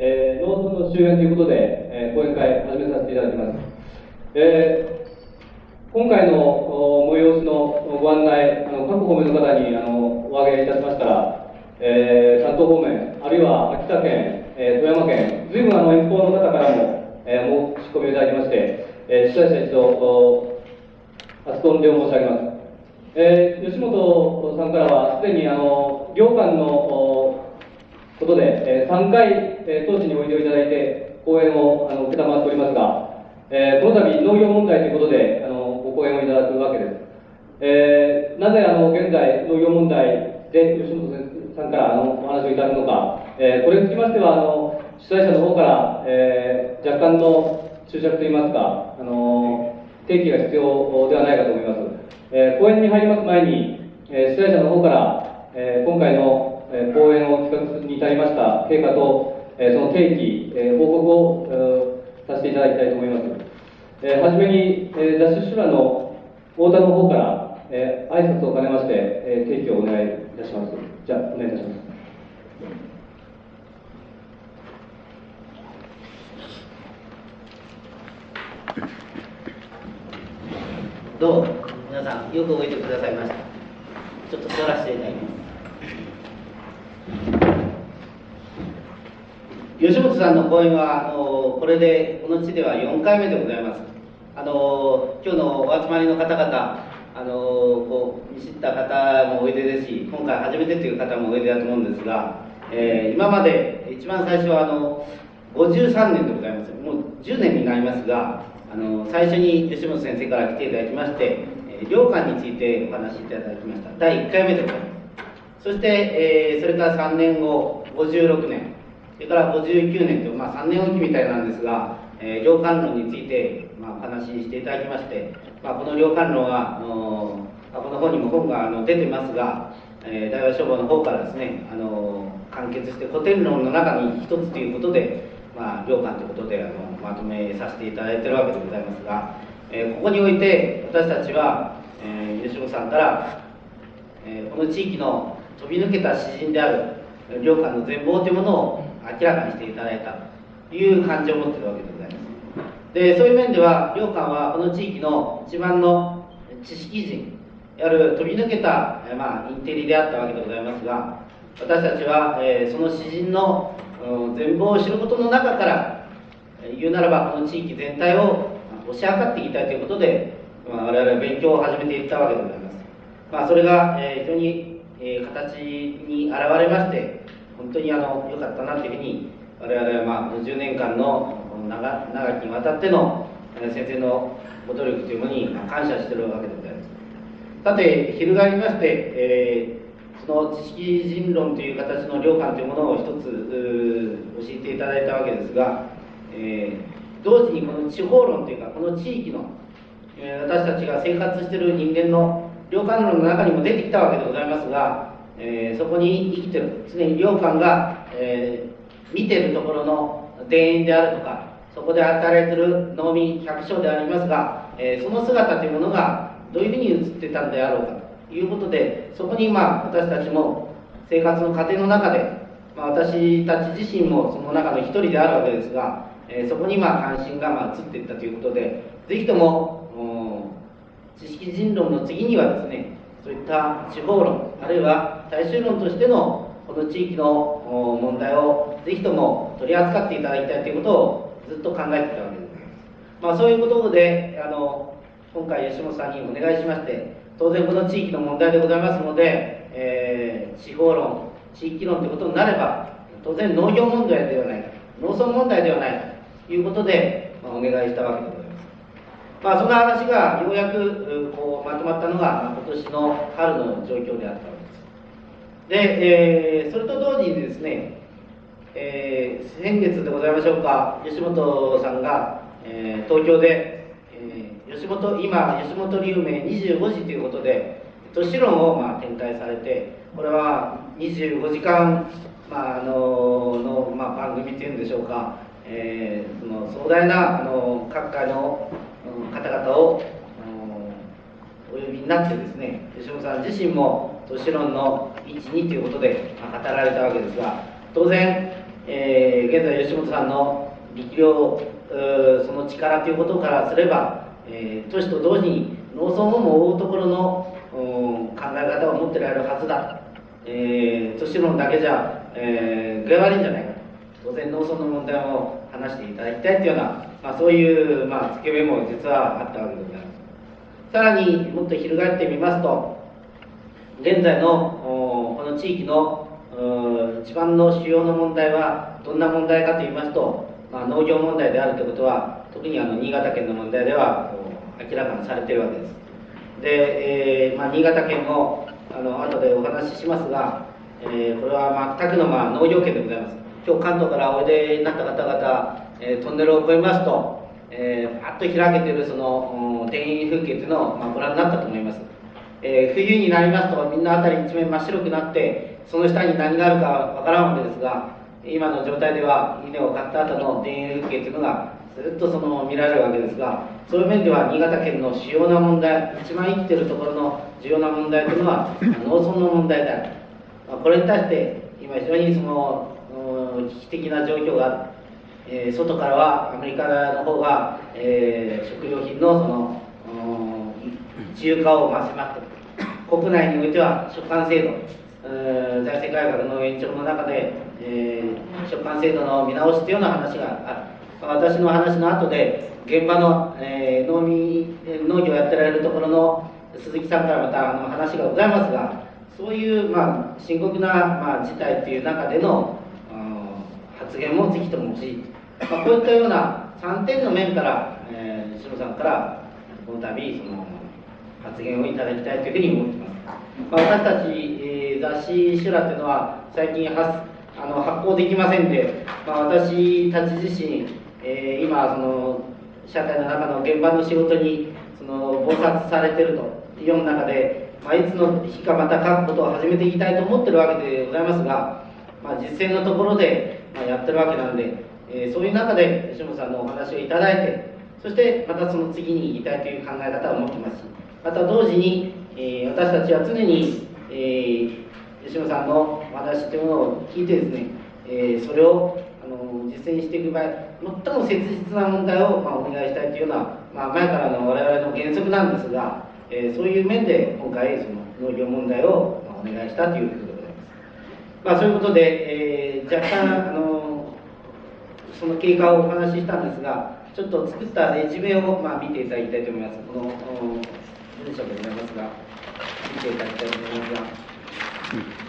えー、農村の周辺ということで、えー、講演会始めさせていただきます。えー、今回の催しのご案内、あの各方面の方にあのお挙げいたしましたら、えー、関東方面、あるいは秋田県、えー、富山県、ずいぶんあの遠方の方からも、えー、申し込みをいただきまして、えー、主催者一度、初婚で申し上げます。えー、吉本さんからは、すでにあの両館のことで、えー、3回、えー、当地においでいただいて、講演をあの承っておりますが、えー、この度、農業問題ということで、あのご講演をいただくわけです。えー、なぜあの現在、農業問題で吉本さんからあのお話をいただくのか、えー、これにつきましては、あの主催者の方から、えー、若干の注釈といいますか、あの提起が必要ではないかと思います。えー、講演に入ります前に、えー、主催者の方から、えー、今回のえ講演を企画に至りました経過と、えその提起、え報告を、させていただきたいと思います。えはじめに、えー、脱出手の太田の方から、えー、挨拶を兼ねまして、え提起をお願いいたします。じゃあ、お願いいたします。どうも皆さんよく覚えてくださいましたちょっと座らせていただきます吉本さんの講演はあのこれでこの地では4回目でございます。あの今日のお集まりの方々あのこう見知った方もおいでですし今回初めてという方もおいでだと思うんですが、えー、今まで一番最初はあの53年でございます。もう10年になりますがあの最初に吉本先生から来ていただきまして良寛についてお話しいただきました。第1回目でございます。そして、えー、それから3年後56年。それから59年と、まあ、3年おきみたいなんですが、えー、領管論について、まあ、お話ししていただきまして、まあ、この領管論はあのこの本にも本があの出てますが、えー、大和消防の方からですねあの完結して古典論の中に一つということで、まあ、領管ということであのまとめさせていただいているわけでございますが、えー、ここにおいて私たちは、えー、吉本さんから、えー、この地域の飛び抜けた詩人である領館の全貌というものを明らかにしていただいたという感じを持っているわけでございます。でそういう面では領館はこの地域の一番の知識人ある飛び抜けた、まあ、インテリであったわけでございますが私たちは、えー、その詩人の全貌を知ることの中から言うならばこの地域全体を推し量っていきたいということで、まあ、我々は勉強を始めていったわけでございます、まあ、それが、えー、非常にえー、形に現れまして本当にあの良かったなというふうに我々はまあ50年間の長長きにわたっての先生のご努力というものに感謝しているわけでございます。さて翻りまして、えー、その知識人論という形の良感というものを一つ教えていただいたわけですが、えー、同時にこの地方論というかこの地域の、えー、私たちが生活している人間の領館論の中にも出てきたわけでございますが、えー、そこに生きてる常に領館が、えー、見てるところの田園であるとかそこで働いてる農民百姓でありますが、えー、その姿というものがどういうふうに映ってたんであろうかということでそこにまあ私たちも生活の過程の中で、まあ、私たち自身もその中の一人であるわけですが、えー、そこにまあ関心がまあ移っていったということでぜひとも知識人論の次にはですねそういった地方論あるいは大衆論としてのこの地域の問題をぜひとも取り扱っていただきたいということをずっと考えてきたわけです、まあ、そういうことであの今回吉本さんにお願いしまして当然この地域の問題でございますので、えー、地方論地域論ということになれば当然農業問題ではないか農村問題ではないかということで、まあ、お願いしたわけです。まあ、そんな話がようやくこうまとまったのが今年の春の状況であったわけです。で、えー、それと同時にですね、えー、先月でございましょうか。吉本さんが、えー、東京で、えー、吉本今吉本流名25時ということで都市論をまあ展開されてこれは25時間、まあ、あのの、まあ、番組っていうんでしょうか、えー、その壮大なあの各界の方々をお呼びになってですね吉本さん自身も都市論の12ということで語られたわけですが当然、えー、現在吉本さんの力量その力ということからすれば、えー、都市と同時に農村をも覆うところの考え方を持ってられるはずだ、えー、都市論だけじゃ、えー、具合悪いんじゃないか当然農村の問題も話していただきたいというような、まあ、そういう、まあ、付け目も実はあったわけでございますさらにもっと翻ってみますと現在のこの地域の一番の主要の問題はどんな問題かといいますと、まあ、農業問題であるということは特にあの新潟県の問題では明らかにされているわけです。で、えーまあ、新潟県もあの後でお話ししますが、えー、これは全くの、まあ、農業圏でございます。今日関東からおいでになった方々、えー、トンネルを越えますと、えー、パッと開けてるその田園風景というのを、まあ、ご覧になったと思います、えー、冬になりますとみんな辺り一面真っ白くなってその下に何があるかわからんわけですが今の状態では稲を買った後の田園風景というのがずっとその見られるわけですがそういう面では新潟県の主要な問題一番生きてるところの重要な問題というのは農村の問題である、まあ、これに対して今非常にその危機的な状況がある、えー、外からはアメリカの方が、えー、食料品のその自由化をまあ迫って国内においては食管制度財政改革の延長の中で、えー、食管制度の見直しというような話がある。私の話の後で現場の、えー、農民農業をやってられるところの鈴木さんからまたあの話がございますがそういう、まあ、深刻な、まあ、事態という中での発言もぜひとも欲しい、まあ、こういったような3点の面から、えー、西野さんからこの度その発言をいただきたいというふうに思っています、まあ、私たち、えー、雑誌「修羅」というのは最近発あの発行できませんで、まあ、私たち自身えー、今その社会の中の現場の仕事にその忙殺されてるという中で、まあ、いつの日かまた書くことを始めていきたいと思ってるわけでございますが、まあ、実践のところで、まあ、やってるわけなんで、えー、そういう中で吉本さんのお話をいただいてそしてまたその次に行きたいという考え方を持ってます。また同時に、えー、私たちは常に、えー、吉野さんのお話というものを聞いてですね、えー、それをあの実践していく場合最も切実な問題を、まあ、お願いしたいというような、まあ、前からの我々の原則なんですが、えー、そういう面で今回その農業問題を、お願いしたということでございます、まあ、そういうことで、えー、若干あのその経過をお話ししたんですがちょっと作ったレジュメを、まあ、見ていただきたいと思いますこの文章でございますが見ていただきたいと思いますが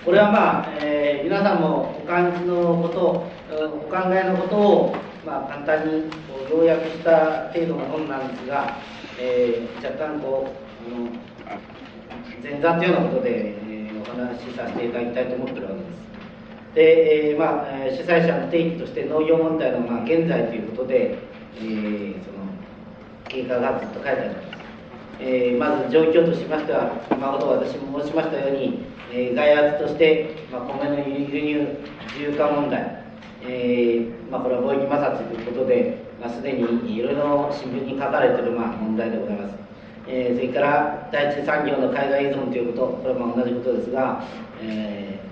これはまあ、えー、皆さんもお感じのことお考えのことを、まあ、簡単に要約した程度の本なんですが、えー、若干こう、うん、前座というようなことで、えー、お話しさせていただきたいと思ってるわけです。で、えーまあ、主催者の定義として農業問題の、まあ、現在ということで、えー、その経過がずっと書いてあります。えー、まず状況としましては、今ほど私も申しましたように、えー、外圧として、まあ、米の輸入自由化問題、えーまあ、これは貿易摩擦ということで、まあ、すでにいろいろ新聞に書かれている、まあ、問題でございます、えー、それから第一産業の海外依存ということこれはまあ同じことですが、えー、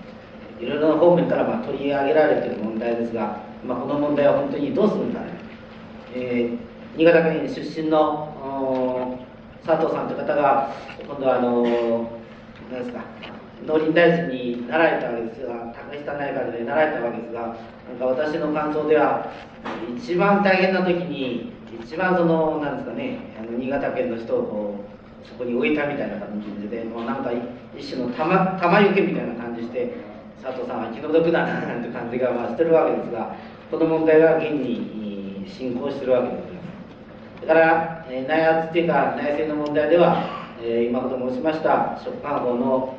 いろいろな方面からまあ取り上げられている問題ですが、まあ、この問題は本当にどうするんだ、えー、新潟県出身の佐藤さんという方が今度はあの何ですか農林大臣になられたわけですが竹下内閣でなられたわけですがなんか私の感想では一番大変な時に一番そのなんですかねあの新潟県の人をこうそこに置いたみたいな感じでもうなんか一種の玉玉よけみたいな感じして佐藤さんは気の毒だな なんて感じがまあしてるわけですがこの問題が現に進行してるわけでございます。だから、え、内圧っていうか内政の問題では、え、今ほど申しました食管法の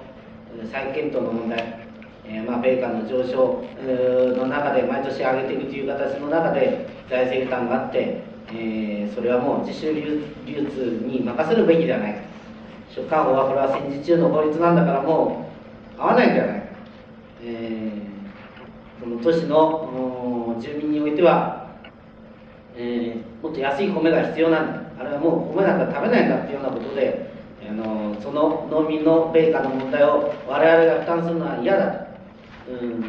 再検討の問題、え、まあ、米韓の上昇の中で毎年上げていくという形の中で財政負担があって、え、それはもう自主流通に任せるべきではないか。出管法はこれは戦時中の法律なんだからもう合わないんではない、えー、その都市の住民においては、えー、もっと安い米が必要なんだ。あれはもう米なんか食べないんだっていうようなことであのその農民の米価の問題を我々が負担するのは嫌だと、うん、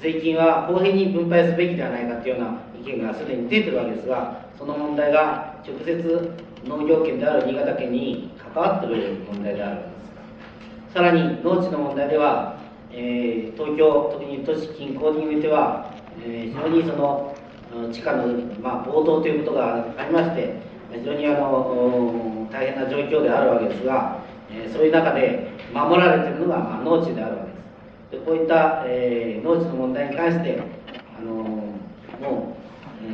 税金は公平に分配すべきではないかというような意見がすでに出てるわけですが、その問題が直接農業権である新潟県に関わっている問題であるわけです。さらに農地の問題では、えー、東京、特に都市近郊においては、えー、非常にその地下の、まあ、暴動ということがありまして、非常にあの大変な状況であるわけですが、えー、そういう中で守られているのが、まあ、農地であるわけです。でこういった、えー、農地の問題に関して、あのも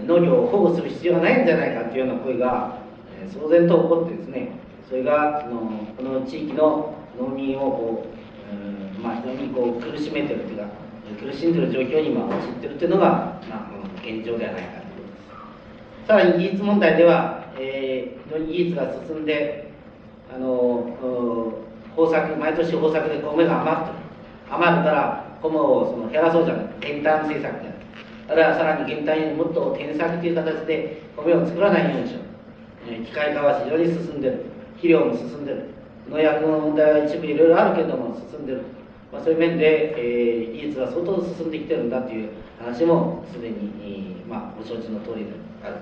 う農業を保護する必要がないんじゃないかというような声が、えー、騒然と起こってですね、それがそのこの地域の農民をこう、まあ、非常にこう苦しめてるというか、苦しんでる状況に今陥っているというのが、まあ、現状ではないかということです。さらに技術問題では、えー、非常に技術が進んで、あの豊作毎年豊作で米が余ってる。余るから米をその減らそうじゃない減反政策である。あるいはさらに減反にもっと添削という形で米を作らないようにしよう、機械化は非常に進んでる。肥料も進んでる。農薬の問題は一部いろいろあるけれども進んでるまあ、そういう面で、えー、技術は相当進んできてるんだという話もすでに、えー、まあ、ご承知の通りである。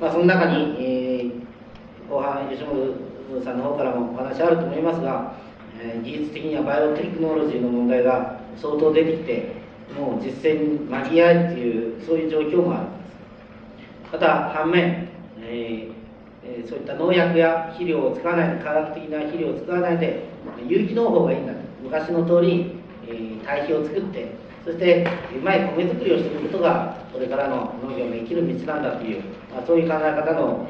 まあ、その中に、えー、後半、吉本さんの方からもお話あると思いますが、えー、技術的にはバイオテクノロジーの問題が相当出てきて、もう実践に間に合いという、そういう状況もあるんです。また、反面、えーえそういった農薬や肥料を使わないで、科学的な肥料を使わないで、有機農法がいいんだ。昔の通り、えー、堆肥を作ってそしてうまい米作りをすることがこれからの農業の生きる道なんだという、まあ、そういう考え方の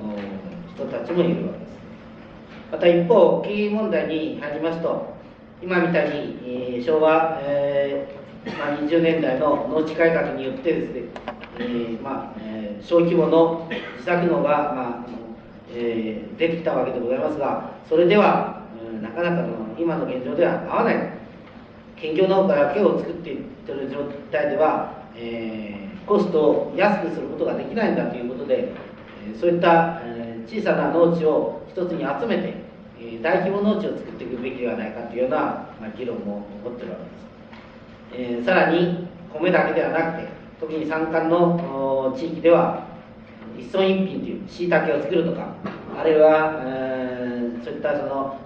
人たちもいるわけですまた一方経営問題に入りますと今みたいに、えー、昭和、えーまあ、20年代の農地改革によってですね、えーまあえ、小規模の自作農が、まあえー、出てきたわけでございますがそれではなかなかの今の現状では合わない。兼業農家だけを作っていってる状態では、えー、コストを安くすることができないんだということで、え、そういった、え、小さな農地を一つに集めて、え、大規模農地を作っていくべきではないかというような、ま、議論も起こってるわけです、え、さらに米だけではなくて特に山間の地域では一村一品というしいたけを作るとかあるいは、えー、そういったその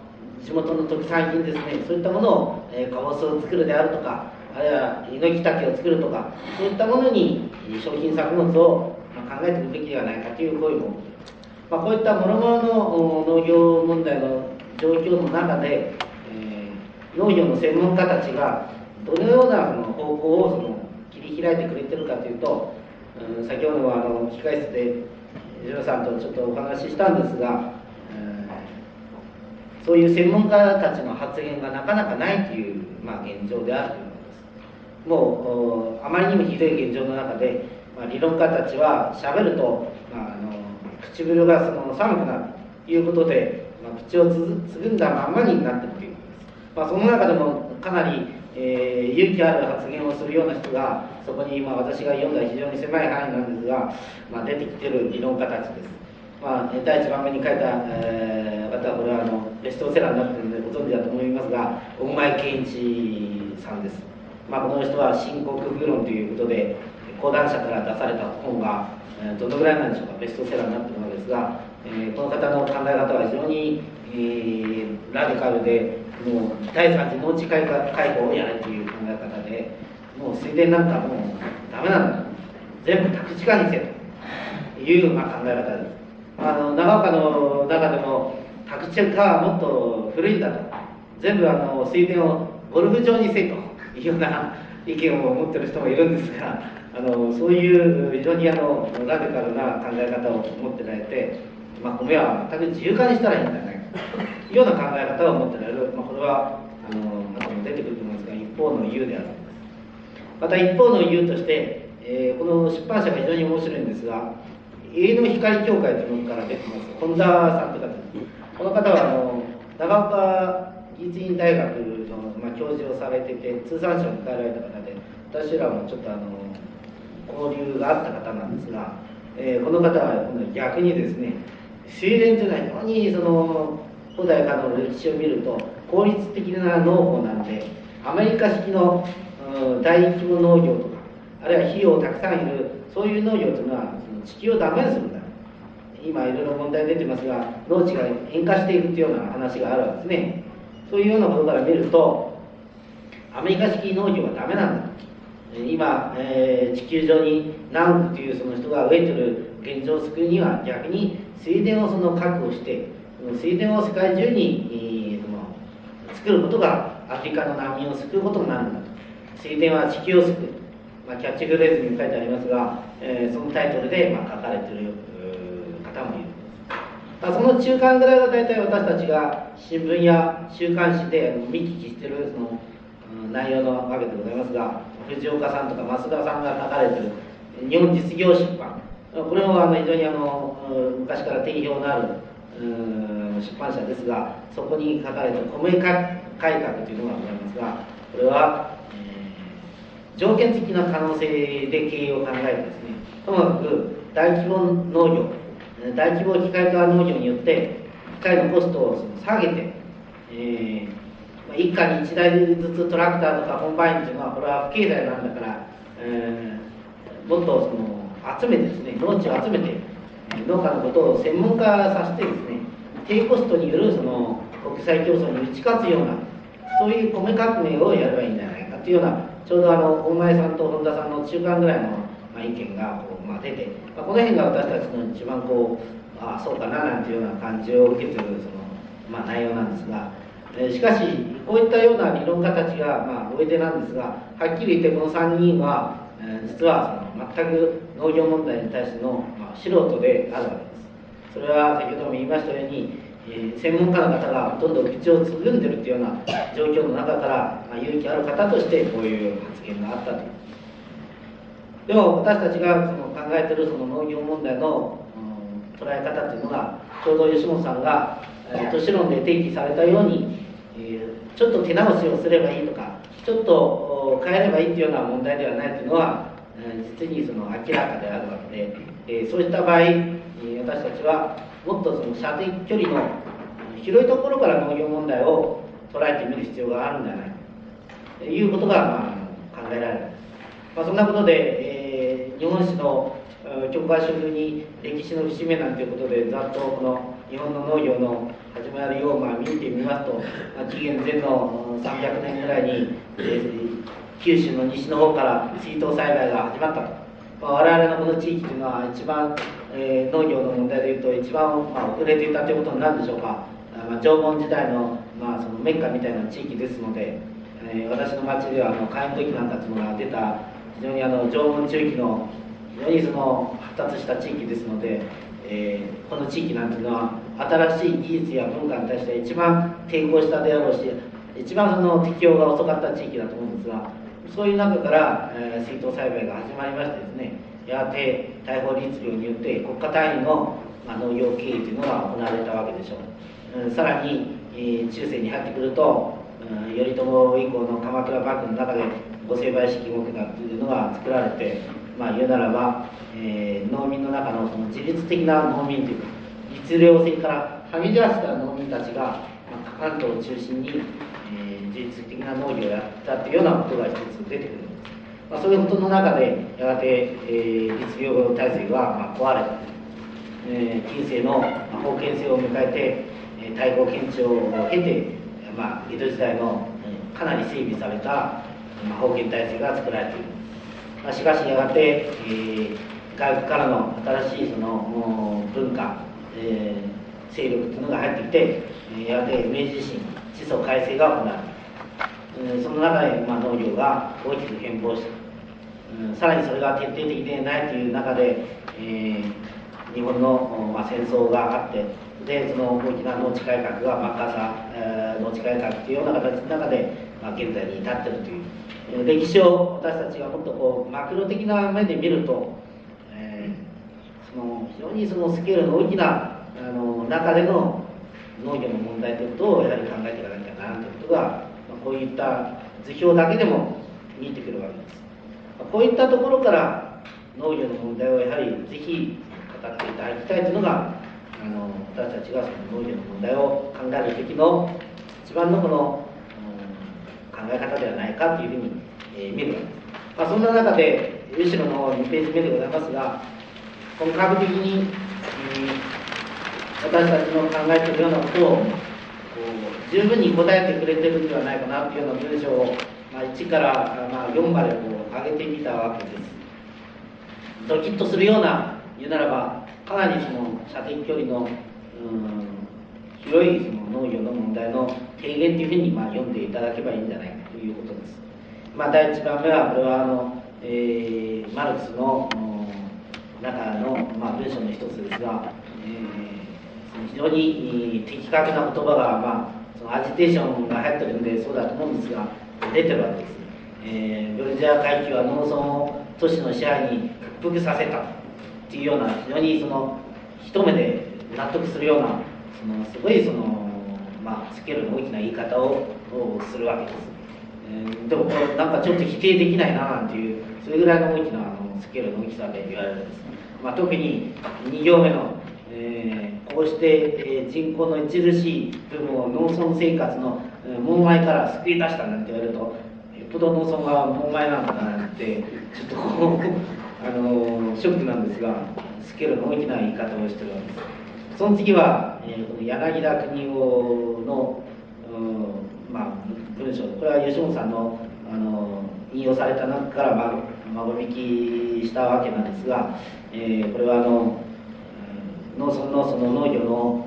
地元の特産品ですねそういったものを、えー、カボスを作るであるとかあるいは猪木竹を作るとかそういったものに商品作物を、まあ、考えていくべきではないかという声も、まあ、こういったもろもろの農業問題の状況の中で、えー、農業の専門家たちがどのようなその方向をその切り開いてくれてるかというと、先ほどはあの控室でジロさんとちょっとお話ししたんですがそういう専門家たちの発言がなかなかないという、まあ、現状であるということです。もうあまりにもひどい現状の中で、まあ、理論家たちはしゃべると、まあ、あの唇がその寒くなるということで、まあ、口をつぐんだままになっているというです、まあ、その中でもかなり、えー、勇気ある発言をするような人がそこに今私が読んだ非常に狭い範囲なんですが、まあ、出てきてる理論家たちです。まあ、第1番目に書いた、えー、方はこれはあのベストセラーになっているのでご存知だと思いますが大前健一さんです、まあ、この人は深刻愚論ということで講談社から出された本が、えー、どのぐらいなんでしょうかベストセラーになっているのですが、えー、この方の考え方は非常に、えー、ラディカルでもう第3次農地改革開放をやれという考え方でもう水田なんかもうダメなんだ。全部宅地化にせという、まあ、考え方です。あの長岡の中でも宅地化はもっと古いんだと。全部あの水田をゴルフ場にせいというような意見を持ってる人もいるんですがあのそういう非常にあのラディカルな考え方を持ってられて、まあ、米は全く自由化にしたらいいんじゃないかいうような考え方を持ってられる、まあ、これはあの後も出てくると思うんですが一方の言うであるんです。また一方の言うとして、えー、この出版社が非常に面白いんですが家の光協会というものから出てます。本田さんという方この方はあの長岡技術院大学の、まあ、教授をされてて通産省に帰られた方で私らもちょっとあの交流があった方なんですが、えー、この方は今逆にですね水田というのは非常にその古代からの歴史を見ると効率的な農法なんでアメリカ式の、うん、大規模農業とかあるいは費用をたくさんいるそういう農業というのはその地球をダメにするんだ。今いろいろ問題出てますが農地が変化していくというような話があるわけですね。そういうようなことから見るとアメリカ式農業はダメなんだ今、えー、地球上に何億というその人が飢えてる現状を救うには逆に水田をその確保して水田を世界中に、えー、その作ることがアフリカの難民を救うことになるんだと。水田は地球を救う、まあ、キャッチフレーズに書いてありますが、えー、そのタイトルで、まあ、書かれてる方もいるまあ、その中間ぐらいが大体私たちが新聞や週刊誌で見聞きしてるその、内容のわけでございますが藤岡さんとか増田さんが書かれてる日本実業出版これもあの非常にあの昔から定評のある出版社ですがそこに書かれた米改革というのがございますがこれは、えー、条件付きな可能性で経営を考えてですねともかく大規模農業大規模機械化農業によって機械のコストを下げて、えー、一家に1台ずつトラクターとかコンバインというのはこれは不経済なんだから、えー、もっとその集めてですね農地を集めて農家のことを専門化させてですね低コストによるその国際競争に打ち勝つようなそういう米革命をやればいいんじゃないかというようなちょうどあの大前さんと本田さんの中間ぐらいの、まあ、意見がこう、まあ、出て、まあ、この辺が私たちの一番こうああそうかななんていうような感じを受けてるその、まあ、内容なんですが。えしかしこういったような理論家たちが、まあ、おいでなんですがはっきり言ってこの3人はえ実はその全く農業問題に対しての、まあ、素人であるわけです。それは先ほども言いましたように、えー、専門家の方がほとんどん口をつぐんでるっていうような状況の中から、まあ、勇気ある方としてこういう発言があったと。でも私たちがその考えてるその農業問題の、うん、捉え方っていうのがちょうど吉本さんが、えー、都市論で提起されたように、えー、ちょっと手直しをすればいいとかちょっと変えればいいっていうような問題ではないというのは実にその明らかであるわけで、えそういった場合私たちはもっとその射程距離の広いところから農業問題を捉えてみる必要があるんじゃないかということがまあ考えられる、まあ、そんなことで、えー、日本史の教科書に歴史の節目なんていうことでざっとこの日本の農業の始まりをまあ見てみますと、まあ、紀元前の300年ぐらいに、えー、九州の西の方から水耕栽培が始まったと、まあ、我々のこの地域というのは一番、えー、農業の問題でいうと一番、まあ、遅れていたということになるでしょうか、まあ、縄文時代の,、まあそのメッカみたいな地域ですので、えー、私の町ではあの火炎時なんかというのが出た非常にあの縄文中期の非常にその発達した地域ですので、えー、この地域なんていうのは新しい技術や文化に対して一番抵抗したであろうし一番その適応が遅かった地域だと思うんですがそういう中から、えー、水耕栽培が始まりましてですねやがて大法律令によって国家単位の、まあ、農業経営というのが行われたわけでしょう、うん、さらに、えー、中世に入ってくると、うん、頼朝以降の鎌倉幕府の中で御成敗式目だというのが作られてまあ言うならば、えー、農民の中のその自律的な農民というか律令性からはみ出した農民たちが、まあ、関東を中心に、えー、自律的な農業をやったというようなことが一つ出てくるんです、まあ、そういうことの中でやがて、えー、律令体制が、まあ、壊れた、えー、近世の、まあ、封建制を迎えて、えー、太閤県庁を経て、まあ、江戸時代の、かなり整備された、まあ、封建体制が作られている、しかしやがて、えー、外国からの新しいその文化、えー、勢力というのが入ってきて、えやがて明治維新地層改正が行われた、えー、その中で、まあ、農業が大きく変貌した、うん、さらにそれが徹底的でないという中で、えー、日本の、まあ、戦争があってでその大きな農地改革がマッカーサ、えー、農地改革というような形の中で、まあ、現在に至っているという歴史を私たちがもっとこうマクロ的な目で見ると、えー、その非常にそのスケールの大きなあの中での農業の問題ということをやはり考えていかなきゃならということが、まあ、こういった図表だけでも見えてくるわけです、まあ、こういったところから農業の問題をやはりぜひ語っていただきたいというのがあの私たちがその農業の問題を考える時の一番のこの考え方ではないかというふうに、えー、見る、まあ、そんな中で、後ろの2ページ目でございますが、本格的に、私たちの考えているようなことを十分に答えてくれてるんではないかなというような文章を、まあ、1からまあ4までこう上げてみたわけです。ドキッとするような言うならばかなりその射的距離の広いその農業の問題の提言というふうにまあ読んでいただけばいいんじゃないかということです。まあ、第1番目はこれはあの、えー、マルクスの中の、まあ、文章の一つですが、えー、非常に的確な言葉が、まあ、そのアジテーションが入ってるんでそうだと思うんですが出てるわけです、えー、ブルジア階級は農村を都市の支配に屈服させたっていうような非常にその一目で納得するようなそのすごいその、まあ、スケールの大きな言い方をするわけです、えー、でもなんかちょっと否定できないななんていうそれぐらいの大きなあのスケールの大きさで言われるんです、まあ、特に2行目のえー、こうして、えー、人口の著しい部分を農村生活の門前から救い出したなんて言われるとよっぽど農村が門前なんだなってちょっとこう あのショックなんですがスケールの大きな言い方をしてるわけです。その次は、えー、この柳田国夫の、うんまあ、文章これは吉本さんのあの引用された中から孫引きしたわけなんですが、えー、これはあの農村のその農業の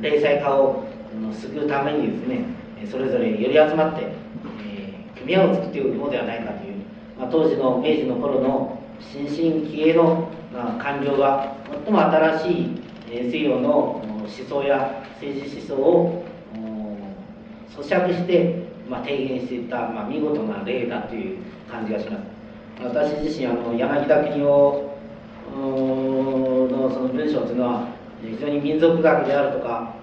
零細化を救うためにですねそれぞれ寄り集まって、えー、組合を作っていくのではないかという、まあ、当時の明治の頃の新進気鋭の、まあ、官僚が最も新しい、えー、西洋の思想や政治思想を咀嚼して、まあ、提言していた、まあ、見事な例だという感じがします。私自身あの柳田国をのその文章というのは非常に民族学であるとか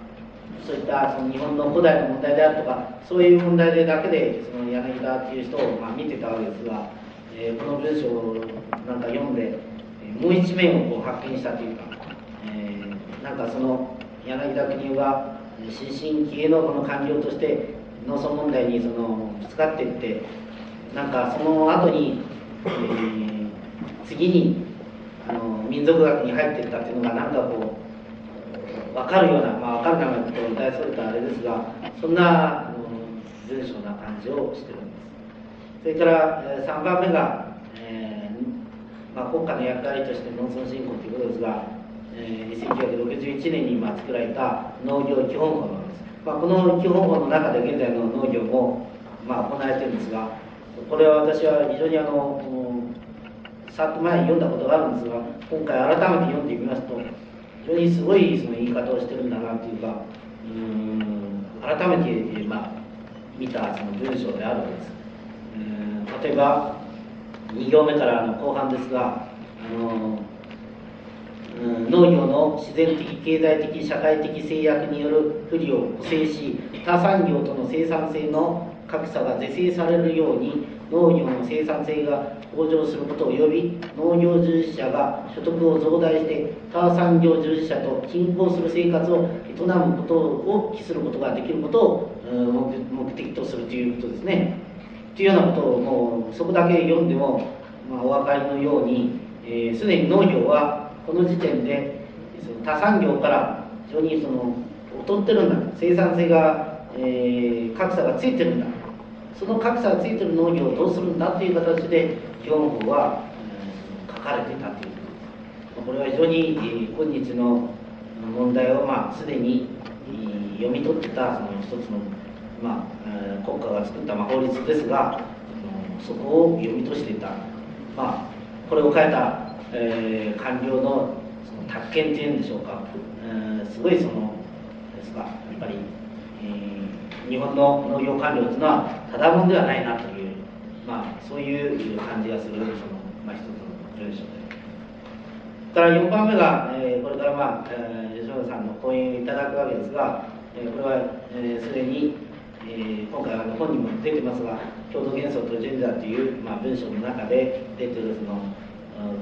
そういったその日本の古代の問題であるとかそういう問題でだけでその柳田っていう人をまあ見てたわけですが、えー、この文章をなんか読んでもう一面をこう発見したというか、えー、なんかその柳田国は新進気鋭のこの官僚として農村問題にそのぶつかっていってなんかその後に、えー、次にあの民族学に入っていったっていうのがなんかこう分かるような、まあ、分かるようなことを大それたあれですがそんな文章な感じをしてるんです。それから、え3番目が、えー、まあ、国家の役割として農村振興ということですが、えー、1961年にま作られた農業基本法なんです、まあ、この基本法の中で現在の農業も、まあ、行われてるんですがこれは私は非常にあのうんさっと前に読んだことがあるんですが今回改めて読んでみますと非常にすごいその言い方をしてるんだなというかうん改めて、まあ、見たその文章であるわけです。うん例えば2行目からの後半ですがあの農業の自然的経済的社会的制約による不利を補正し他産業との生産性の格差が是正されるように農業の生産性が向上すること及び農業従事者が所得を増大して他産業従事者と均衡する生活を営むことを期することができることを目的とするということですね。というようなことをもうそこだけ読んでも、まあ、お分かりのようにすで、えー、に農業はこの時点でその他産業から非常にその劣ってるんだ。生産性が、えー、格差がついてるんだ。その格差がついてる農業をどうするんだという形で基本法は、うん、書かれていたという。これは非常に、今日の問題を、まあ、すでに読み取ってたその一つの、まあ、国家が作ったまあ法律ですがそこを読み通していた、まあ、これを変えた、えー、官僚のその宅建っていうんでしょうか、えー、すごいそのですかやっぱり、えー日本の農業官僚というのはただもんではないなという、まあ、そういう感じがするその、まあ、一つの文章で。から4番目が、えー、これから、まあえー、吉本さんの講演をいただくわけですが、えー、これはすで、えー、に、えー、今回あの本にも出てますが共同幻想とジェンダーという、まあ、文章の中で出てるその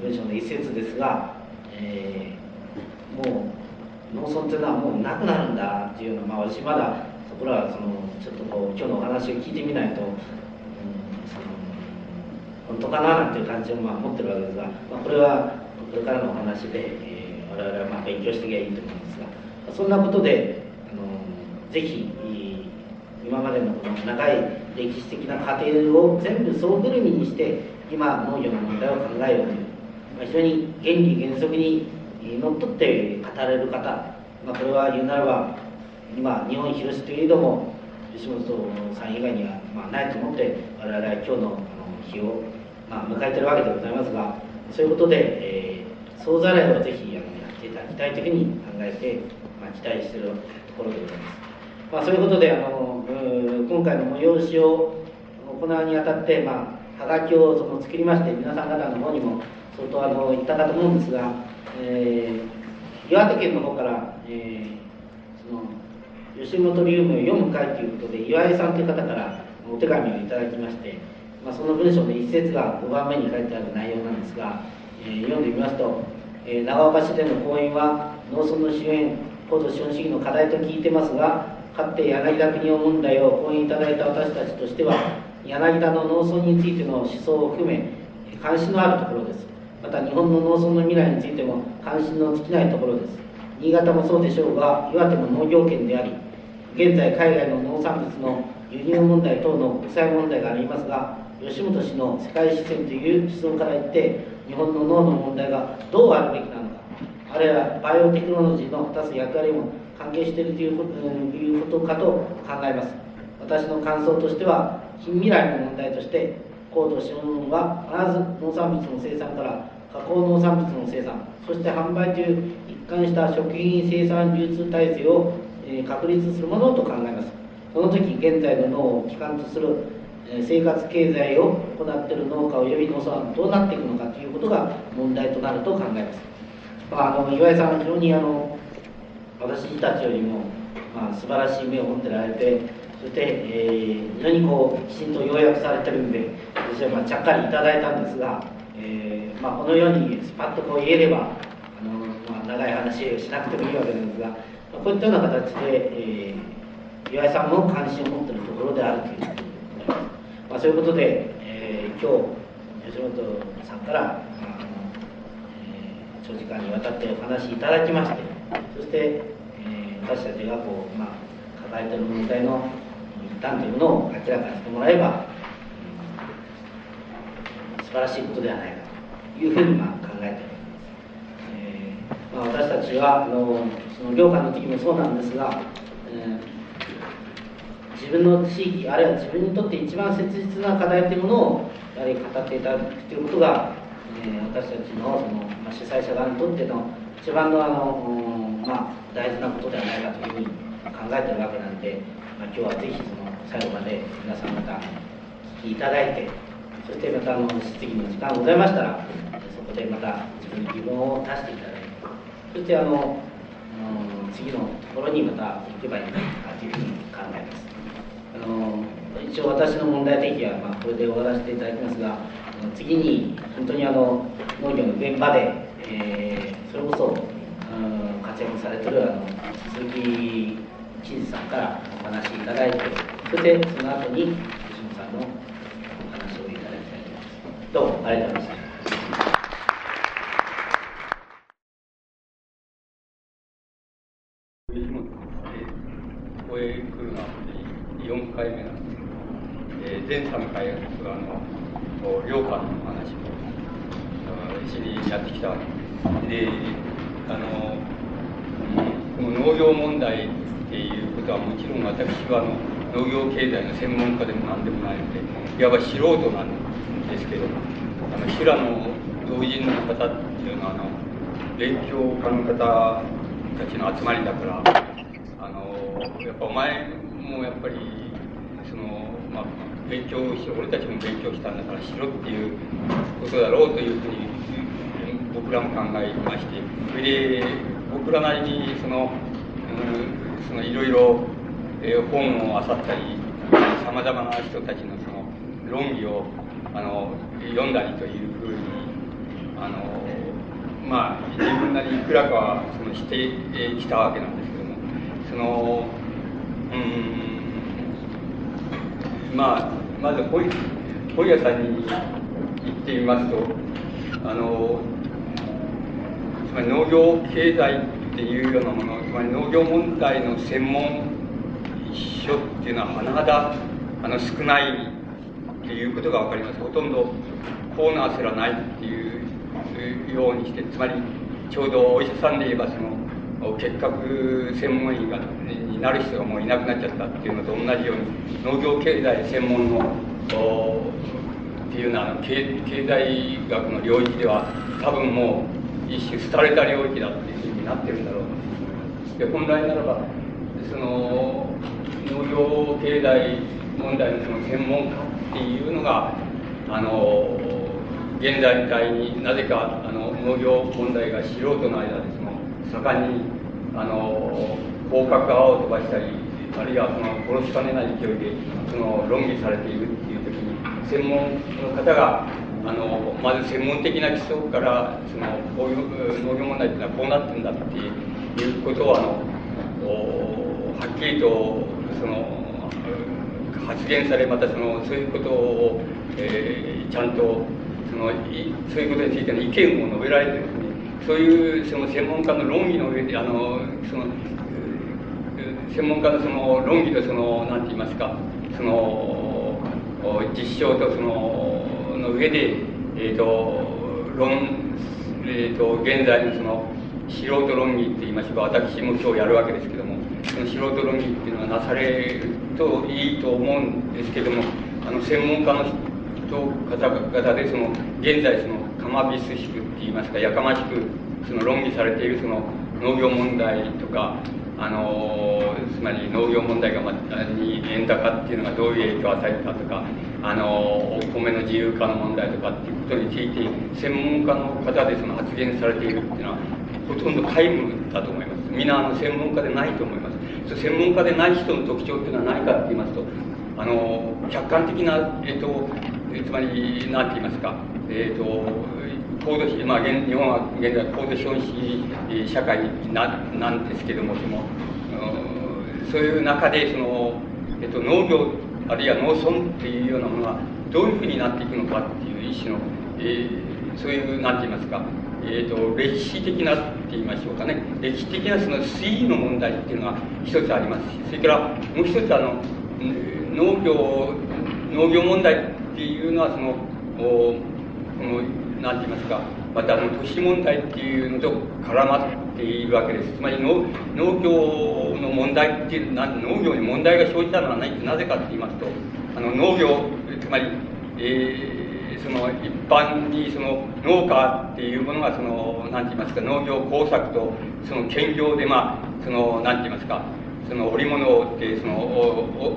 文章の一節ですが、えー、もう農村というのはもうなくなるんだっていうのは、まあ、私まだそこれはそのちょっとこう今日のお話を聞いてみないと、うん、その本当かななんていう感じをまあ持ってるわけですが、まあ、これはこれからのお話で、えー、我々はまあ勉強していけばいいと思うんですがそんなことであのぜひ今までのこの長い歴史的な過程を全部総ぐるみにして今農業の問題を考えようという、まあ、非常に原理原則にのっとって語れる方、まあ、これは言うならば今日本広しといえども吉本さん以外にはまあないと思って我々は今日のあの日をまあ迎えてるわけでございますがそういうことで、えー、総ざらいをぜひあのやっていただきたいというふうに考えて、まあ、期待しているところでございます。まあ、そういうことであの今回の催しを行うにあたって、まあ、はがきをその作りまして皆さん方の方にも相当あの言ったかと思うんですが、えー、岩手県の方から、えー、その吉本龍夢を読む会ということで岩井さんという方からお手紙をいただきまして、まあ、その文章の一節が5番目に書いてある内容なんですが、えー、読んでみますと、えー、長岡市での講演は農村の支援高度資本主義の課題と聞いてますがかつて柳田国夫問題を講演いただいた私たちとしては柳田の農村についての思想を含め関心のあるところです。また日本の農村の未来についても関心の尽きないところです。新潟もそうでしょうが岩手も農業圏であり現在海外の農産物の輸入問題等の国際問題がありますが吉本氏の世界視線という思想から言って日本の脳の問題がどうあるべきなのかあるいはバイオテクノロジーの果たす役割も関係しているということかと考えます。私の感想としては近未来の問題として高度資本は必ず農産物の生産から加工農産物の生産そして販売という一貫した食品生産流通体制を、え確立するものと考えます。その時現在の農を基幹とする生活経済を行っている農家及び農村はどうなっていくのかということが問題となると考えます、まあ、あの岩井さんは非常にあの私たちよりも、まあ、素晴らしい目を持ってられてそして、えー、非常にこうきちんと要約されてるんで私はまあちゃっかりいただいたんですが、えーまあ、このようにスパッとこう言えればあの、まあ、長い話をしなくてもいいわけなんですが、こういったような形で、えー、岩井さんも関心を持っているところであるということでございます、まあ、そういうことで、えー、今日吉本さんから、あのえー、長時間にわたってお話いただきましてそして、えー、私たちがこう、まあ、抱えている問題の一端というものを明らかにしてもらえば、素晴らしいことではないかというふうにまあ考えております。えーまあ、私たちはあのその業界の時もそうなんですが、えー、自分の地域あるいは自分にとって一番切実な課題というものをやはり語っていただくということが、えー、私たちのその、まあ、主催者側にとっての一番のあの、まあ、大事なことではないかというふうに考えてるわけなんで、まあ、今日はぜひその最後まで皆さん方聞きいただいてそしてまたあの質疑の時間ございましたらそこでまた自分の疑問を出していただいてそしてあの次のところにまた行けばいいかというふうに考えます。あの一応私の問題提起はまあこれで終わらせていただきますが次に本当にあの農業の現場で、えー、それこそ活躍されてるあの鈴木知事さんからお話しいただいてそしてその後に吉野さんのお話をいただきたいと思いますどうもありがとうございました吉本ここへ来るのは4回目なんですけど、えー、前3回はあの良家の話を一緒にやってきたわけですであのこの農業問題っていうことはもちろん私はあの農業経済の専門家でも何でもないのでいわば素人なんですけどあの修羅の老人の方っていうのはあの勉強家の方たちの集まりだからあのやっぱお前もやっぱりそのまあ勉強して俺たちも勉強したんだからしろっていうことだろうというふうに僕らも考えましてそれで僕らなりにその、うん、そのいろいろ、えー、本を漁ったりさまざまな人たちのその論議をあの読んだりというふうにあのまあ自分なりいくらかはそのしてきたわけなんですけどもそのうんまあまず本屋さんに行って言いますとあのまり農業経済っていうようなものつまり農業問題の専門書っていうのは甚だあの少ないっていうことが分かります。ほとんどコーナーすらないっていうようにしてつまりちょうどお医者さんで言えばその結核専門医がになる人がもういなくなっちゃったっていうのと同じように農業経済専門のっていうのは経経済学の領域では多分もう一種廃れた領域だっていうふうになってるんだろうとで本来ならばその農業経済問題のその専門家っていうのがあの現在みたいになぜかあの農業問題が素人の間でその盛んにあの広角泡を飛ばしたりあるいはその殺しかねない勢いでその論議されているっていう時に専門の方があのまず専門的な基礎からそのこういう農業問題っていうのはこうなってんだっていうことをあのはっきりとその発言されまたそのそういうことを、えー、ちゃんとそのそういうことについての意見を述べられてですねそういうその専門家の論議の上であのその専門家のその論議とその何て言いますかその実証とそのの上で、えーと論えーと、現在のその素人論議って言いましょうか。私も今日やるわけですけどもその素人論議っていうのはなされるといいと思うんですけどもあの専門家の方々でその現在そのカマビス式って言いますかやかましくその論議されているその農業問題とかあのつまり農業問題が、ま、に円高っていうのがどういう影響を与えたとかあのお米の自由化の問題とかっていうことについて専門家の方でその発言されているっていうのはほとんど皆無だと思います。皆あの専門家でないと思います。専門家でない人の特徴っていうのは何かって言いますとあの客観的な、えっと、つまり何て言いますか、えっと高度まあ、日本は現在高度資本主義社会ななんですけどもそのそういう中でその、えっと、農業あるいは農村っていうようなものがどういうふうになっていくのかっていう一種の、えー、そういう何て言いますか、えーと、歴史的なって言いましょうかね。歴史的なその推移の問題っていうのが一つあります。しそれからもう一つあの農業農業問題っていうのはそのおこの何て言いますかまたあの都市問題っていうのと絡まっているわけです。つまり農農業の問題っていう農業に問題が生じたのは何なぜかって言いますとあの農業つまり、えー、その一般にその農家っていうものがその何て言いますか農業工作とその兼業でまあその何て言いますかその織物をってその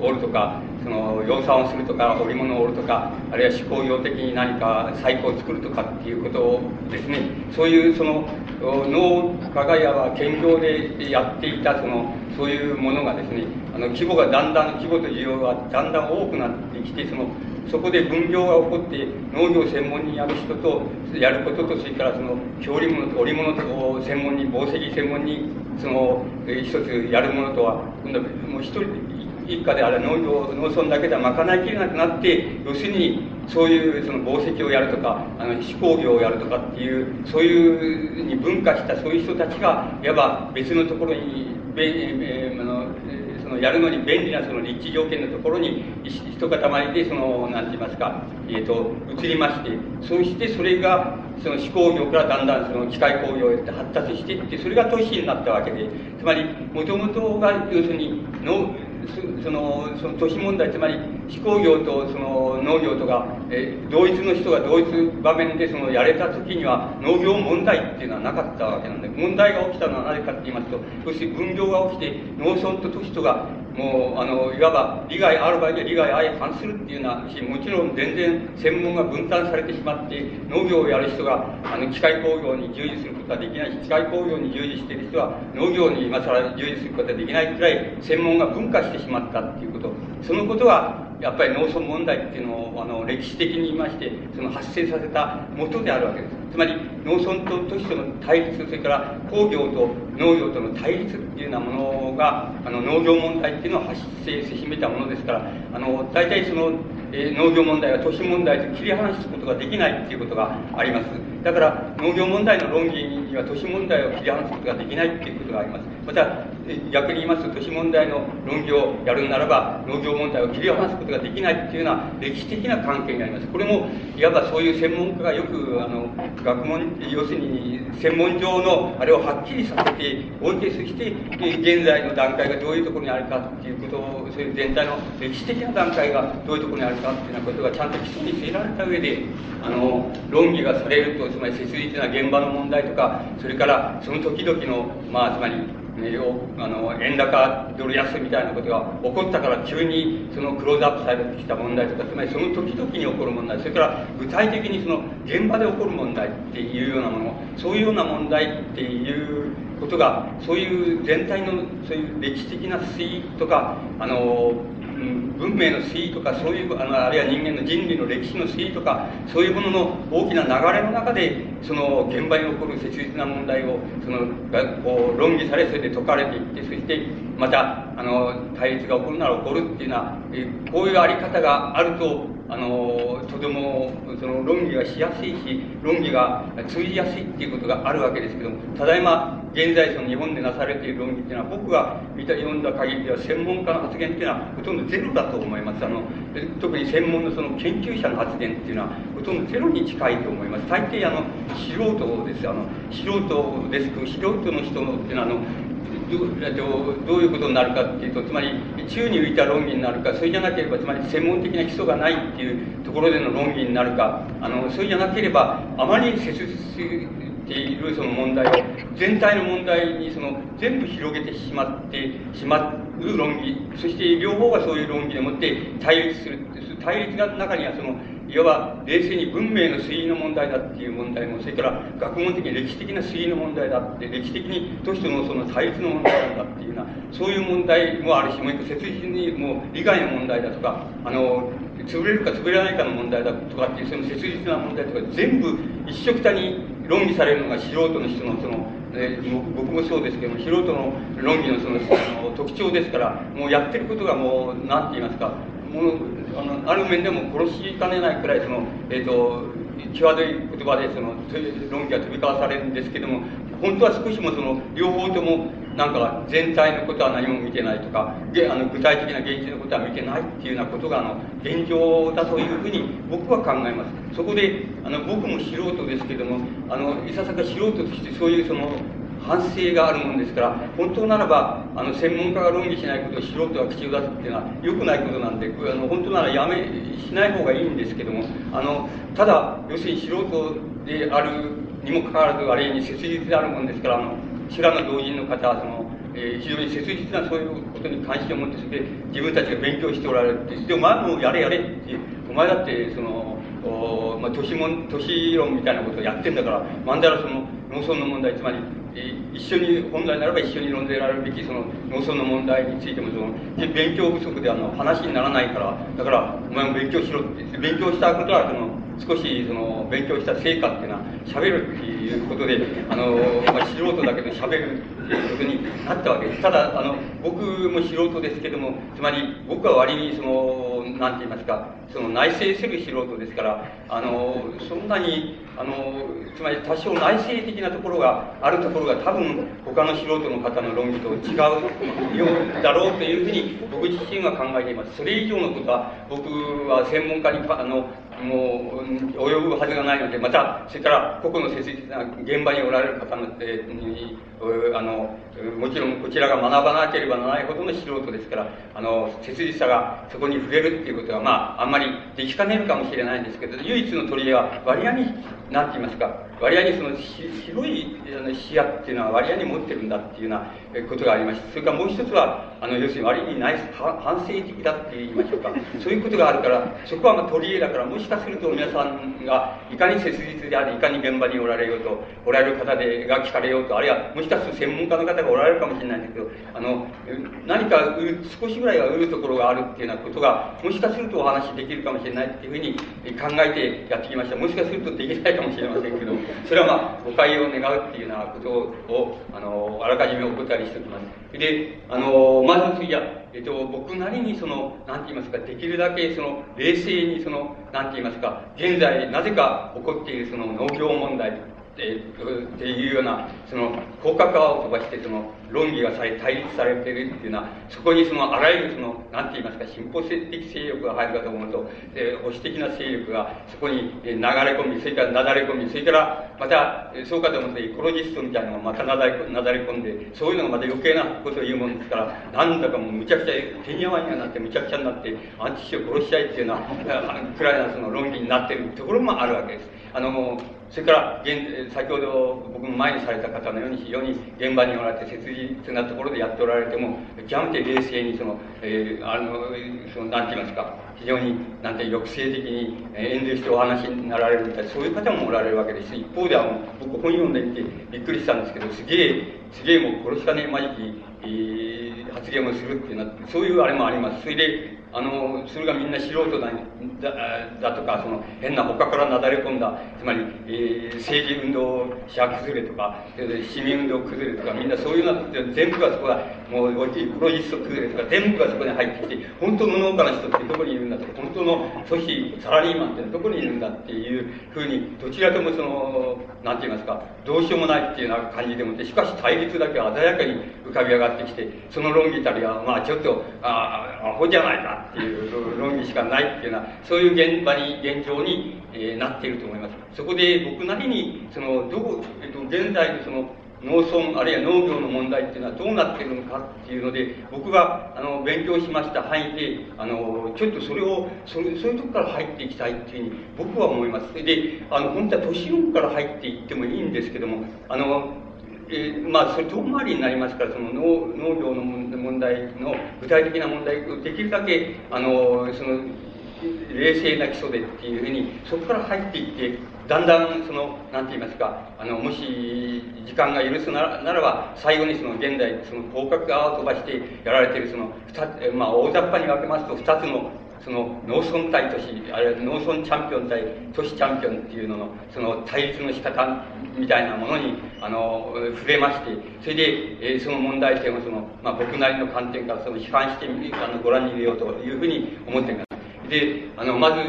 織るとかその養蚕をするとか織物を織るとかあるいは思考用的に何か細工を作るとかっていうことをですねそういうその農家がいわば兼業でやっていたそのそういうものがですねあの規模がだんだん規模と需要がだんだん多くなってきてそのそこで分業が起こって農業専門にやる人とやることとそれからその調理物と織物と専門に紡績専門にその一つやるものとは今度もう一人一家であれ農業農村だけでは賄いきれなくなって要するにそういうその紡績をやるとかあの手工業をやるとかっていうそういうに分化したそういう人たちがいわば別のところにえー、あののやるのに便利なその立地条件のところに一塊でその何て言いますか、えーと、移りましてそしてそれがその手工業からだんだんその機械工業へと発達していってそれが都市になったわけでつまりもともとが要するにのそのその都市問題つまり手工業とその農業とか、え同一の人が同一場面でそのやれた時には農業問題っていうのはなかったわけなんで問題が起きたのは何かって言いますとそして分業が起きて農村と都市とがもうあのいわば利害ある場合には利害相反するっていうようなしもちろん全然専門が分担されてしまって農業をやる人があの機械工業に従事することはできないし機械工業に従事している人は農業に今更従事することはできないくらい専門が分化してしまったっていうこと。そのことはやっぱり農村問題っていうのをあの歴史的に言いましてその発生させた元であるわけです。つまり農村と都市との対立、それから工業と農業との対立っていうようなものが、あの農業問題っていうのを発生せしめたものですから、あの大体その、えー、農業問題は都市問題と切り離すことができないっていうことがあります。だから農業問題の論議には都市問題を切り離すことができないっていうことがあります。また、逆に言いますと、都市問題の論議をやるならば、農業問題を切り離すことができないっていうような歴史的な関係にあります。これも、いわばそういう専門家がよく、あの、学問、要するに、専門上の、あれをはっきりさせて、おいて、そして、現在の段階がどういうところにあるかっていうことを、そういう全体の歴史的な段階がどういうところにあるかっていうようなことがちゃんと基礎に据えられた上で、あの、論議がされると、つまり設立な現場の問題とか、それからその時々の、まあ、つまり、ね、あの円高ドル安みたいなことが起こったから急にそのクローズアップされてきた問題とかつまりその時々に起こる問題それから具体的にその現場で起こる問題っていうようなものそういうような問題っていうことがそういう全体のそういう歴史的な推移とかあの文明の推移とかそういうあのあるいは人間の人類の歴史の推移とかそういうものの大きな流れの中でその現場に起こる切実な問題をそのこう論議されそれで解かれていってそしてまたあの対立が起こるなら起こるっていうのはこういうあり方があるとあのとてもその論議がしやすいし論議が通じやすいっていうことがあるわけですけどもただいま現在その日本でなされている論議っていうのは僕が見た読んだ限りでは専門家の発言っていうのはほとんどゼロだと思います。あの特に専門のその研究者の発言っていうのはほとんどゼロに近いと思います。大抵あの素人です。あの素人です。素人の人っていうのはあのどどういうことになるかっていうとつまり宙に浮いた論議になるかそれじゃなければつまり専門的な基礎がないっていうところでの論議になるかあのそれじゃなければあまり切実ているその問題を全体の問題にその全部広げてしまってしまう論議そして両方がそういう論議でもって対立する対立の中にはそのいわば冷静に文明の推移の問題だっていう問題もそれから学問的に歴史的な推移の問題だって歴史的に都市とのその対立の問題なんだっていうようなそういう問題もあるしもう一個切実にもう利害の問題だとかあの潰れるか潰れないかの問題だとかっていうその切実な問題とか全部一緒くたに論議されるのが素人の人のその、えー、僕もそうですけども素人の論議のそのあの特徴ですからもうやってることがもう何て言いますかもうあのある面でも殺しかねないくらいその、えーと、際どい言葉でその論議が飛び交わされるんですけども本当は少しもその両方ともなんか全体のことは何も見てないとかあの具体的な現実のことは見てないっていうようなことがあの現状だというふうに僕は考えます。そこであの僕も素人ですけどもあのいささか素人としてそういうその反省があるもんですから本当ならばあの専門家が論議しないことを素人は口を出すっていうのは良くないことなんであの本当ならやめしない方がいいんですけどもあのただ要するに素人であるにもかかわらずあれに切実であるもんですからあの修羅の同人の方はその、えー、非常に切実なそういうことに関心を持ってそれで自分たちが勉強しておられるってでお前もやれやれってお前だってそのお、まあ、都市も都市論みたいなことをやってんだからまんだらその農村の問題つまり一緒に本来ならば一緒に論ぜられるべきその農村の問題についてもその勉強不足であの話にならないからだからお前も勉強しろって勉強したことはその少しその勉強した成果っていうのは喋るっていうことであの、まあ、素人だけど喋るっていうことになったわけです。ただあの僕も素人ですけどもつまり僕は割にその何て言いますかその内省する素人ですからあのそんなにあのつまり多少内省的なところがあるところが多分他の素人の方の論議と違うようだろうというふうに僕自身は考えています。それ以上のことは僕は専門家にあのもう及ぶはずがないのでまたそれから個々の切実な現場におられる方のにあのもちろんこちらが学ばなければならないほどの素人ですからあの切実さがそこに触れるっていうことはまああんまりできかねるかもしれないんですけど唯一の取り柄は割合に何て言いますか割合にその広い視野っていうのは割合に持ってるんだっていうようなことがありましてそれからもう一つはあの要するに割にナイス反省的だって言いましょうか。そういうことがあるからそこはまあ取り柄だからもしかすると皆さんがいかに切実でありいかに現場におられようとおられる方でが聞かれようとあるいはもしかすると専門家の方がおられるかもしれないんですけどあの何か少しぐらいは売るところがあるっていうようなことがもしかするとお話できるかもしれないっていうふうに考えてやってきましたもしかするとできないかもしれませんけどそれはまあ、誤解を願うっていうようなことを、あの、あらかじめお答えしておきます。で、あの、まず次は、えっと、僕なりにその、なんて言いますか、できるだけその、冷静にその、なんて言いますか、現在なぜか起こっているその農業問題っていうような、その、広角化を飛ばして、その、論議がされ、対立されてるっていうのは、そこにその、あらゆるその、なんて言いますか、進歩的勢力が入るかと思うと、え保守的な勢力がそこに流れ込み、それからなだれ込み、それから、また、そうかと思って、エコロジストみたいなのがまたなだれなだれ込んで、そういうのがまた余計なことを言うもんですから、なんだかもうむちゃくちゃ、てんやわんやになって、むちゃくちゃになって、アンチを殺しちゃいっていうような、くらいなその論議になってるところもあるわけです。あの、それから、現先ほど僕も前にされた方のように非常に現場におられて切実なところでやっておられても、極めて冷静にその、えー、あの、その、なんて言いますか、非常に、なんて抑制的に演説してお話になられるみたいな、そういう方もおられるわけです一方ではもう、僕本読んでみてびっくりしたんですけど、すげえ、すげえもう殺しかねまじき、えー、発言をするっていうのは、そういうあれもあります。それで、あの、それがみんな素人だだとか、その変な他からなだれ込んだ、つまり、えー、政治運動者崩れとか、市民運動崩れとか、みんなそういうの全部がそこが、もう、プロジスト崩れとか、全部がそこに入ってきて、本当の農家の人ってどこにいるんだとか、本当の組織、サラリーマンってどこにいるんだっていうふうに、どちらともその、なんて言いますか、どうしようもないっていうような感じでもって、しかし対立だけ鮮やかに浮かび上がってきて、その論議たりは、まあちょっと、ああ、アホじゃないかっていう論議しかないっていうような、そういう現場に、現状に、えー、なっていると思います。そこで僕なりに、その、どこ、えっと、現在のその、農村あるいは農業の問題っていうのはどうなってるのかっていうので僕があの勉強しました範囲であのちょっとそれをそれそういうとこから入っていきたいっていうふうに僕は思いますであの本当は都市論から入っていってもいいんですけどもあのえー、まあ、それ遠回りになりますから、その農農業の問題の具体的な問題をできるだけ、あの、その、冷静な基礎でっていうふうに、そこから入っていって、だんだん、その、なんて言いますか、あの、もし、時間が許すならならば、最後にその、現代、その、広角側を飛ばしてやられている、その、二つ、まあ、大雑把に分けますと、二つのその農村対都市あるいは農村チャンピオン対都市チャンピオンっていうののその対立の仕方みたいなものにあの触れましてそれで、えー、その問題点をその、まあ、僕なりの観点からその批判してあのご覧に入れようというふうに思っています。であのまず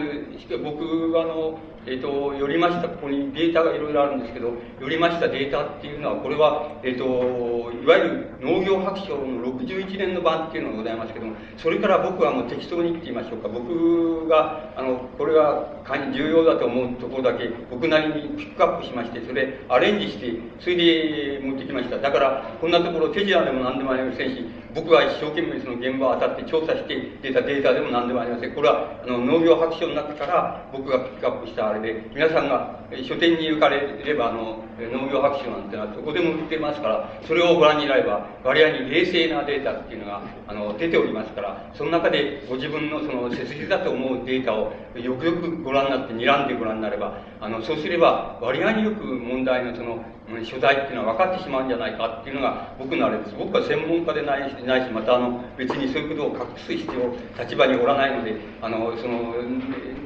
僕はあのえっ、ー、と、寄りました、ここにデータがいろいろあるんですけど、寄りましたデータっていうのは、これは、えっ、ー、と、いわゆる農業白書の61年の版っていうのがございますけども、それから僕はもう適当にって言いましょうか、僕が、あの、これが重要だと思うところだけ、僕なりにピックアップしまして、それアレンジして、それで持ってきました。だから、こんなところ手品でも何でもありませんし、僕は一生懸命その現場を当たって調査して出たデータでも何でもありません。これは、あの、農業白書の中から僕がピックアップしたれで、皆さんが書店に行かれれば、あの、農業白書なんてのはどこでも売ってますから、それをご覧になれば、割合に冷静なデータっていうのが、あの、出ておりますから、その中でご自分のその切実だと思うデータをよくよくご覧になって、睨んでご覧になれば、あの、そうすれば、割合によく問題のその、所在っていうのは分かってしまうんじゃないかっていうのが僕のあれです。僕は専門家でないし、ないしまたあの、別にそういうことを隠す必要、立場におらないので、あの、その、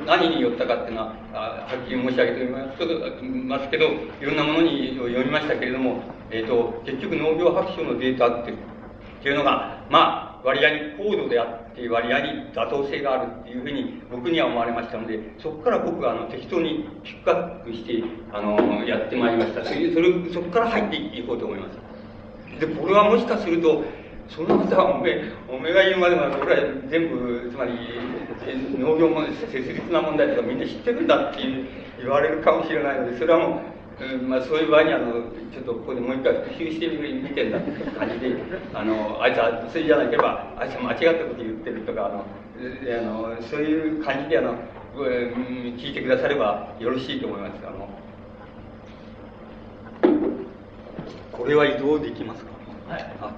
何によったかっていうのは、はっきり申し上げておりますけど、いろんなものに読みましたけれども、えっ、ー、と、結局農業白書のデータってっていうのが、まあ、割合に高度であって割合に妥当性があるっていうふうに僕には思われましたので、そこから僕があの適当にピックアップして、あの、やってまいりました。それ、それ、そこから入っていこうと思います。で、これはもしかすると、そんなことはおめおめが言うまでも俺は全部、つまり、農業も切実な問題とかみんな知ってるんだって言われるかもしれないので、それはもう、うんまあ、そういう場合にあのちょっとここでもう一回復習してみてんだっていう感じで あのあいつはそれじゃなければあいつは間違ったこと言ってるとかあのあのそういう感じであの、聞いてくださればよろしいと思います。あのこれは移動できますか？はい。あ。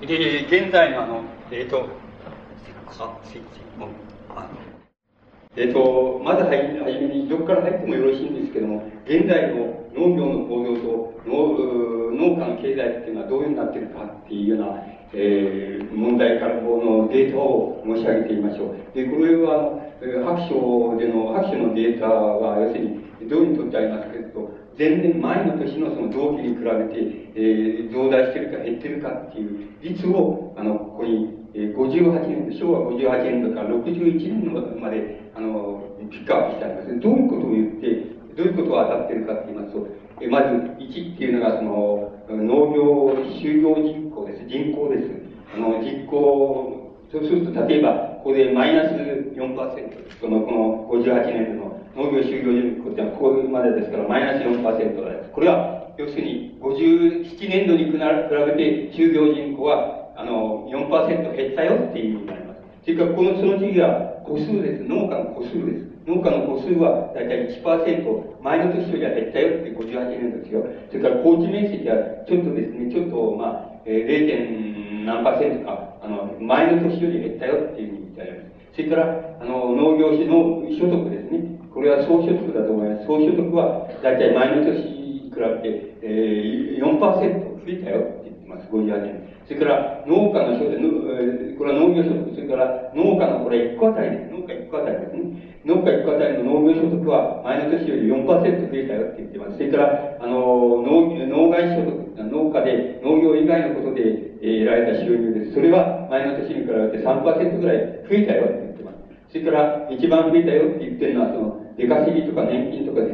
で現在のあのえっ、ー、とあス。イッチあのえっ、と、まずはじめに、どこから入ってもよろしいんですけども、現在の農業の構造と農農家の経済っていうのはどういうふうになってるかっていうような、えー、問題からこのデータを申し上げてみましょう。で、これは、白書での、白書のデータは、要するに、どういうふうにとってありますけれど、前年前の年のその同期に比べて、えー、増大してるか減ってるかっていう率を、あの、ここに、えー、58年、昭和58年度から61年度まで、あの、ピックアップしてあります。どういうことを言って、どういうことが当たってるかって言いますと、えまず1っていうのがその農業就業人口です。人口です。あの人口、そうすると例えばここでマイナス4%、そのこの58年度の農業就業人口っていうのはここまでですからマイナス4%です。これは要するに57年度に比べて就業人口はあの4%減ったよっていう意味になります。それからこのその次は個数です。農家の個数です。農家の個数はだいたい1%、前の年よりは減ったよって58年ですよ。それから高地面積はちょっとですね、ちょっとまあ、えー、0. 何パーセントか、あの、前の年より減ったよっていうふうに言ってあります。それから、あの、農業費の所得ですね。これは総所得だと思います。総所得はだいたい前の年に比べて、えー、4%増えたよって言ってます、58年。それから農家の所得、これは農業所得、それから農家のこれ1個あたりです。農家1個あたりですね。農家1個あたりの農業所得は前の年より4%増えたよって言ってます。それから、あの、農、農外所得、農家で農業以外のことで、えー、得られた収入です。それは前の年に比べて3%ぐらい増えたよって言ってます。それから、一番増えたよって言ってるのは、その、出稼ぎとか年金とか、年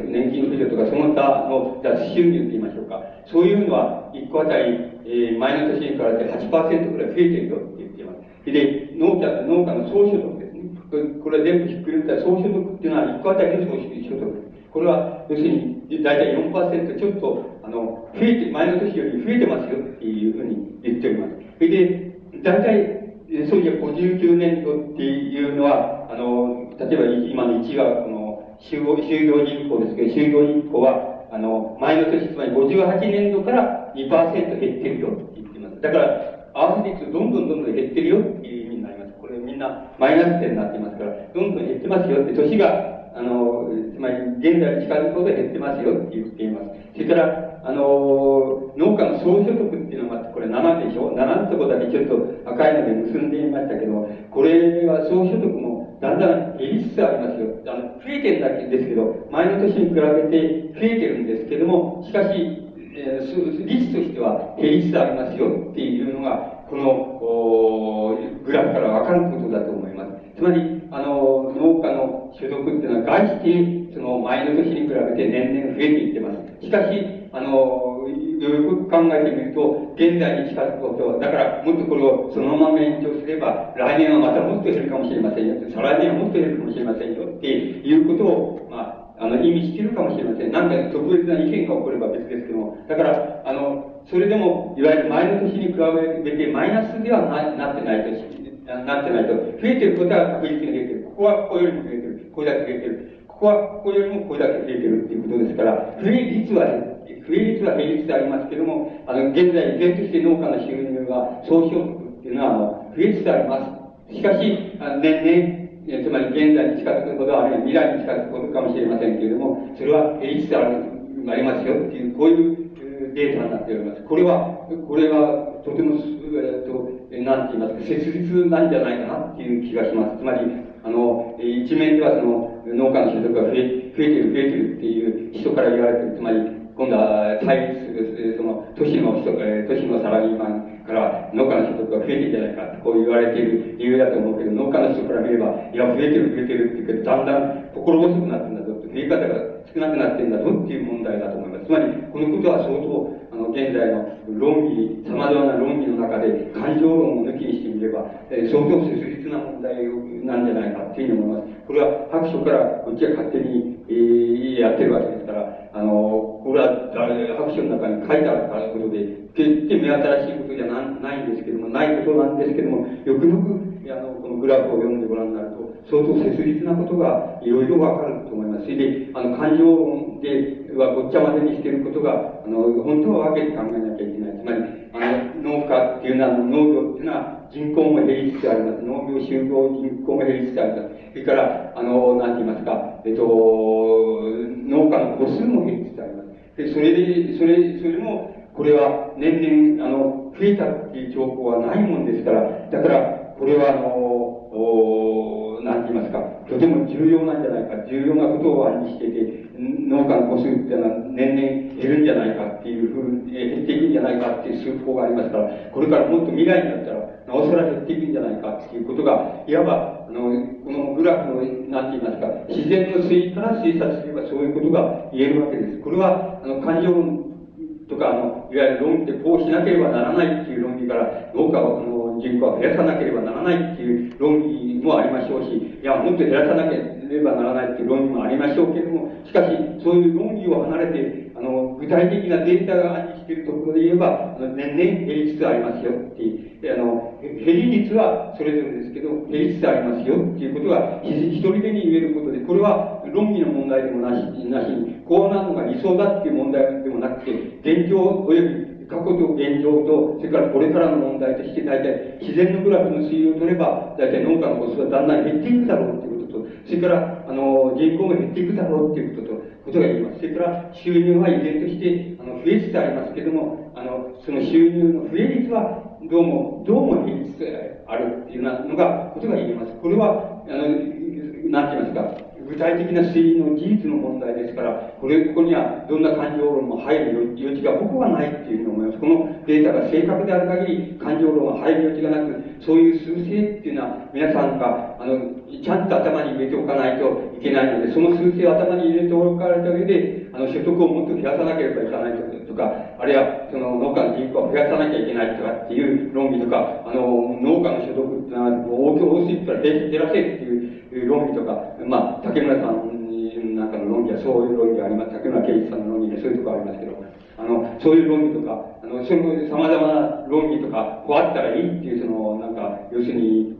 金扶助との他の脱収入と言いましょうか。そういうのは、1個あたりえー、前の年に比べて8%ぐらい増えてるよって言っています。で、農家、農家の総所得ですね。これ全部ひっくり返った総所得っていうのは1個あたりの総所得。これは、要するに、だいたい4%ちょっと、あの、増えて、前の年より増えてますよっていうふうに言っております。それで、だいたい、そういや59年度っていうのは、あの、例えば今の1が、この、就業人口ですけど、就業人口は、あの、前の年、つまり58年度から2%減ってるよって言ってます。だから、合わせ率どんどんどんどん減ってるよっていう意味になります。これみんなマイナス点になっていますから、どんどん減ってますよって、年が、あの、つまり現在に近づくほど減ってますよって言っています。それから、あの、農家の総所得っていうのは、これ7でしょ ?7 のとこだけちょっと赤いので結んでみましたけど、これは総所得もだんだん減りつつありますよ。あの、増えてるだけですけど、前の年に比べて増えてるんですけども、しかし、えー、率としては減りつつありますよっていうのが、この、グラフからわかることだと思います。つまり、あの、農家の所得っていうのは外して、その前の年に比べて年々増えていってます。しかし、あの、よく考えてみると、現在に近づくこと、だからもっとこれをそのまま延長すれば、来年はまたもっと減るかもしれませんよ。再来年はもっと減るかもしれませんよっていうことを、まあ、あの、意味してるかもしれません。なんか特別な意見が起これば別ですけども、だから、あの、それでも、いわゆる前の年に比べてマイナスではななってないとなってないと、増えてることは確実に増えてる。ここはここよりも増えてる。これだけ増えてる。ここはここよりもこれだけ増えてるっていうことですから、増え率は増え率は減りつつありますけれども、あの、現在、依然として農家の収入は総所得っていうのは、あの、増えつつあります。しかし、あ年々、つまり現在に近づくほど、あるいは未来に近づくほどかもしれませんけれども、それは減りつつある、ありますよっていう、こういうデータになっております。これは、これは、とても、えっと、なんて言いますか、切実なんじゃないかなっていう気がします。つまり、あの、一面ではその、農家の所得が増え、増えてる、増えてるっていう人から言われてる。つまり、今度は対立する、その、都市の人、え都市のサラリーマンから農家の所得が増えてるんじゃないかこう言われている理由だと思うけど、農家の人から見れば、いや、増えてる、増えてるって言うけど、だんだん心細くなってんだぞって、増え方が少なくなってんだぞっていう問題だと思います。つまり、このことは相当、あの、現在の論議、様々な論議の中で、感情論を抜きにしてみれば、え、相当切実な問題なんじゃないかっていうふうに思います。これは白書からこっちは勝手に、えー、やってるわけですから、あの、これは白書の中に書いてあるからことで、決して目新しいことじゃないんですけども、ないことなんですけども、よくよく、あの、このグラフを読んでご覧になると、相当切実なことがいろいろわかると思います。それで、あの、感情論ではごっちゃ混ぜにしていることが、あの、本当は分けて考えなきゃいけない。つまり、あの、農家っていうのは、農業っていうのは、人口も減りつつあります。農業就業人口も減りつつあります。それから、あの、なんて言いますか、えっと、農家の個数も減りつつあります。で、それで、それ、それも、これは年々、あの、増えたっていう兆候はないもんですから、だから、これはあの、おなんて言いますか、とても重要なんじゃないか、重要なことを暗示していて、農家の個数っていうのは年々減るん。じゃないかっていうふうに、減っていくん。じゃないかっていう数法がありますから、これからもっと未来になったら、なおさら減っていくん。じゃないかっていうことが、いわば、あの、このグラフの、なん。て言いますか、自然の推移から推察すればそういうことが言えるわけです。これは、あの、感情とか、あの、いわゆる論理でこうしなければならないっていう論理から、農家を、の人口を減らさなければならないっていう論理もありましょうし、いや、もっと減らさなければならないっていう論理もありましょうけれども、しかし、そういう論理を離れて、あの、具体的なデータが暗示しているところで言えば、年々減りつつありますよっていう、あの、減り率はそれぞれですけど、減りつつありますよっていうことが、一人でに言えることで、これは論理の問題でもなし、なしに、こうなるのが理想だっていう問題でもなくて、現状及び過去と現状と、それからこれからの問題として、大体自然のグラフの推移を取れば、大体農家のコストはだんだん減っていくだろうということ、それから、あの、人口が減っていくだろうということと、ことが言えます。それから収入は依然として、あの、増えつつありますけれども、あの、その収入の増え率は、どうも、どうも減りつつあるっていうようなのが、ことが言えます。これは、あの、なんて言いますか、具体的な推移の事実の問題ですから、これ、ここにはどんな感情論も入る余地が僕はないっていうふうに思います。このデータが正確である限り、感情論は入る余地がなく、そういう数勢っていうのは、皆さんが、あの、ちゃんと頭に入れておかないといけないので、その数勢を頭に入れておかれた上で、あの、所得をもっと増やさなければいけないとか、あるいは、その農家の人口を増やさなきゃいけないとかっていう論理とか、あの、農家の所得っていうのは、大き多すぎたら減らせっていう論議とか、まあ、竹村さんなんかの論議はそういう論議があります。竹村圭一さんの論議でそういうところありますけど、あの、そういう論議とか、あの、そういう様々な論議とか、こうあったらいいっていう、その、なんか、要するに、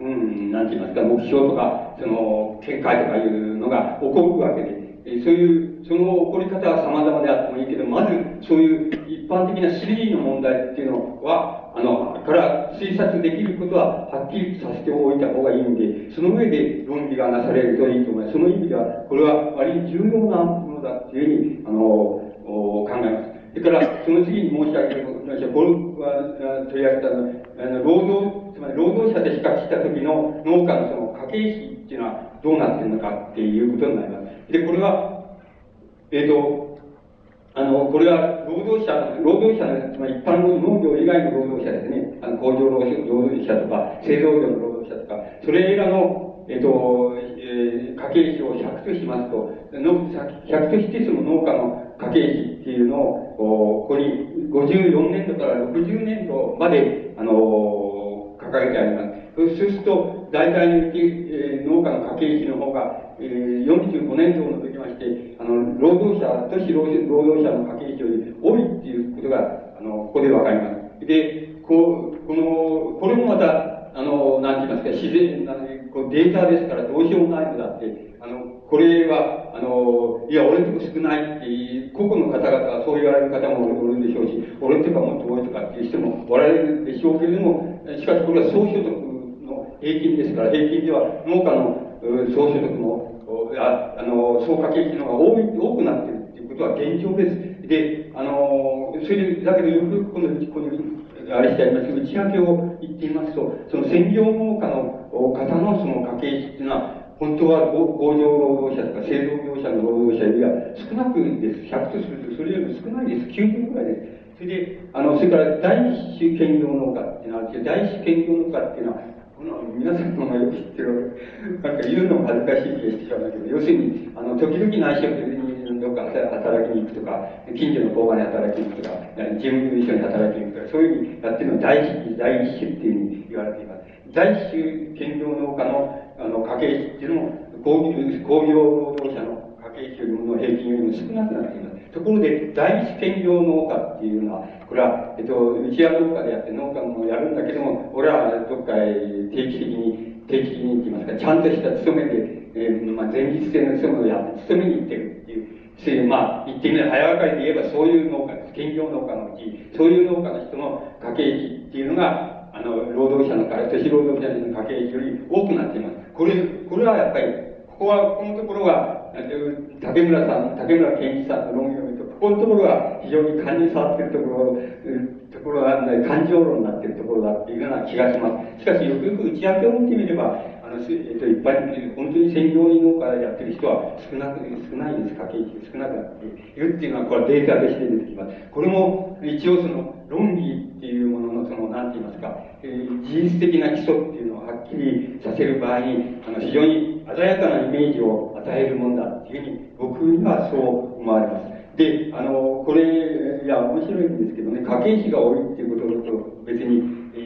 うん、なんて言いますか、目標とか、その、見解とかいうのが起こるわけで、そういう、その起こり方は様々であってもいいけど、まず、そういう一般的な 3D の問題っていうのは、あの、から推察できることははっきりさせておいた方がいいんで、その上で論理がなされるといいと思います。その意味では、これは割に重要なものだっていうふうに、あの、考えます。それから、その次に申し上げることは、これは取り上げたのあの、労働、まり労働者で比較した時の農家のその家計費っていうのはどうなってるのかっていうことになります。で、これは、えっ、ー、と、あの、これは労働者、労働者の、まり一般の農業以外の労働者ですね。あの、工場労働者とか、製造業の労働者とか、それらの、えっ、と、えー、家計費を100としますと、の100としてその農家の家計費っていうのを、ここに54年度から60年度まで、あの、掲げてあります。そうすると、大体のうち、農家の家計費の方が、えー、45年度を除きまして、あの、労働者、都市労働者の家計費より多いっていうことが、あの、ここでわかります。で、こ、この、これもまた、あの、なんて言いますか、自然な、こうデータですからどうしようもないのだって、あの、これは、あの、いや、俺のとこ少ないっていう、個々の方々はそう言われる方もおるんでしょうし、俺のとこはもっと多いとかっていう人もおられるでしょうけれども、しかしこれは総所得の平均ですから、平均では農家の総所得の、ああの、総家計費の方が多い、多くなってるっていうことは現状です。で、あの、それ、だけどよくこの、この、あれしてありますけど、内訳を言ってみますと、その専業農家の方のその家計費っていうのは、本当は工場労働者とか製造業者の労働者よりは少なくです。100とするとそれよりも少ないです。90ぐらいです。それで、あの、それから第一種兼業農家っていうのは、第一種兼業農家っていうのは、皆さんの方がよく知ってる、なんか言うのも恥ずかしい気がしてしまうんだけど、要するに、あの、時々内職的にどっか働きに行くとか、近所の工場に働きに行くとか、事務所に働きに行くとか、そういうふうにやってるのを第一種、第一種っていうふうに言われています。第一種兼業農家の、あの、家計費っていうのも、工業労働者の家計費よりも平均よりも少なくなっています。ところで、第一兼業農家っていうのは、これは、えっと、うちは農家でやって農家もやるんだけども、俺はどっかへ定期的に、定期的にって言いますか、ちゃんとした勤めで、えー、まあ、前日制の勤めをやって、勤めに行ってるっていう、そういう、まあ、言ってみれば早分かりで言えばそういう農家です。兼業農家のうち、そういう農家の人の家計費っていうのが、あの、労働者の会、都市労働者の家計より多くなっています。これ、これはやっぱり、ここは、このところは、竹村さん、竹村健一さんの論議を見ると、ここのところが非常に感に触ってるところ、ところが、感情論になってるところだっていうような気がします。しかし、よくよく内訳を見てみれば、の、えっと、一般に、本当に専業農家やってる人は少なく、少ないです、家計値少なくなっているっていうのは、これはデータとして出てきます。これも、一応その、論理っていうものの、その、なんて言いますか、えー、事実的な基礎っていうのをはっきりさせる場合に、あの、非常に鮮やかなイメージを与えるもんだっていうふうに、僕にはそう思われます。で、あの、これ、いや、面白いんですけどね、家計費が多いっていうことと別に、え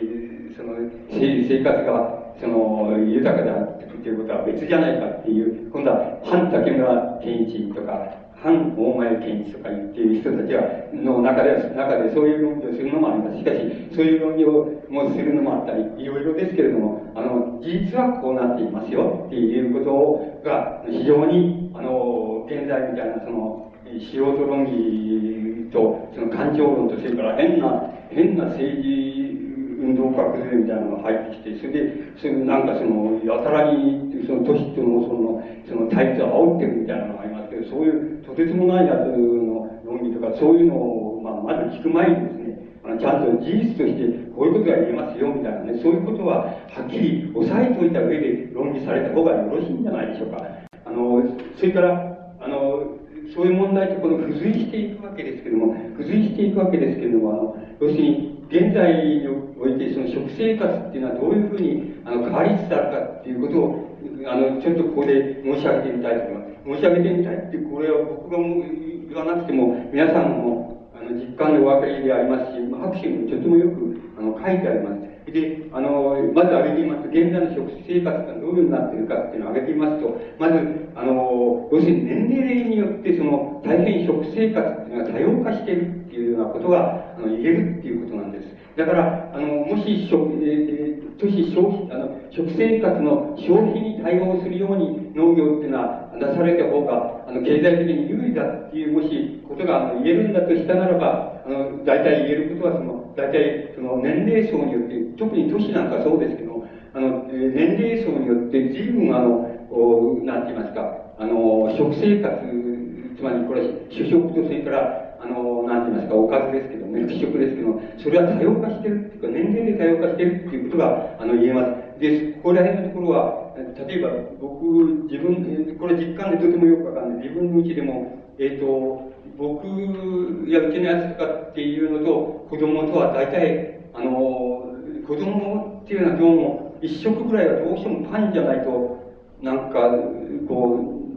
ー、その、生活が、その、豊かであってっていうことは別じゃないかっていう、今度は、反竹村健一とか、反大前健一とか言っている人たちは、の中で、中でそういう論議をするのもあります。しかし、そういう論議をもするのもあったり、いろいろですけれども、あの、事実はこうなっていますよっていうことが、非常に、あの、現在みたいな、その、素人論議と、その感情論と、それから変な、変な政治運動家崩れみたいなのが入ってきて、それで、それなんかその、やたらに、その都市とのその、その対立を煽ってるみたいなのがありますけど、そういうとてつもないやつの論議とか、そういうのを、まあ、まず聞く前にですね、あのちゃんと事実としてこういうことが言えますよみたいなね、そういうことははっきり押さえておいた上で論議された方がよろしいんじゃないでしょうか。あの、それから、あの、そういう問題とこの付随していくわけですけども、付随していくわけですけども、あの、要するに、現在においてその食生活っていうのはどういうふうにあの変わりつつあるかっていうことを、あの、ちょっとここで申し上げてみたいと思います。申し上げてみたいって、これは僕が言わなくても、皆さんも、あの、実感でお分かりでありますし、拍手にとてもよく、あの、書いてあります。で、あの、まず挙げてみますと、現在の食生活がどういうふうになっているかっていうのを挙げてみますと、まず、あの、要するに年齢によって、その、大変食生活っていうのが多様化しているいうようなことが、あの、言えるっていうことなんです。だから、あの、もし食、えー、都市消費、あの、食生活の消費に対応するように農業っていうのは出された方が、あの、経済的に有利だっていう、もし、ことが言えるんだとしたならば、あの、大体言えることは、その、大体、その、年齢層によって、特に都市なんかそうですけど、あの、年齢層によって随分、あの、おなんて言いますか、あの、食生活、つまりこれ、主食とそれから、あの、なんて言いますか、おかずですけどね、主食ですけど、それは多様化してるっていうか、年齢で多様化してるっていうことが、あの、言えます。で、ここら辺のところは、例えば、僕、自分、これ実感でとてもよくわかんない。自分のうちでも、えっ、ー、と、僕やうちのやつとかっていうのと、子供とは大体、あの、子供っていうのはどうも、一食ぐらいはどうしてもパンじゃないと、なんか、こう、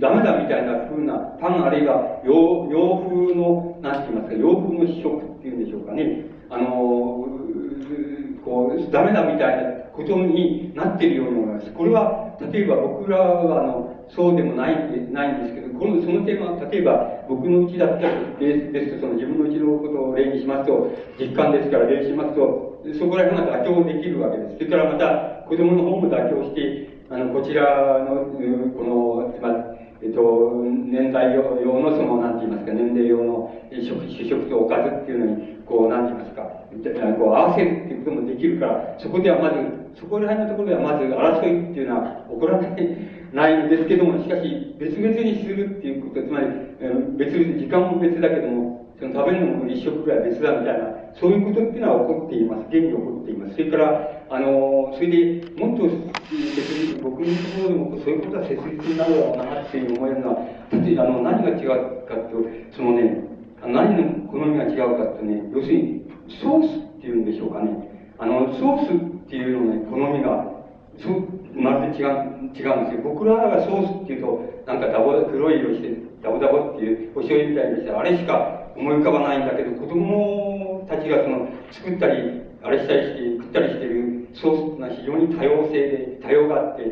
ダメだみたいな風なパンあるいは洋洋風の、なんて言いますか、洋風の試食っていうんでしょうかね。あの、こう、ダメだみたいなことになっているように思います。これは、例えば僕らは、あの、そうでもない、ないんですけど、この、その点は、例えば、僕のうちだったりですと、その自分のうちのことを例にしますと、実感ですから例にしますと、そこら辺が妥協できるわけです。それからまた、子供の方も妥協して、あの、こちらの、この、まり、えっと、年代用のその、なんて言いますか、年齢用の食、主食とおかずっていうのに、こう、なんて言いますか、こう合わせるっていうこともできるから、そこではまず、そこら辺のところではまず争いっていうのは起こらないないんですけども、しかし、別々にするっていうこと、つまり、別々、時間も別だけども、その食べるのも一食ぐらい別だみたいな、そういうことっていうのは起こっています。現に起こっています。それから、あの、それでもっと別に僕のところでもそういうことは切実になるだろうなっていう思えるのは、例えばあの何が違うかと、そのね、何の好みが違うかってね、要するにソースっていうんでしょうかね。あの、ソースっていうのね、好みが、そまるで違う、違うんですよ。僕らがソースっていうと、なんかダボ、黒い色して、ダボダボっていうお醤油みたいにして、あれしか思い浮かばないんだけど、子供たちがその、作ったり、あれしたりして、食ったりしてるソースってのは非常に多様性で、多様があって、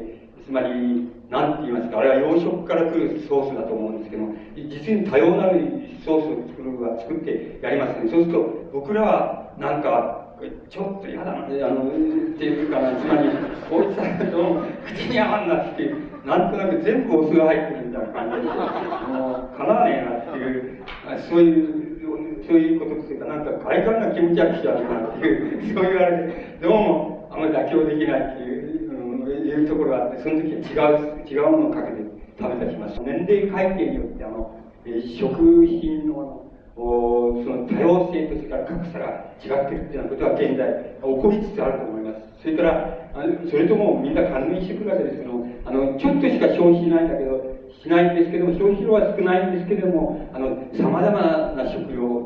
つまり、なんて言いますか、あれは洋食から来るソースだと思うんですけども、実に多様なるソースを作るは作ってやりますね。そうすると、僕らはなんか、ちょっと嫌だな、あの、っていうかな、つまり、こいつはどうも口に合わんなって、なんとなく全部お酢が入ってるみたいな感じで、もう、かなわねえなっていう、そういう、そういうことというか、なんか外観が気持ち悪くしちゃうなっていう、そういうあれで、どうもあんまり妥協できないっていう、うんいうところがあって、その時は違う、違うものをかけて食べたりします。年齢会計によって、あの、ええー、食品のおその多様性とそれから格差が違ってるっていうようなことは現在起こりつつあると思います。それから、あのそれともみんな関連してくるわけですけども、あの、ちょっとしか消費しないんだけど、しないんですけども、消費量は少ないんですけども、あの、様々な食料、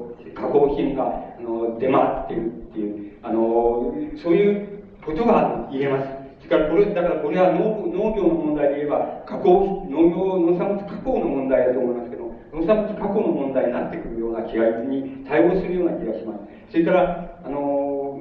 加工品が、あの、出回っているっていう、あの、そういうことが言えます。それからこれ、だからこれは農農業の問題で言えば、加工、農業、農産物加工の問題だと思いますけど、農産物加工の問題になってくるような気が、に対応するような気がします。それから、あの、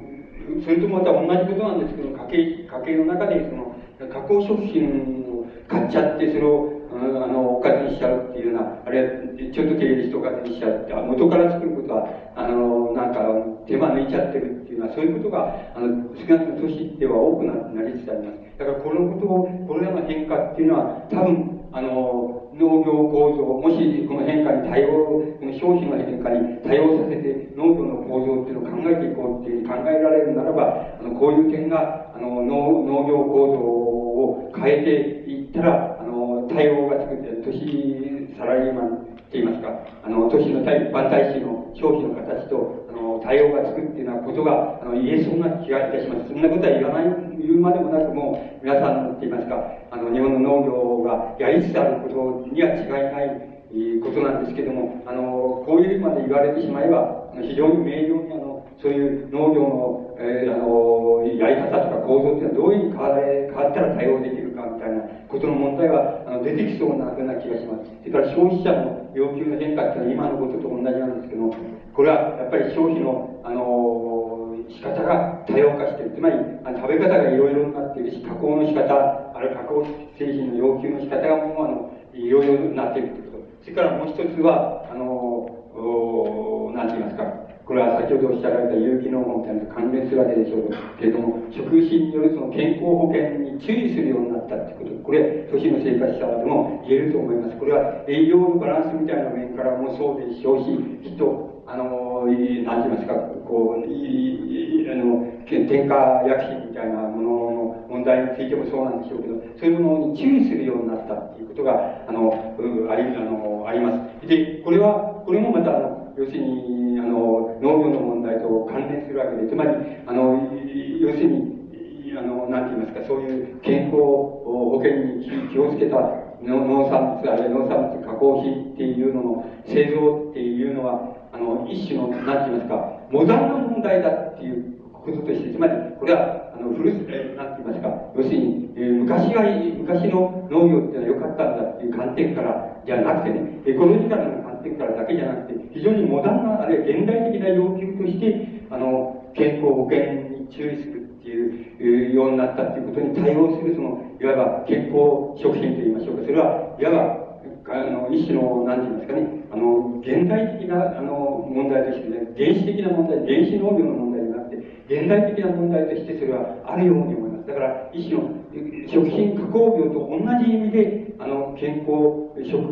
それとまた同じことなんですけど、家計、家計の中で、その、加工食品を買っちゃって、それを、あの、おかずにしちゃうっていうような、あるいは、ちょっと経営しておかずにしちゃって、元から作ることは、あの、なんか、手間抜いちゃってるっていうのは、そういうことが、あの、少なくとも年では多くなりつつあります。だから、このことを、これらの変化っていうのは、多分、あの、農業構造、もしこの変化に対応、この消費の変化に対応させて農業の構造っていうのを考えていこうっていうふうに考えられるならば、あの、こういう点が、あの、農農業構造を変えていったら、対応がつくって、都市サラリーマンって言いますか、あの、都市の一般大使の消費の形と、あの、対応がつくっていうようなことが、あの、言えそうな気がいたします。そんなことは言わない、言うまでもなく、もう、皆さんって言いますか、あの、日本の農業がやりつつあることには違いないことなんですけども、あの、こういうまで言われてしまえば、非常に明瞭にあの、そういう農業の、えー、あの、やり方とか構造っていうのはどういうふうに変わ、変わったら対応できるたいなことの問題は、あの、出てきそうなふうな気がします。それから消費者の要求の変化っていうのは今のことと同じなんですけども、これはやっぱり消費の、あの、仕方が多様化してる。つまり、あの食べ方がいろいろになっているし、加工の仕方、あるいは加工製品の要求の仕方がもう、あの、いろいろになっているということ。それからもう一つは、あの、なんて言いますか、これは先ほどおっしゃられた有機農法みたいな関連するわけでしょうけれども、食品によるその健康保険に注意するようになったってこと、これ、都市の生活者でも言えると思います。これは栄養のバランスみたいな面からもそうでしょうし、人、あの、なんて言いますか、こう、いあの、添加薬品みたいなものの問題についてもそうなんでしょうけど、そういうものに注意するようになったっていうことが、あの、あり、あの、あります。で、これは、これもまた、あの、要するに、あの、農業の問題と関連するわけで、つまり、あの、要するに、あの、なんて言いますか、そういう健康保険に気をつけた農産物、あるいは農産物加工品っていうのの製造っていうのは、あの、一種の、なんて言いますか、モダンな問題だっていうこととして、つまり、これは、あの、古す、えなんて言いますか、要するに、えー、昔は、昔の農業っていうのは良かったんだっていう観点からじゃなくてね、エコロジカルな観点からだけじゃなくて、非常にモダンな、あるいは現代的な要求として、あの、健康保険に注意するっていうようになったっていうことに対応する、その、いわば健康食品と言いましょうか、それは、いわば、あの、一種の、なんて言いますかね、あの、現代的な、あの、問題としてね、原始的な問題、原始農業の問題じゃなくて、現代的な問題としてそれはあるように思います。だから、一種の食品加工業と同じ意味で、あの、健康食、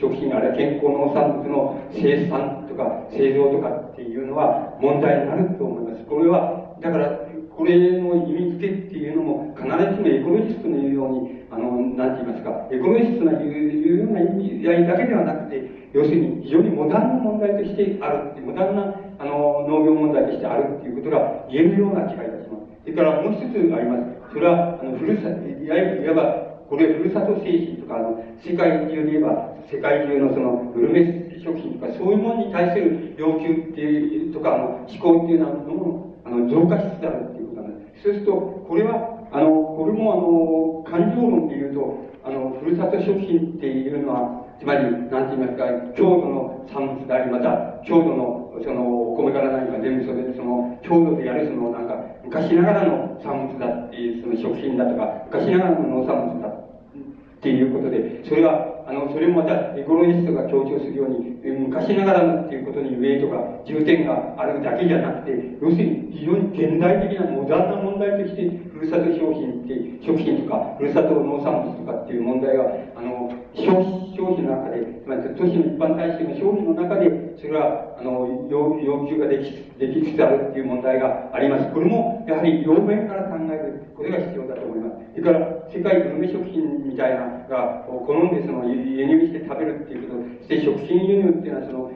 食品、あるいは健康農産物の生産とか製造とかっていうのは問題になると思います。これは、だから、これの意味付けっていうのも必ずしもエコロジストの言うように、あの、なんて言いますか、エコロジストの言ういうような意味合いだけではなくて、要するに非常にモダンな問題としてあるっていう、モダンなあの農業問題としてあるっていうことが言えるような気がいたします。それからもう一つあります。それは、あの、ふるさ、いわゆる、いわば、これ、ふるさと精神とか、あの、世界中で言えば、世界中のその、グルメ食品とか、そういうものに対する要求っていう、とか、あの、思考っていうのも、あの、増加しつつあるっていうことなんです。そうすると、これは、あの、これも、あの、感情論で言うと、あの、ふるさと食品っていうのは、つまり、なんて言いますか、郷土の産物であり、また、郷土の、その、お米から何か全部それで、その、郷土でやる、その、なんか、昔ながらの産物だっていう、その食品だとか、昔ながらの農産物だっていうことで、それは、あの、それもまたエコロジストが強調するように、昔ながらのっていうことに上とか重点があるだけじゃなくて、要するに非常に現代的なモダンな問題として、ふるさと商品って、食品とか、ふるさと農産物とかっていう問題が、あの、消費、消費の中で、つまり都市の一般大衆の消費の中で、それは、あの、要要求ができ、できつつあるっていう問題があります。これも、やはり両面から考えることが必要だと思います。それから、世界グルメ食品みたいなのが、好んでその輸入して食べるっていうこと、そして食品輸入っていうのは、その、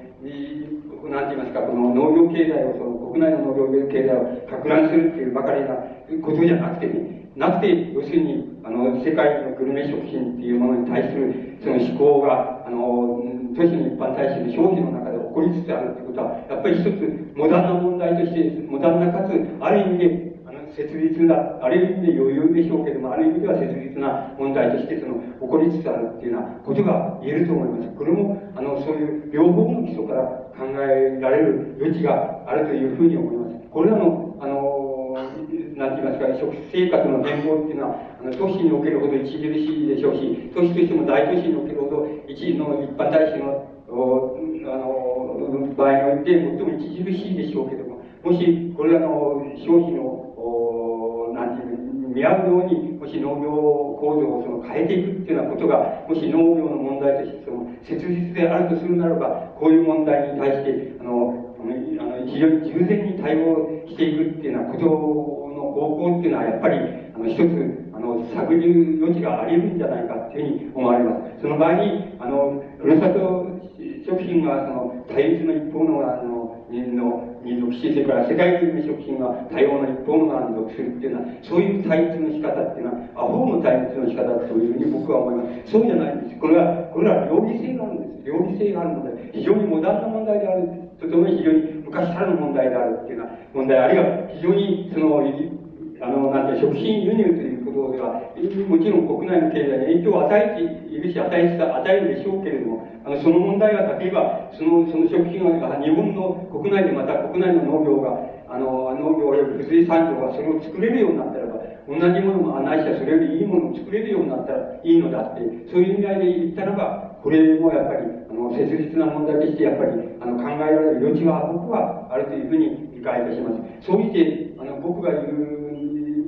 なんて言いますか、この農業経済を、その国内の農業経済を拡乱するっていうばかりなことじゃなくてね、なくて、要するに、あの、世界のグルメ食品っていうものに対する、その思考が、あの、都市の一般大衆の消費の中で起こりつつあるってことは、やっぱり一つ、モダンな問題として、モダンなかつ、ある意味で、あの、切実な、ある意味で余裕でしょうけども、ある意味では切実な問題として、その、起こりつつあるっていうようなことが言えると思います。これも、あの、そういう両方の基礎から考えられる余地があるというふうに思います。これらの、あの、なんて言いますか、食生活の変更っていうのは、あの都市におけるほど著しいでしょうし、都市としても大都市におけるほど、一時の一般大衆の、あの、場合において最も著しいでしょうけども、もし、これらの消費の、おなんていう見合うように、もし農業構造をその変えていくっていうようなことが、もし農業の問題としてその切実であるとするならば、こういう問題に対して、あの、あの非常に従前に対応していくっていうようなことの方向っていうのは、やっぱり、あの、一つ、あの、探る余地があり得るんじゃないかっていうふうに思われます。その場合に、あの、ふるさと食品が、その、対立の一方の、あの、人の、に属し、それから世界的に食品が多様な一方の側に属するっていうのは、そういう対立の仕方っていうのは、アホの対立の仕方というふうに僕は思います。そうじゃないんです。これは、これは両義性があるんです。両義性があるので、非常にモダンな問題であるとともに非常に昔からの問題であるっていうような問題、あるいは非常にその、あの、なんて、食品輸入ということでは、もちろん国内の経済に影響を与えているし、与え与えるでしょうけれども、あの、その問題が例えば、その、その食品が、日本の国内でまた国内の農業が、あの、農業および付随産業がそれを作れるようになったらば、同じものも、ないしはそれよりいいものを作れるようになったらいいのだって、そういう意味合いで言ったらば、これもやっぱり、あの、切実な問題として、やっぱり、あの、考えられる余地は僕はあるというふうに理解いたします。そうして、あの、僕が言う、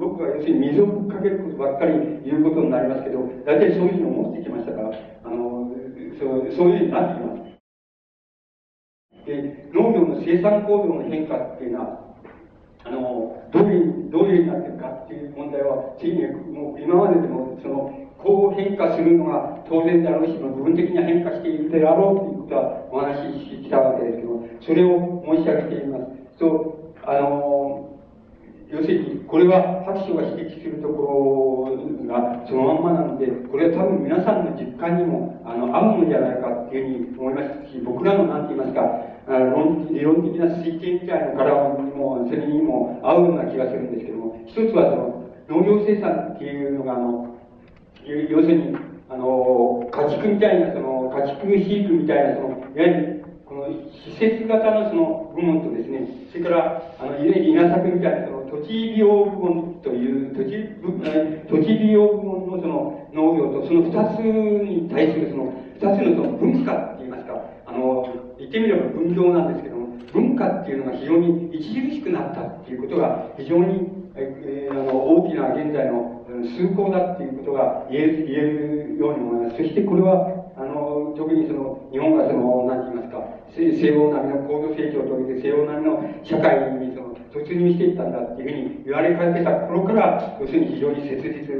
僕が要するに水をかけることばっかり言うことになりますけど、大体そういうふうに思ってきましたから、あの、そうそういうふうになってきます。で、農業の生産構造の変化っていうのは、あの、どういう、どういうふうになってるかっていう問題は、次に、もう今まででも、その、こう変化するのが当然だろうし、部分的には変化しているであろうということはお話ししてきたわけですけど、それを申し上げています。そう、あの、要するに、これは拍手が指摘するところがそのまんまなので、これは多分皆さんの実感にも、あの、合うのではないかっていうふうに思いますし、僕らの何て言いますか、あの論理論的な推計みたいな柄にも、それにも合うような気がするんですけども、一つはその、農業生産っていうのが、あの、要するに、あの、家畜みたいな、その、家畜飼育みたいな、その、いわゆる、施設型のその部門とですね、それから、あの、稲作みたいな、その、土地利用部門という、土地、土地利用部門のその、農業と、その二つに対するその、二つのその文化って言いますか、あの、言ってみれば分業なんですけども、文化っていうのが非常に著しくなったっていうことが、非常に、えー、あの、大きな現在の崇高だっていうことが言える、言えるように思います。そしてこれは、あの、特にその、日本がその、何て言いますか、西欧並みの高度成長といて西欧並みの社会にその、突入していったんだっていうふうに言われかけた頃から、要するに非常に切実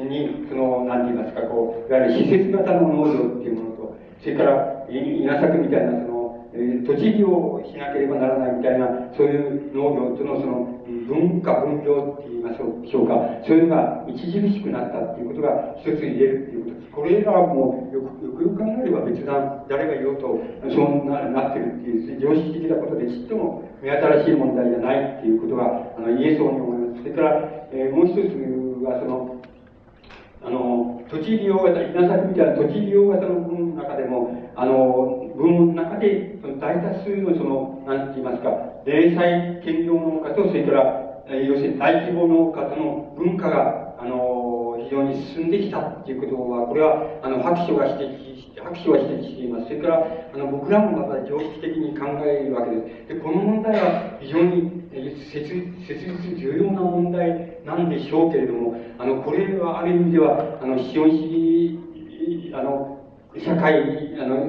に、その、何て言いますか、こう、いわゆる施設型の農業っていうものと、それから、稲作みたいな、その、えー、土地利用をしなければならないみたいな、そういう農業とのその、文化分業って言いましょうか、そういうのが著しくなったっていうことが一つ言えるっていうことです。これらはもうよくよく考えれば別段誰が言おうとそうななってるっていう常識的なことでちっとも目新しい問題じゃないっていうことがあの言えそうに思います。それから、えー、もう一つはそのあの、土地利用型、稲作みたいな土地利用型の部分の中でも、あの、部門の中で、その大多数のその、なんて言いますか、零細兼業農家と、それから、え要するに大規模農家との文化が、あの、非常に進んできたっていうことは、これは、あの、拍手が指摘して、拍手は指摘しています。それから、あの、僕らもまた常識的に考えるわけです。で、この問題は非常に、切実重要な問題なんでしょうけれども、あの、これはある意味では、あの、資本主義、あの、社会、あの、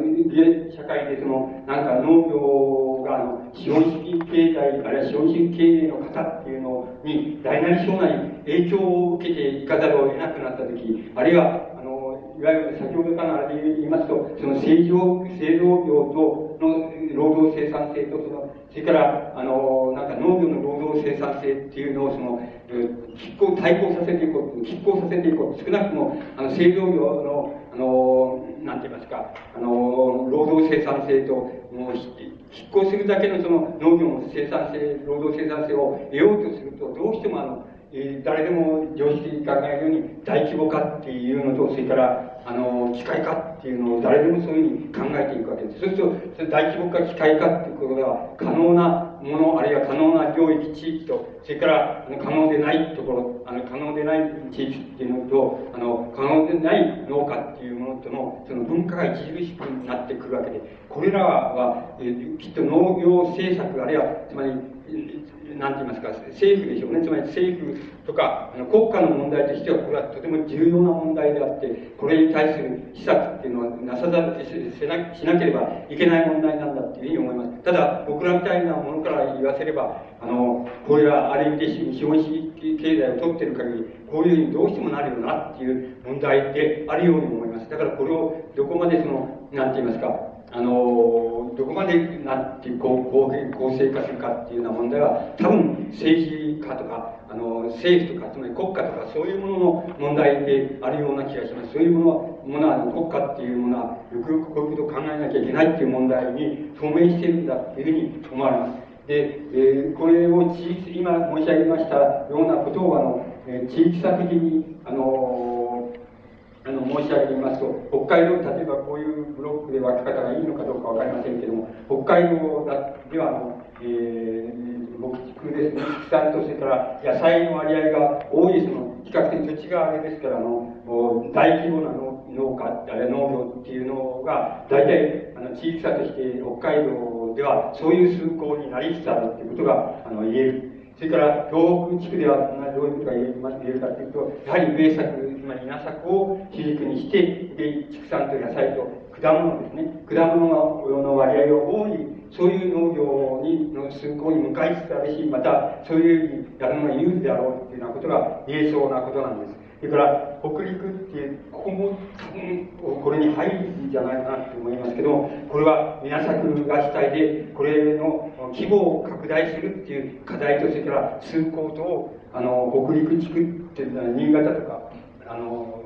社会でその、なんか農業が、あの、資本主義経済、あるいは資本主義経営の方っていうのに、大なり小なり影響を受けていかざるを得なくなったとき、あるいは、あの、いわゆる先ほどからあれで言いますと、その製造、製造業との労働生産性と、その、それから、あの、なんか農業の労働生産性っていうのを、その、拮抗、対抗させていこう、拮抗させていこう。少なくとも、あの、製造業の、あの、なんて言いますか、あの、労働生産性と、もう、拮抗するだけのその農業の生産性、労働生産性を得ようとすると、どうしてもあの、え、誰でも常識に考えるように大規模化っていうのと、それから、あの、機械化っていうのを誰でもそういうふうに考えていくわけです。そうすると、そ大規模化、機械化っていうことが可能なもの、あるいは可能な領域、地域と、それから、あの、可能でないところ、あの、可能でない地域っていうのと、あの、可能でない農家っていうものとの、その文化が著しくなってくるわけで、これらは、え、きっと農業政策、あるいは、つまり、なんて言いますか、政府でしょうね。つまり政府とか、あの国家の問題としては、これはとても重要な問題であって、これに対する施策っていうのはなさざるしなしなければいけない問題なんだっていうふうに思います。ただ、僕らみたいなものから言わせれば、あの、これはある意味で資本主義経済を取ってる限り、こういうふうにどうしてもなるよなっていう問題であるように思います。だからこれをどこまでその、なんて言いますか、あの、どこまでなってこう公公正化するかっていうような問題は、多分政治家とか、あの、政府とか、つまり国家とか、そういうものの問題であるような気がします。そういうものものは、国家っていうものは、よくよくこういうことを考えなきゃいけないっていう問題に透明してるんだっていうふうに思われます。で、えー、これを地域、今申し上げましたようなことを、あの、えー、地域差的に、あのあの、申し上げてみますと、北海道、例えばこういうブロックで分け方がいいのかどうかわかりませんけども、北海道では、あの、えー、牧畜ですね、畜産と、それから野菜の割合が多い、その、比較的土地があれですから、あの、大規模な農農家、あれ農業っていうのが、大体、あの、地域差として北海道では、そういう崇高になりつつあるっていうことが、あの、言える。それから東北地区ではどういうことが言えるかというと、やはり米作、つまり稲作を主軸にして、で、畜産と野菜と果物ですね。果物の割合が多い、そういう農業に、の進行に向かいつつあるし、また、そういうふうにやるのが有利であろうというようなことが言えそうなことなんです。それから、北陸っていう、ここも多分、これに入るんじゃないかなと思いますけど、これは稲作が主体で、これの規模を拡大するっていう課題と、それから通行と、あの、北陸地区っていうのは、新潟とか、あの、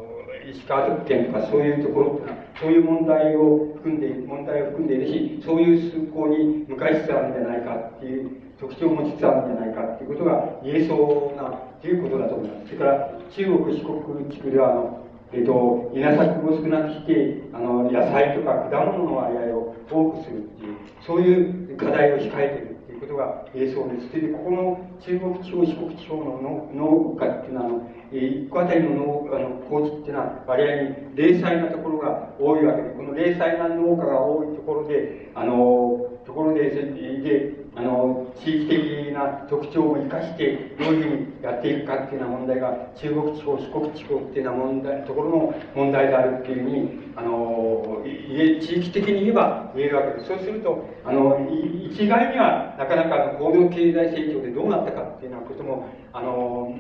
石川県とかそういうところっていうのは、そういう問題を含んで、問題を含んでいるし、そういう通行に向かいつつあるんじゃないかっていう特徴を持ちつつあるんじゃないかっていうことが言えそうな、ということだと思います。それから、中国、四国地区では、あの、えっ、ー、と、稲作を少なくして、あの、野菜とか果物の割合を多くするっていう、そういう課題を控えているっていうことが言えそうです。それで、ここの中国地方、四国地方の農家っていうのは、あの、えー、一個あたりの農あの高地っていうのは割合に零細なところが多いわけで、この零細な農家が多いところで、あの、ところで、で、あの、地域的な特徴を生かして、どういうふうにやっていくかっていうような問題が、中国地方、四国地方っていうような問題、ところの問題であるっていうふうに、あの、地域的に言えば言えるわけです。そうすると、あの、一概にはなかなか行動経済成長でどうなったかっていうようなことも、あの、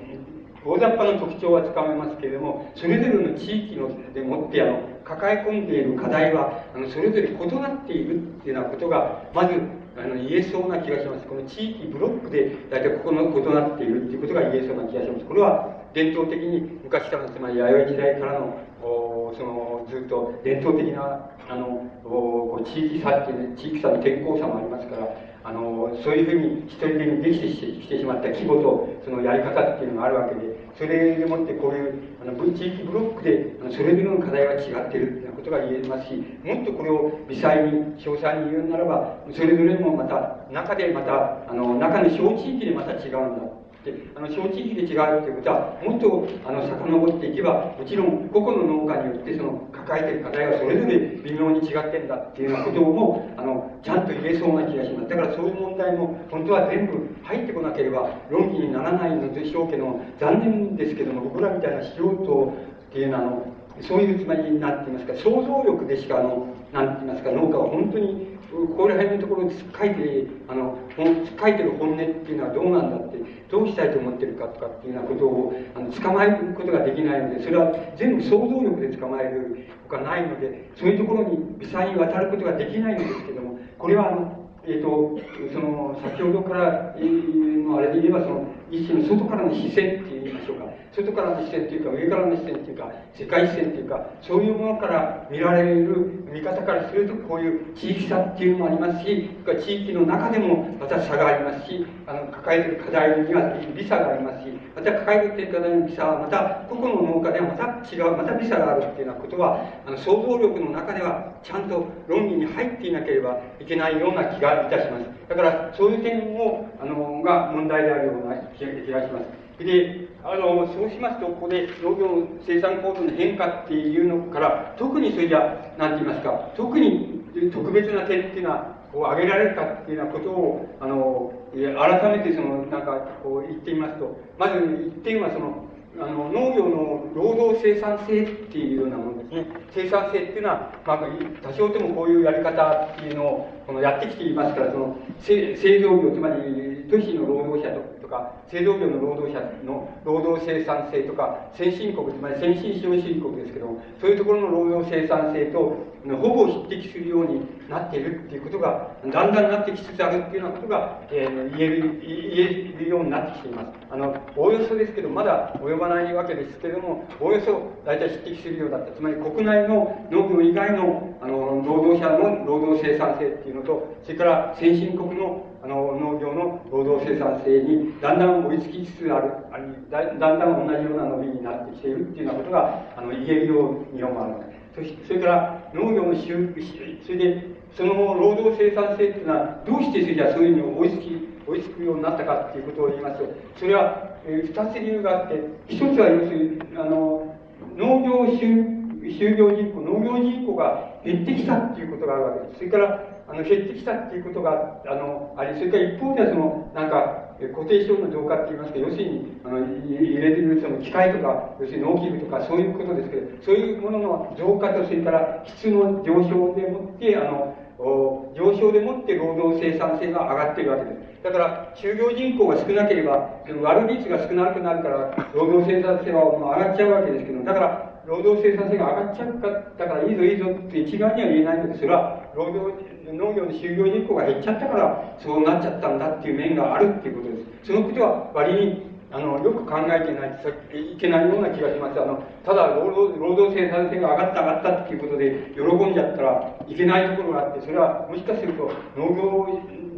大雑把な特徴はつかめますけれども、それぞれの地域のでもってあの抱え込んでいる課題はあのそれぞれ異なっているっていうようなことが、まずあの言えそうな気がします。この地域ブロックで大体ここの異なっているっていうことが言えそうな気がします。これは伝統的に昔からの、つまり弥生時代からのおそのずっと伝統的なあのお地域差っていう、地域差の健康差もありますから、あの、そういうふうに一人でにできてしてしまった規模と、そのやり方っていうのがあるわけで、それでもってこういう、あの、地域ブロックで、それぞれの課題は違ってるっていうことが言えますし、もっとこれを微細に、詳細に言うならば、それぞれもまた、中でまた、あの、中の小地域でまた違うんだ。あの、小地域で違うということは、もっと、あの、遡っていけば、もちろん、個々の農家によって、その、抱えている課題はそれぞれ微妙に違ってんだっていうようなことも、あの、ちゃんと言えそうな気がします。だからそういう問題も、本当は全部入ってこなければ、論議にならないのでしょうけど、残念ですけども、僕らみたいな素人っていうのは、あの、そういう、つまりに、なんていますか、想像力でしか、あの、なんて言いますか、農家は本当に、ここら辺のところに書いて、あの、書いてる本音っていうのはどうなんだって、どうしたいと思ってるかとかっていうようなことを、あの、捕まえることができないので、それは全部想像力で捕まえるほかないので、そういうところに微細に渡ることができないんですけども、これは、あの、えっ、ー、と、その、先ほどから、えー、あれで言えば、その、一種の外からの視線って言いましょうか。外からの視線っていうか、上からの視線っていうか、世界視線っていうか、そういうものから見られる見方からすると、こういう地域差っていうのもありますし、地域の中でもまた差がありますし、あの、抱えてる課題には微差がありますし、また抱えている課題の微差は、また個々の農家ではまた違う、また微差があるっていうようなことは、あの、想像力の中ではちゃんと論議に入っていなければいけないような気がいたします。だから、そういう点を、あの、が問題であるような気がします。で、あの、そうしますと、ここで農業の生産構造の変化っていうのから、特にそれじゃ、なんて言いますか、特に特別な点っていうのは、こう挙げられるかっていうようなことを、あの、改めてその、なんか、こう言ってみますと、まず一点はその、あの農業の労働生産性っていうようなものですね。生産性っていうのは、まあ、多少でもこういうやり方っていうのをこのやってきていますから、その製造業、つまり都市の労働者とか、製造業の労働者の労働生産性とか、先進国、つまり先進資本主義国ですけど、そういうところの労働生産性と、ほぼ匹敵するようになっているっていうことが、だんだんなってきつつあるっていうようなことが、えー、言える、言えるようになってきています。あの、おおよそですけど、まだ及ばないわけですけれども、おおよそ大体匹敵するようだった。つまり国内の農業以外の、あの、労働者の労働生産性っていうのと、それから先進国のあの農業の労働生産性にだんだん追いつきつつある、あるだだんだん同じような伸びになってきているっていうようなことがあの言えるように思われます。そしてそれから農業の収それでその労働生産性っていうのはどうしてそれじゃそういうふうに追いつき追いつくようになったかっていうことを言いますとそれは、えー、2つ理由があって一つは要するにあの農業就就業人口農業人口が減ってきたっていうことがあるわけですそれからあの減ってきたっていうことがあのありそれから一方ではそのなんか固定資本の増加って言いますか要するにあの入れてるその機械とか要するに農機具とかそういうことですけどそういうものの増加とそれから質の上昇でもってあの上昇でもって労働生産性が上がってるわけです。だから、就業人口が少なければ、割る率が少なくなるから、労働生産性は上がっちゃうわけですけど、だから、労働生産性が上がっちゃうか、だからいいぞいいぞって一概には言えないので、それは労働、農業の就業人口が減っちゃったから、そうなっちゃったんだっていう面があるっていうことです。そのことは割に、あの、よく考えていないといけないような気がします。あの、ただ労働、労働生産性が上がった上がったっていうことで喜んじゃったらいけないところがあって、それはもしかすると農業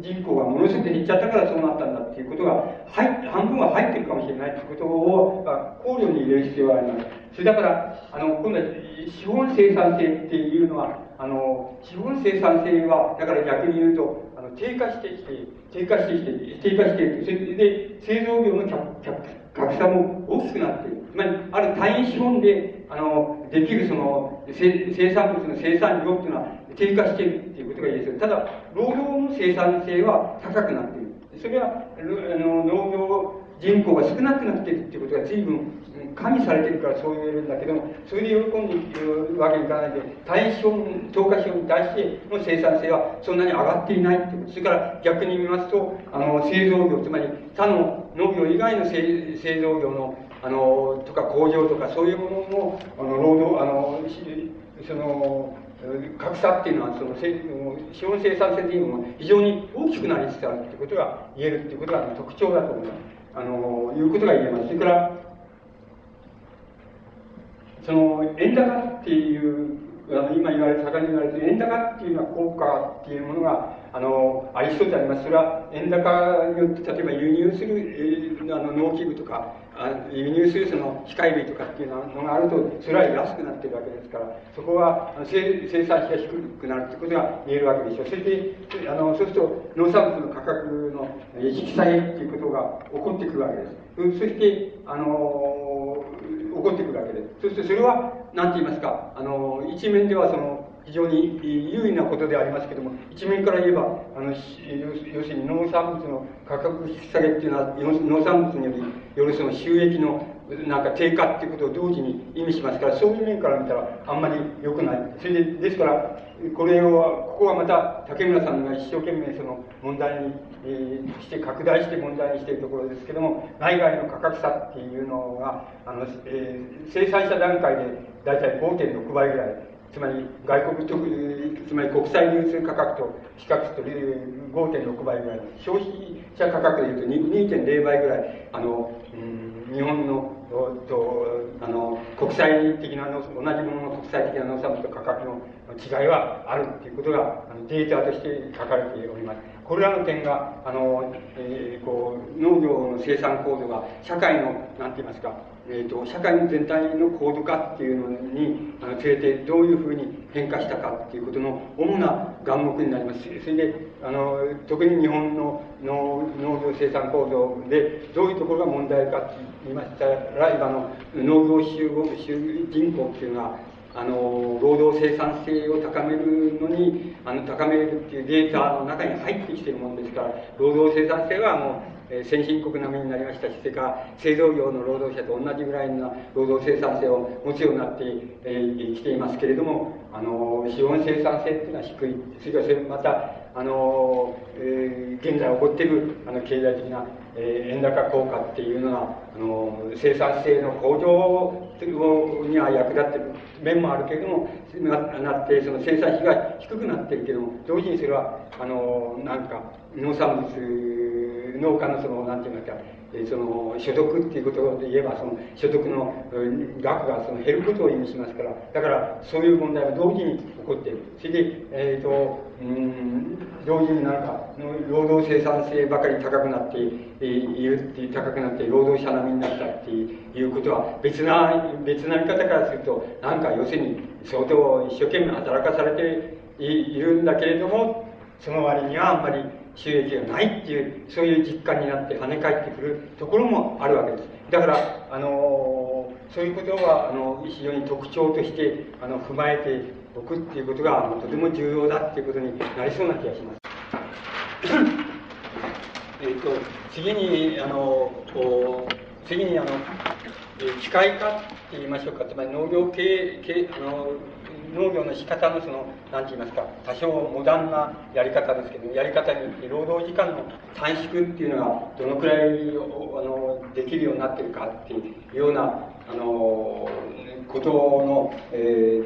人口がものすごく減っちゃったからそうなったんだっていうことが、はい、半分は入ってるかもしれないってことを考慮に入れる必要があります。それだから、あの、今度は資本生産性っていうのは、あの、資本生産性は、だから逆に言うと、あの、低下してきて、低下してきて、低下している。それで、製造業の格差も大きくなっている。つまり、ある単位資本で、あの、できるその、生産物の生産量っていうのは低下しているっていうことが言えですただ、労働の生産性は高くなっている。それは、あの、農業人口が少なくなっているっていうことが随分加味されてるからそう言えるんだけども、それで喜んでいるわけにいかないで、対象、投下資本に対しての生産性はそんなに上がっていないってこと。それから逆に見ますと、あの、製造業、つまり他の農業以外の製造業の、あの、とか工場とかそういうものの、あの、労働、あの、その、格差っていうのは、その、資本生産性っていうのも非常に大きくなりつつあるってことが言えるっていうことが特徴だと思います。あの、いうことが言えます。それから、その、円高っていう、今言われて、盛んに言われている円高っていうのは効果っていうものが、あの、ありそうであります。それは円高によって、例えば輸入する、えー、あの農機具とか、輸入するその機械類とかっていうのがあると、それは安くなってるわけですから、そこは生生産費が低くなるということが言えるわけでしょう。それで、あの、そうすると農産物の価格の引き下げっていうことが起こってくるわけです。そして、あの、起こってくるわけです。そしてそれは、なんて言いますか、あの、一面ではその、非常に優位なことでありますけれども、一面から言えば、あの要するに農産物の価格引き下げっていうのは、農産物によりよるその収益のなんか低下っていうことを同時に意味しますから、そういう面から見たらあんまり良くない。それで、ですから、これを、ここはまた竹村さんが一生懸命その問題に、えー、して拡大して問題にしているところですけども、内外の価格差っていうのが、あの、えー、生産者段階で大体5.6倍ぐらいつまり外国特つまり国際流通価格と比較すると5.6倍ぐらい消費者価格でいうと2.0倍ぐらいあの、うん、日本のとあの国際的な同じものの国際的な農産物と価格の違いはあるっていうことがあのデータとして書かれております。これらの点があの、えー、こう農業の生産構造が社会の何て言いますかえーと、社会全体の高度化っていうのにあのつれてどういうふうに変化したかっていうことの主な眼目になりますそれであの特に日本の農業生産構造でどういうところが問題かって言いましたら今の農業集合人口っていうのはあの労働生産性を高めるのにあの高めるっていうデータの中に入ってきてるものですから労働生産性はもうえ先進国並みになりましたし、それから製造業の労働者と同じぐらいの労働生産性を持つようになって、え、きていますけれども、あの、資本生産性っていうのは低い。それからそれまた、あの、えー、現在起こっているあの経済的な、えー、円高効果っていうのは、あの、生産性の向上には役立ってる面もあるけれども、なって、その生産費が低くなってるけども、同時にそれは、あの、なんか、農産物農家のその、なんて言いますか、その所得っていうことで言えば、その所得の額がその減ることを意味しますから、だからそういう問題が同時に起こっている。それで、えっ、ー、と、うん、同時になんか、労働生産性ばかり高くなっているっていう、高くなって労働者並みになったっていうことは、別な、別な見方からすると、なんか要するに相当一生懸命働かされているんだけれども、その割にはあんまり収益がないっていう、そういう実感になって跳ね返ってくるところもあるわけです。だから、あのそういうことは、あの、非常に特徴として、あの、踏まえておくっていうことが、あのとても重要だっていうことになりそうな気がします。えっと、次に、あの、次に、あの、機械化って言いましょうか、つまり農業系、系あの農業の仕方のその、なんて言いますか、多少モダンなやり方ですけど、やり方に労働時間の短縮っていうのがどのくらいあのできるようになってるかっていうような、あの、ことの、え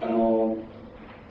ー、あの、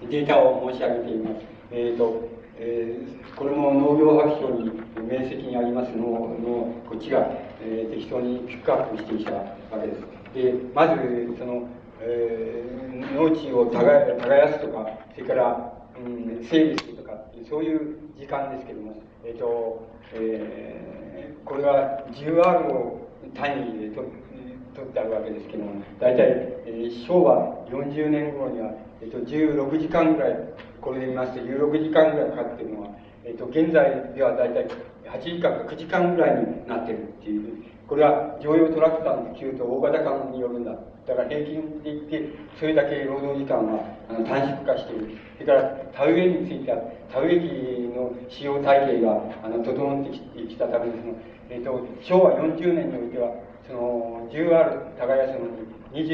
データを申し上げています。えっ、ー、と、えー、これも農業白書に面積にありますののこっちが、えー、適当にピックアップしてきたわけです。でまずそのえー、農地を耕すとか、それから、うん、整備するとかっていう、そういう時間ですけども、えっ、ー、と、えー、これは 10R を単位で取ってあるわけですけども、大体、えー、昭和40年頃には、えっ、ー、と、16時間ぐらい、これで見ますと16時間ぐらいかかっているのは、えっ、ー、と、現在では大体8時間か9時間ぐらいになってるっていう、これは乗用トラクターの普及と大型化によるんだ。だから平均で言って、それだけ労働時間はあの短縮化している。それから田植えについては、田植え機の使用体系があの整ってきたためにその、えっ、と、昭和40年においては、その、10R 耕すのに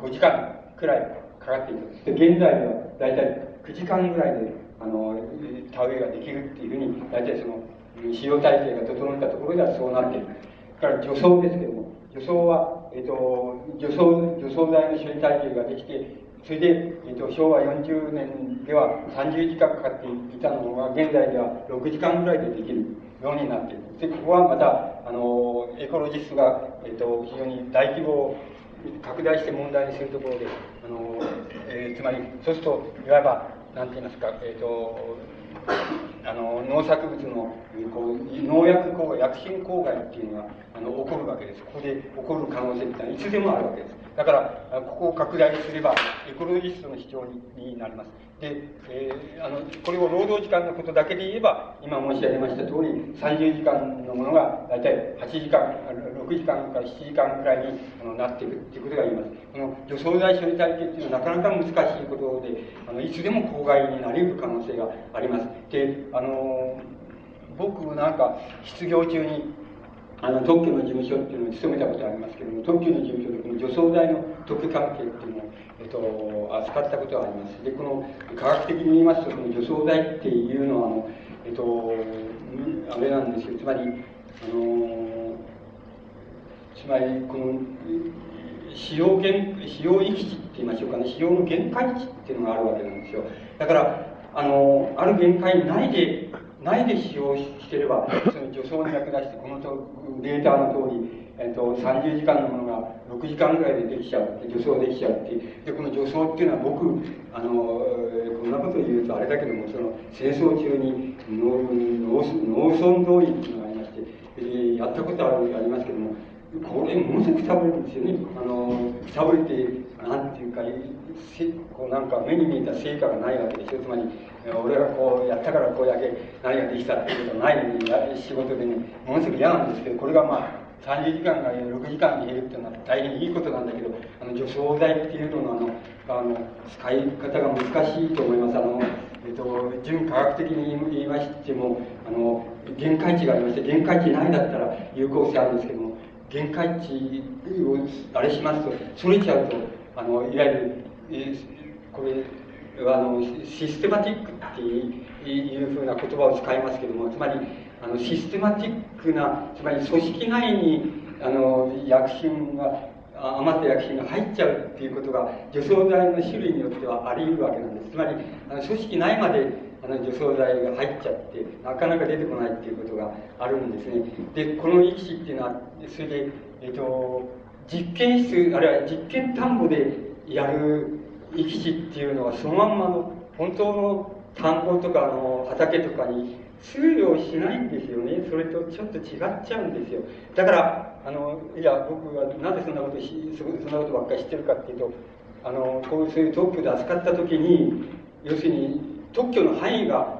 25時間くらいかかっている。で、現在では大体9時間ぐらいで、あの、田植えができるっていうふうに、大体その、使用体制が整ったところではそうなっている。から除草ですけども、除草は、えっ、ー、と、除草、除草剤の処理体系ができて、それで、えっ、と、昭和40年では30時間かかっていたのが、現在では6時間ぐらいでできるようになっている。で、ここはまた、あの、エコロジストが、えっ、と、非常に大規模拡大して問題にするところで、あの、えー、つまり、そうすると、いわば、なんて言いますか、えっ、と、あの農作物のこう農薬公害薬品公害っていうのがあの起こるわけです。ここで起こる可能性ってのはいつでもあるわけです。だからここを拡大すればエコロジストの主張になります。で、えー、あのこれを労働時間のことだけで言えば今申し上げました通り30時間のものが大体8時間6時間から7時間くらいにあのなっているということが言います。この除草剤処理体系っていうのはなかなか難しいことであのいつでも公害になり得る可能性があります。であの僕なんか失業中にあの特許の事務所っていうのを勤めたことありますけども特許の事務所でこの除草剤の特許関係っていうのを、えっと、扱ったことがあります。でこの科学的に言いますとその除草剤っていうのはあのえっとあれなんですよ。つまりあのつまりこの使用限使用域値って言いましょうかね。使用の限界値っていうのがあるわけなんですよ。だからあのある限界内で内で使用してればその除草に役立してこのとデータの通りえっと、30時間のものが6時間ぐらいでできちゃうって、除草できちゃうってで、この除草っていうのは僕、あの、こんなことを言うとあれだけども、その、清掃中に農農村同意っていうのがありまして、えー、やったことあるありますけども、これ、ものすごくくたぶれるんですよね。あの、くたぶれて、なんていうか、こうなんか目に見えた成果がないわけでしょ。つまり、俺がこうやったからこれだけ何ができたっていうことない仕事でね、ものすごく嫌なんですけど、これがまあ、30時間が6時間に減るっていうのは大変いいことなんだけど、あの除草剤っていうののあのあの使い方が難しいと思います。あのえっと、純科学的に言いましても、あの限界値がありまして、限界値ないんだったら有効性あるんですけども、限界値をあれしますと、それちゃうと、あのいわゆる、えー、これ、あのシステマティックっていうふうな言葉を使いますけども、つまり、あのシステマティックなつまり組織内にあの薬品が余った薬品が入っちゃうっていうことが除草剤の種類によってはあり得るわけなんです。つまりあの組織内まであの除草剤が入っちゃってなかなか出てこないっていうことがあるんですね。でこの力士っていうのはそれで、えっと、実験室あるいは実験田んぼでやる力士っていうのはそのまんまの本当の田んぼとかあの畑とかに通用しないんですよね。それとちょっと違っちゃうんですよ。だから、あの、いや、僕はなぜそんなことし、そんなことばっかり知ってるかっていうと、あの、こういうそういう特許で扱った時に、要するに特許の範囲が、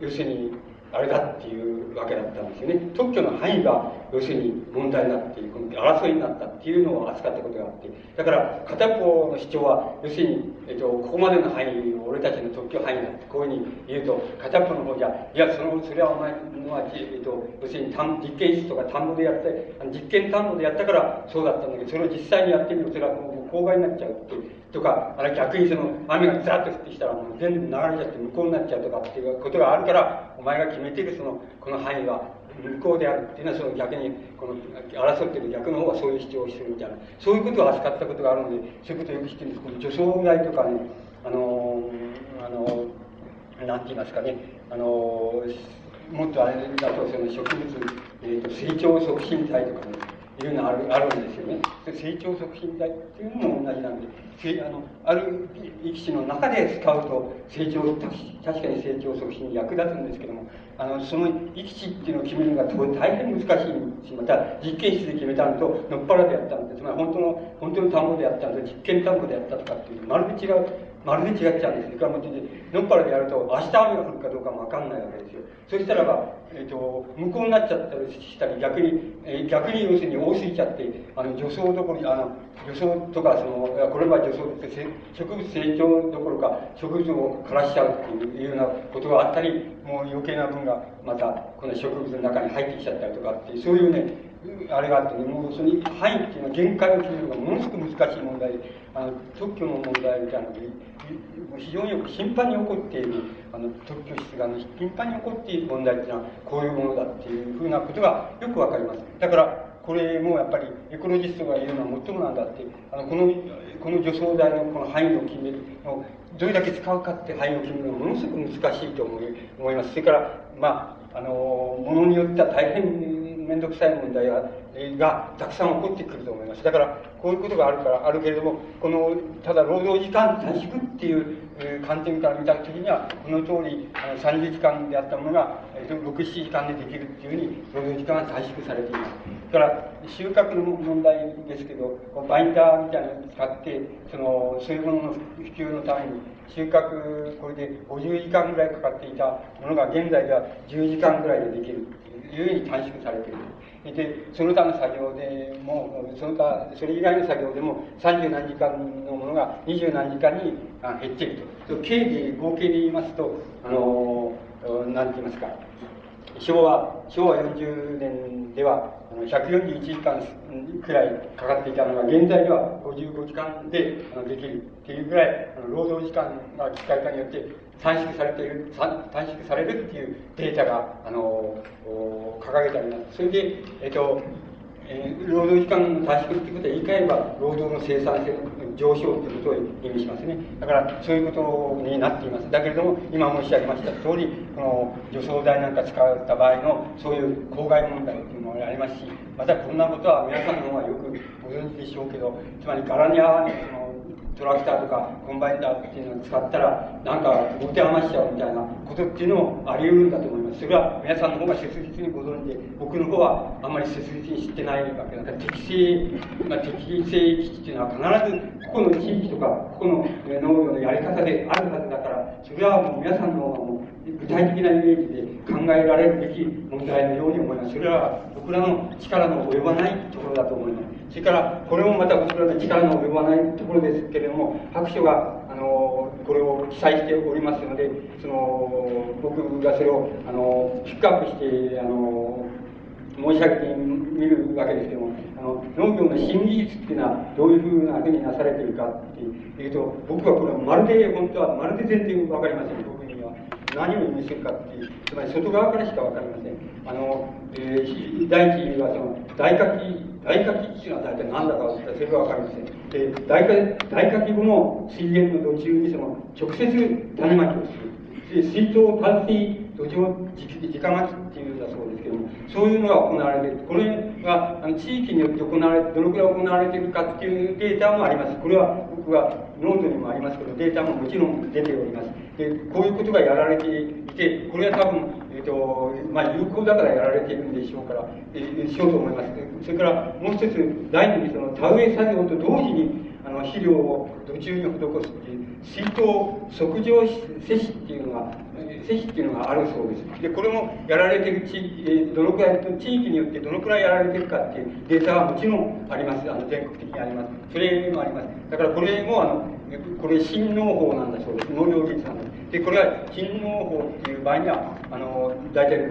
要するにあれだっていうわけだったんですよね。特許の範囲が、要するに問題だっていう、争いになったっていうのを扱ったことがあって、だから、片方の主張は、要するに、えっと、ここまでの範囲俺たちの特許範囲だって、こういうふうに言うと、片方の方じゃ、いや、その、それはお前のは、えっと、要するに、実験室とか田んぼでやって、実験田んぼでやったから、そうだったんだけど、それを実際にやってみると、それはもう、公害になっちゃうっていうとか、あれ逆にその、雨がザッと降ってきたら、もう全部流れちゃって向こうになっちゃうとかっていうことがあるから、お前が決めているその、この範囲は向こうであるっていうのは、その逆に、この、争ってる逆の方はそういう主張をするみたいな、そういうことを扱ったことがあるので、そういうことをよく知ってるんです。この除草剤とかね、あの、あの、なんて言いますかね、あの、もっとあれだと、その植物、えーと、成長促進剤とかね、いうのあるあるんですよね。成長促進剤っていうのも同じなんで、あのある力士の中で使うと成長確かに成長促進に役立つんですけどもあのその力士っていうのを決めるのが大変難しいしまた実験室で決めたのとのっぱらでやったんでつまり本当の本当の田んぼでやったのと実験田んぼでやったとかっていうまるで違うまるで違っちゃうんです。からものっぱらでやると明日雨が降るかどうかもわかんないわけですよ。そしたらば、えっ、ー、と、無効になっちゃったりしたり、逆に、えー、逆に要するに多すぎちゃって、あの、除草どころ、あの、除草とか、その、これは除草って植物成長どころか、植物を枯らしちゃうっていうようなことがあったり、もう余計な分がまた、この植物の中に入ってきちゃったりとかって、そういうね、あれがあってね、もうその範囲っていうのは限界を決めるのがものすごく難しい問題、あの特許の問題みたいなので、非常によく頻繁に起こっている、あの特許出願の頻繁に起こっている問題っていうのは、こういうものだっていうふうなことがよくわかります。だから、これもやっぱりエコロジストが言うのは最もなんだって、あのこのこの除草剤のこの範囲を決めるのどれだけ使うかって範囲を決めるのはものすごく難しいと思い思います。それから、まあ、あの、ものによっては大変面倒くさい問題ががたくさん起こってくると思います。だから、こういうことがあるから、あるけれども、この、ただ労働時間短縮っていう、観点から見たときには、この通り、あの30時間であったものが、6、7時間でできるっていうふうに、労働時間が短縮されています。だから、収穫の問題ですけど、バインダーみたいなのを使って、その、そういうものの普及のために、収穫、これで50時間ぐらいかかっていたものが、現在では10時間ぐらいでできる。ゆえに短縮されている。で、その他の作業でも、その他、それ以外の作業でも、三十何時間のものが二十何時間に減っていると。計で、合計で言いますと、あの、なんて言いますか、昭和、昭和40年では、の141時間くらいかかっていたのが、現在では55時間でできるっていうぐらい、労働時間が機械化によって短縮されている、短縮されるっていうデータが、あの、掲げてあります。それで、えっと、え、労働時間の短縮ということは言い換えれば、労働の生産性上昇ということを意味しますね。だから、そういうことになっています。だけれども、今申し上げました通り、この除草剤なんか使った場合の、そういう公害問題というものがありますし、またこんなことは皆さんの方がよくご存知でしょうけど、つまり柄に合わない、その、トラクターとかコンバインダーっていうのを使ったら、なんか持て余しちゃうみたいなことっていうのもあり得るんだと思います。それは皆さんの方が切実にご存知で、僕の方はあんまり切実に知ってないわけだから、適正、まあ、適正基地っていうのは必ず個々の地域とか、個々の農業のやり方であるはずだから、それはもう皆さんの方がもう具体的なイメージで考えられるべき問題のように思います。それは僕らの力の及ばないところだと思います。それから、これもまた僕らの力の及ばないところですけれども、白書が、あの、これを記載しておりますので、その、僕がそれを、あの、ピックアップして、あの、申し上げてみるわけですけども、あの、農業の新技術っていうのはどういうふうなふうになされているかっていうと、僕はこれはまるで、本当はまるで全然わかりません。僕に。何を意味するかっていう、つまり外側からしかわかりません。あの、えー、第一はその、大書き、大書きっていうのは大体何だかそれがわかりません。で、大火、大書き後も水源の土中にその、直接種まきをする。で、水筒淡水土壌直まきっていうんだそう、そういうのが行われている。これは、あの地域によって行われ、どのくらい行われているかっていうデータもあります。これは僕はノートにもありますけど、データももちろん出ております。で、こういうことがやられていて、これは多分、えっ、と、まあ、有効だからやられているんでしょうから、えー、しようと思います。それから、もう一つ、第二にその田植え作業と同時に、あの、肥料を土中に施すっていう、水筒測定施施っていうのが、施施っていうのがあるそうです。で、これもやられてる地域、えどのくらい、地域によってどのくらいやられているかっていうデータはもちろんあります。あの、全国的にあります。それもあります。だからこれも、あの、これ新農法なんだそうです。農業技術なんです。で、これは新農法っていう場合には、あの、大体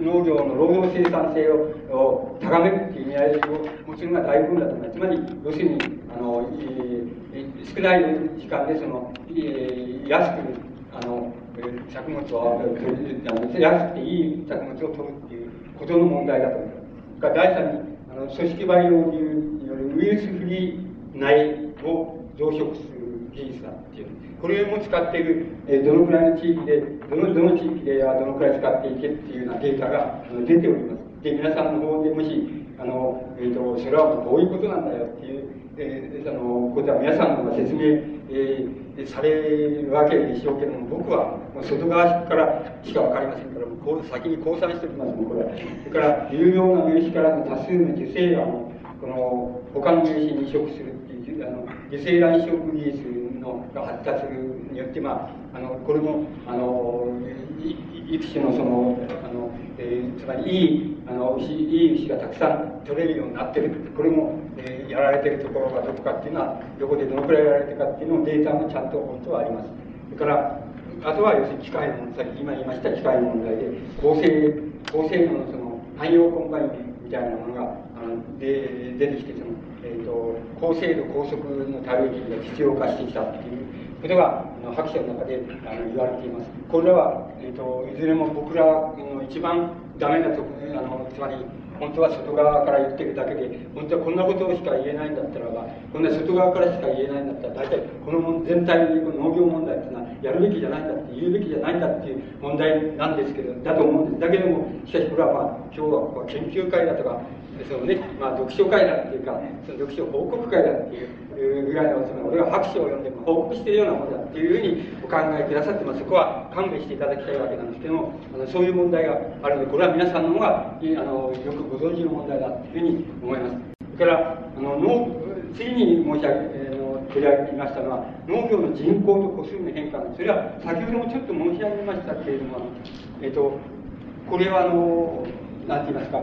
農業の労働生産性を高めるっていう意味合いを持つのが大部分だと思います。つまり、要するに、あの、えー、少ない時間でその、えー、安く、あの、作物を、安くていい作物を取るっていうことの問題だと思います。第三に、あの組織培養によるウイルスフリー内を増殖する技術だっていう。これも使っている、え、どのくらいの地域で、どの、どの地域ではどのくらい使っていけっていうようなデータが出ております。で、皆さんの方でもし、あの、えっ、ー、と、それはどういうことなんだよっていう、えー、あの、ことは皆さんの方が説明、えー、されるわけでしょうけども、僕は外側からしかわかりませんから、こう先に降参しておきますもん、これは。それから、有用な名詞からの多数の受精卵を、この、他の名詞に移植するっていう、あの、受精卵移植技術のが発達によって、まあ、あの、これも、あの、いく種のその、あの、えー、つまりいい、あの、牛、いい牛がたくさん取れるようになってる。これも、えー、やられてるところがどこかっていうのは、どこでどのくらいやられてるかっていうのをデータもちゃんと本当はあります。それから、あとは要するに機械の、さっき今言いました機械問題で、高性、高性能のその、汎用コンバインみたいなものが、あの、で、出てきて、その、え、ー、と、高精度、高速の多領域が実用化してきたっていうことが、あの、白書の中で、あの、言われています。これらは、え、ー、と、いずれも僕らの一番ダメなとこ、あの、つまり、本当は外側から言ってるだけで、本当はこんなことしか言えないんだったらば、こんな外側からしか言えないんだったら、大体この全体に農業問題っていうのは、やるべきじゃないんだって、言うべきじゃないんだっていう問題なんですけど、だと思うんです。だけども、しかしこれはまあ、今日はここは研究会だとか、そのね、まあ、読書会だっていうか、その読書報告会だっていうぐらいの、その俺が白書を読んで報告しているようなものだっていうふうにお考えくださってます。そこは勘弁していただきたいわけなんですけども、あのそういう問題があるので、これは皆さんの方が、あの、よくご存知の問題だっていうふうに思います。それから、あの、農、次に申し上げ、えー取り上げましたのは、農業の人口と個数の変化。それは先ほどもちょっと申し上げましたけれども、えっ、ー、と、これはあの、なんて言いますか、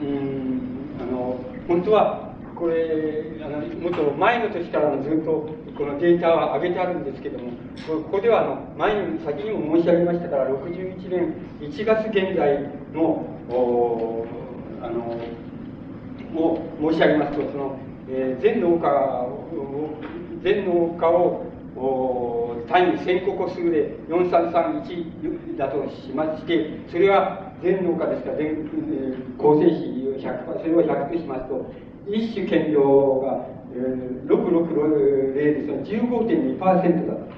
うんあの本当はこれあのもっと前の年からずっとこのデータは上げてあるんですけども、ここではあの前に先にも申し上げましたから、61年1月現在の、あの、を申し上げますと、その、えー、全農家を、全農家を、単位1000個個数で4331だとしまして、それは全農家ですから、全、えー、構成比100%、それを100としますと、一種兼業が、えー、660でその15.2%だと。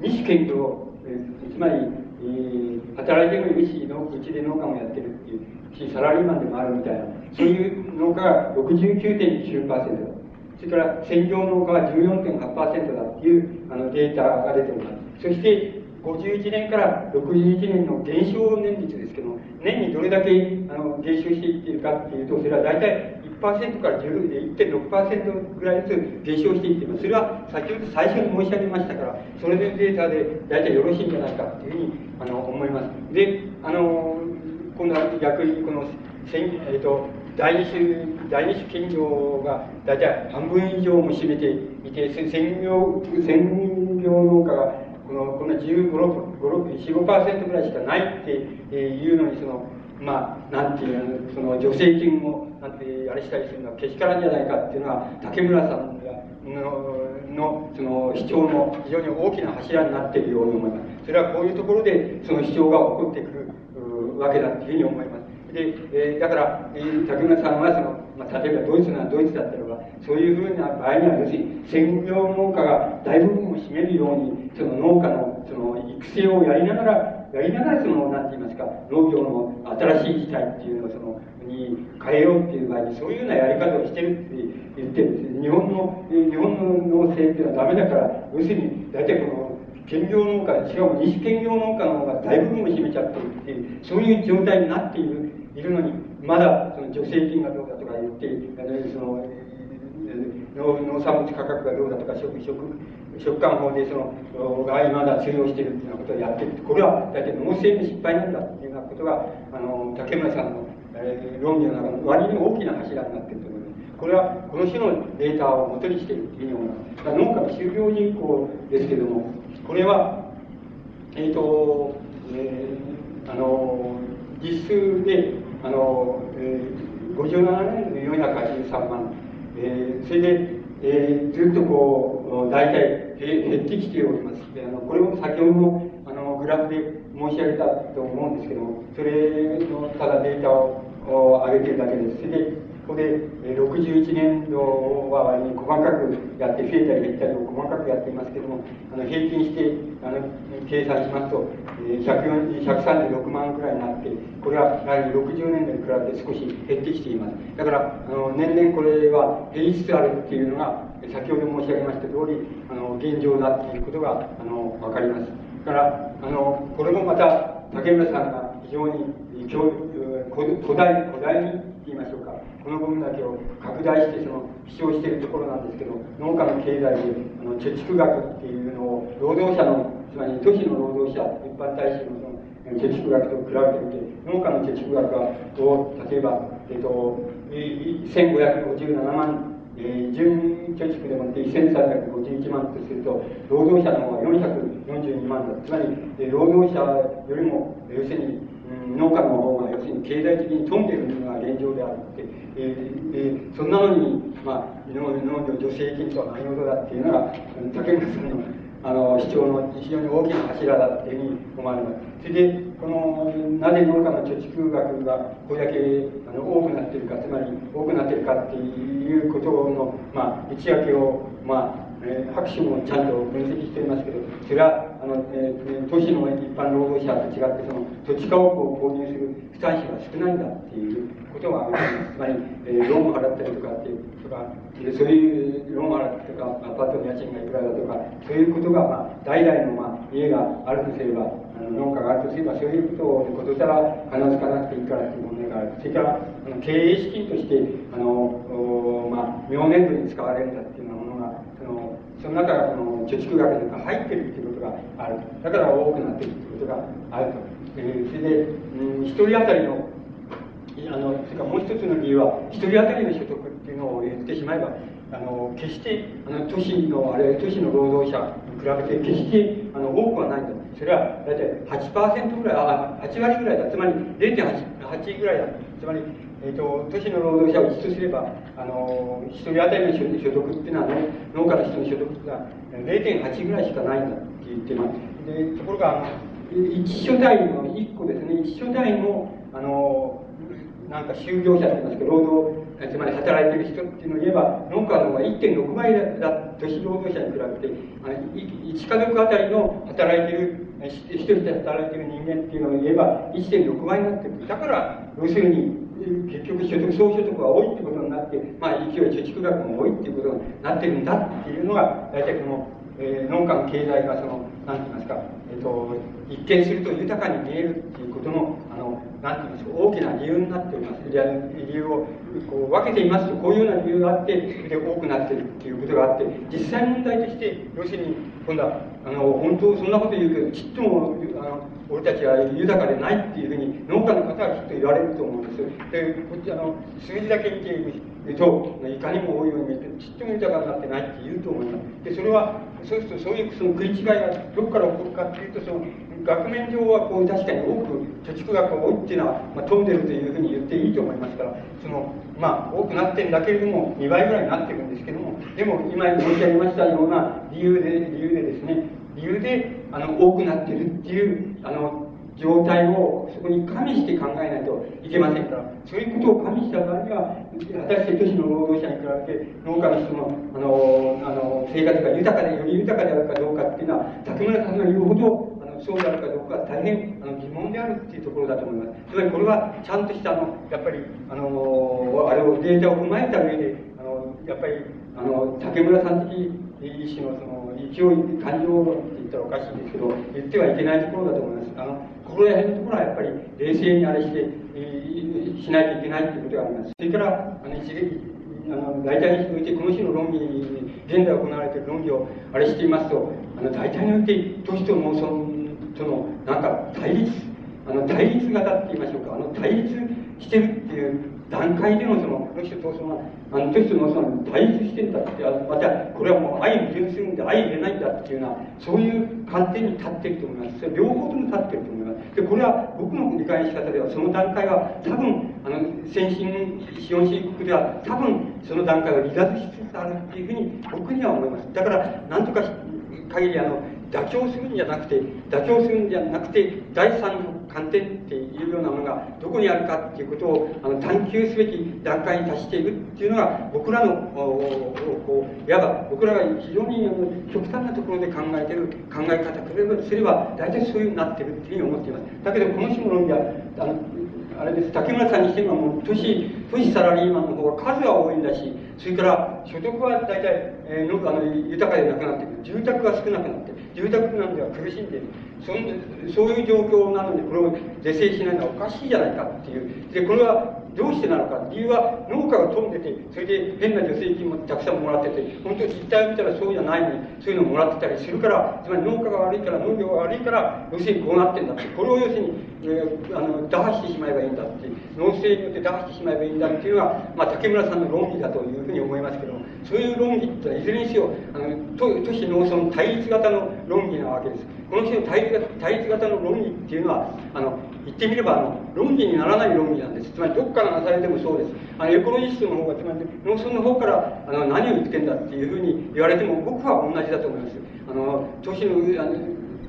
二種兼業、えー、つまり、えー、働いてもいるし、うちで農家もやってるっていう、サラリーマンでもあるみたいな、そういう農家が69.9%だ。それから専業農家は14.8%だっていうあのデータが出ております。そして51年から61年の減少年率ですけども年にどれだけあの減少していっているかっていうと、それは大体1%から1.6%ぐらいずつ減少していっています。それは先ほど最初に申し上げましたから、それでデータで大体よろしいんじゃないかというふうにあの思います。で、あの、今度は逆にこの、えっ、ー、と、第二種、第二種兼業が大体半分以上も占めていて、専業、専業農家がこの、この15、6、4、5%ぐらいしかないっていうのに、その、まあ、なんていう、その助成金を、なんて、あれしたりするのはけしからんじゃないかっていうのは、竹村さんがの、の、その主張の非常に大きな柱になっているように思います。それはこういうところで、その主張が起こってくるわけだっていうふうに思います。で、えー、だから、えー、竹村さんはその、まあ、例えばドイツならドイツだったらば、そういうふうな場合には、要するに専業農家が大部分を占めるように、その農家のその育成をやりながら、やりながらその、なんて言いますか、農業の新しい時代っていうのをその、に変えようっていう場合に、そういうようなやり方をしてるって言ってるんです。日本の、日本の農政っていうのはダメだから、要するに、大体この、兼業農家、しかも西兼業農家の方が大部分を占めちゃってるっていう、そういう状態になっているいるのに、まだその助成金がどうだとか言って、その農産物価格がどうだとか、食食食感法でそのがまだ通用しているっていうようなことをやってるこれは大体農政の失敗なんだっていうようなことが、あの竹村さんの、えー、論議の中の割に大きな柱になっていると思います。これはこの種のデータを元にしているというふうに思います。農家の就業人口ですけれども、これは、えっ、ー、と、えー、あの、実数で、あの、えー、57年で483万、えー、それで、えー、ずっとこう、大体減ってきております。であのこれも先ほどのあのグラフで申し上げたと思うんですけども、それのただデータを上げてるだけです。それでここで61年度は割に細かくやって、増えたり減ったりを細かくやっていますけれども、あの平均してあの計算しますと、136万くらいになって、これはやはり60年度に比べて少し減ってきています。だから、あの年々これは減りつつあるっていうのが、先ほど申し上げました通り、あの現状だっていうことがあの分かります。だから、あのこれもまた竹村さんが非常に古代、古代に言いましょうか。この部分だけを拡大してその主張しているところなんですけど農家の経済であの貯蓄額っていうのを労働者のつまり都市の労働者一般大衆のその貯蓄額と比べてみて農家の貯蓄額は例えば、えっと、1557万えー、準貯蓄でもって1351万とすると、労働者の方は442万だ。つまり、えー、労働者よりも、要するに、うん、農家の方が要するに経済的に富んでいるのが現状であるって、えーえー、そんなのに、まあ、農業助成金とは何事だっていうのが、竹村さんのあの主張の非常に大きな柱だっていうふうに思われます。それで、この、なぜ農家の貯蓄額がこれだけあの多くなっているか、つまり多くなっているかっていうことの、まあ、内訳を、まあ、えー、拍手もちゃんと分析していますけど、それは、あの、えー、都市の一般労働者と違って、その土地家屋を購入する負担費が少ないんだっていうことが挙げています。つまり、えー、ローンを払ったりとかっていう、とか、そういうローンを払ったりとか、アパートの家賃がいくらだとか、そういうことが、まあ、代々の、まあ、家があるとすれば、あの農家があるとすれば、そういうことを、ことさら話つかなくていいからという問題がある。それから、あの経営資金として、あの、まあ、明年度に使われるんだっていう、その中がその貯蓄額が入ってるっていうことがある。だから多くなってるってことがあると。えー、それで、うん、一人当たりのあの、それからもう一つの理由は、一人当たりの所得っていうのを言ってしまえば、あの決してあの都市のあれ都市の労働者に比べて決してあの多くはないんだそれは大体8%ぐらいあ8割ぐらいだつまり0.8ぐらいだつまりえーと、都市の労働者を1とすれば、あの1人当たりの所得っていうのは、ね、農家の人の所得が0.8ぐらいしかないんだって言ってます。でところが、1所帯の1個ですね、1所帯の、あのなんか就業者といいますか、労働、つまり働いてる人っていうのを言えば、農家の方が1.6倍だ、都市労働者に比べて、あの1家族あたりの働いてる、一人で働いてる人間っていうのを言えば、1.6倍になってる。だから、要するに、結局所得総所得が多いってことになって、まあ、勢い貯蓄額も多いっていうことになってるんだっていうのが、大体この、えー、農家の経済がその、何て言いますか、え、ー、と、一見すると豊かに見えるっていうこと、の、なんて言いますか、大きな理由になっております。理由をこう分けていますと、こういうような理由があって、で多くなっているっていうことがあって、実際問題として、要するに、今度は、あの、本当そんなこと言うけど、ちっとも、あの、俺たちは豊かでないっていうふうに農家の方はきっと言われると思うんです。で、こっちあの、数字だけ見てみると、いかにも多いように見て、ちっとも豊かになってないって言うと思います。で、それは、そうするとそういうその食い違いがどこから起こるかっていうと、その、額面上はこう確かに多く貯蓄額が多いっていうのは、まあ、飛んでるというふうに言っていいと思いますからそのまあ多くなってるんだけれども2倍ぐらいになってるんですけどもでも今申し上げましたような理由で理由でですね理由であの多くなってるっていうあの状態をそこに加味して考えないといけませんから、そういうことを加味した場合には、果たして都市の労働者に比べて、農家の人のあのあの生活が豊かで、より豊かであるかどうかっていうのは、竹村さんが言うほど、そうであるかどうか大変あの疑問であるっていうところだと思います。つまりこれはちゃんとしたあの、やっぱり、あのあれをデータを踏まえた上で、あのやっぱりあの竹村さん的医師のその勢い、感情論って言ったらおかしいんですけど、言ってはいけないところだと思います。あのここら辺のところはやっぱり冷静にあれして、えー、しないといけないということがあります。それから、あの一あの大体においてこの種の論議現在行われている論議をあれしていますとあの大体において都市と農村とのなんか対立あの対立型って言いましょうかあの対立してるっていう段階でのその、ロシア闘争が、あの、テストのその、対立してんだって、また、これはもう愛に純するんで、愛入れないんだっていうような、そういう観点に立ってると思います。それ両方とも立ってると思います。で、これは僕の理解の仕方では、その段階は、多分、あの、先進資本主義国では、多分、その段階は離脱しつつあるっていうふうに、僕には思います。だから、なんとか限り、あの、妥協するんじゃなくて、妥協するんじゃなくて、第三の観点っていうようなものがどこにあるかっていうことをあの探求すべき段階に達しているっていうのが僕らのこういわば僕らが非常に極端なところで考えている考え方からすれば大体そういうふうになっているっていうふうに思っています。だけどこの種の論理はあのあれです、竹村さんにしても、もう、都市、都市サラリーマンの方が数は多いんだし、それから所得は大体、えー、あの豊かでなくなってくる。住宅が少なくなって、住宅なんでは苦しんでいる。そんそういう状況なので、これを是正しないのはおかしいじゃないかっていう。で、これはどうしてなのか理由は農家が飛んでてそれで変な助成金もたくさんもらってて本当に実態を見たらそうじゃないのにそういうのもらってたりするからつまり農家が悪いから農業が悪いから要するにこうなってんだってこれを要するに、えー、あの打破してしまえばいいんだって農政によって打破してしまえばいいんだっていうのは、まあ、竹村さんの論議だというふうに思いますけどそういう論議っていずれにせよあの都市農村対立型の論議なわけです。この種の対立対立型の論理っていうのはあの言ってみればあの論理にならない論理なんです。つまりどこからなされてもそうです。あのエコロジストの方がつまり農村の方からあの何を言ってんだっていうふうに言われても僕は同じだと思います。あの都市のあの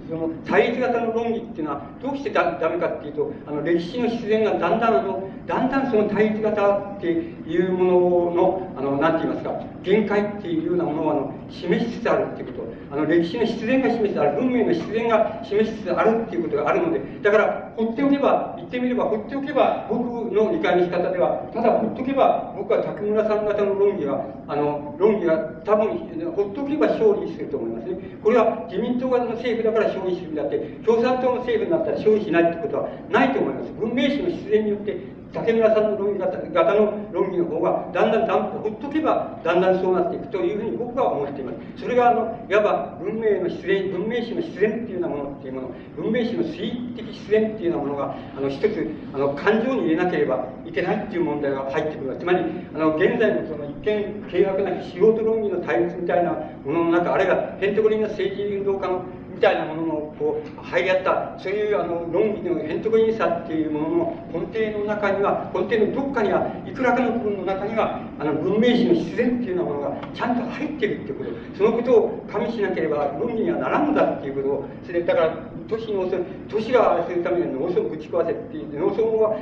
その対立型の論議っていうのはどうしてだダメかっていうとあの歴史の必然がだんだんあのだんだんその対立型っていうもののあの何て言いますか限界っていうようなものをあの示しつつあるっていうこと。あの歴史の必然が示しつつある文明の必然が示しつつあるっていうことがあるのでだから放っておけば言ってみれば放っておけば僕の理解の仕方ではただ放っておけば僕は竹村さん方の論議はあの論議が多分放っておけば勝利すると思いますね。これは自民党の政府だから勝利するんだって共産党の政府になったら勝利しないってことはないと思います文明史の必然によって竹村さんの論議型の論議の方が、だんだんだんほっとけば、だんだんそうなっていくというふうに僕は思っています。それが、あの、いわば文明の必然、文明史の必然っていうようなものっていうもの、文明史の推理的必然っていうようなものが、あの、一つ、あの、感情に入れなければいけないっていう問題が入ってくる。つまり、あの、現在のその一見軽薄な素人論議の対立みたいなものの中、あるいはヘントコリンの政治運動家のたいなもののこう入り合ったそういうあの論議のヘントコリンさっていうものの根底の中には根底のどっかにはいくらかの部分の中にはあの文明史の必然っていうようなものがちゃんと入ってるっていうことそのことを加味しなければ論議にはならんだっていうことをそれだから都市の都市がするためには農村をぶち壊せっていう農村を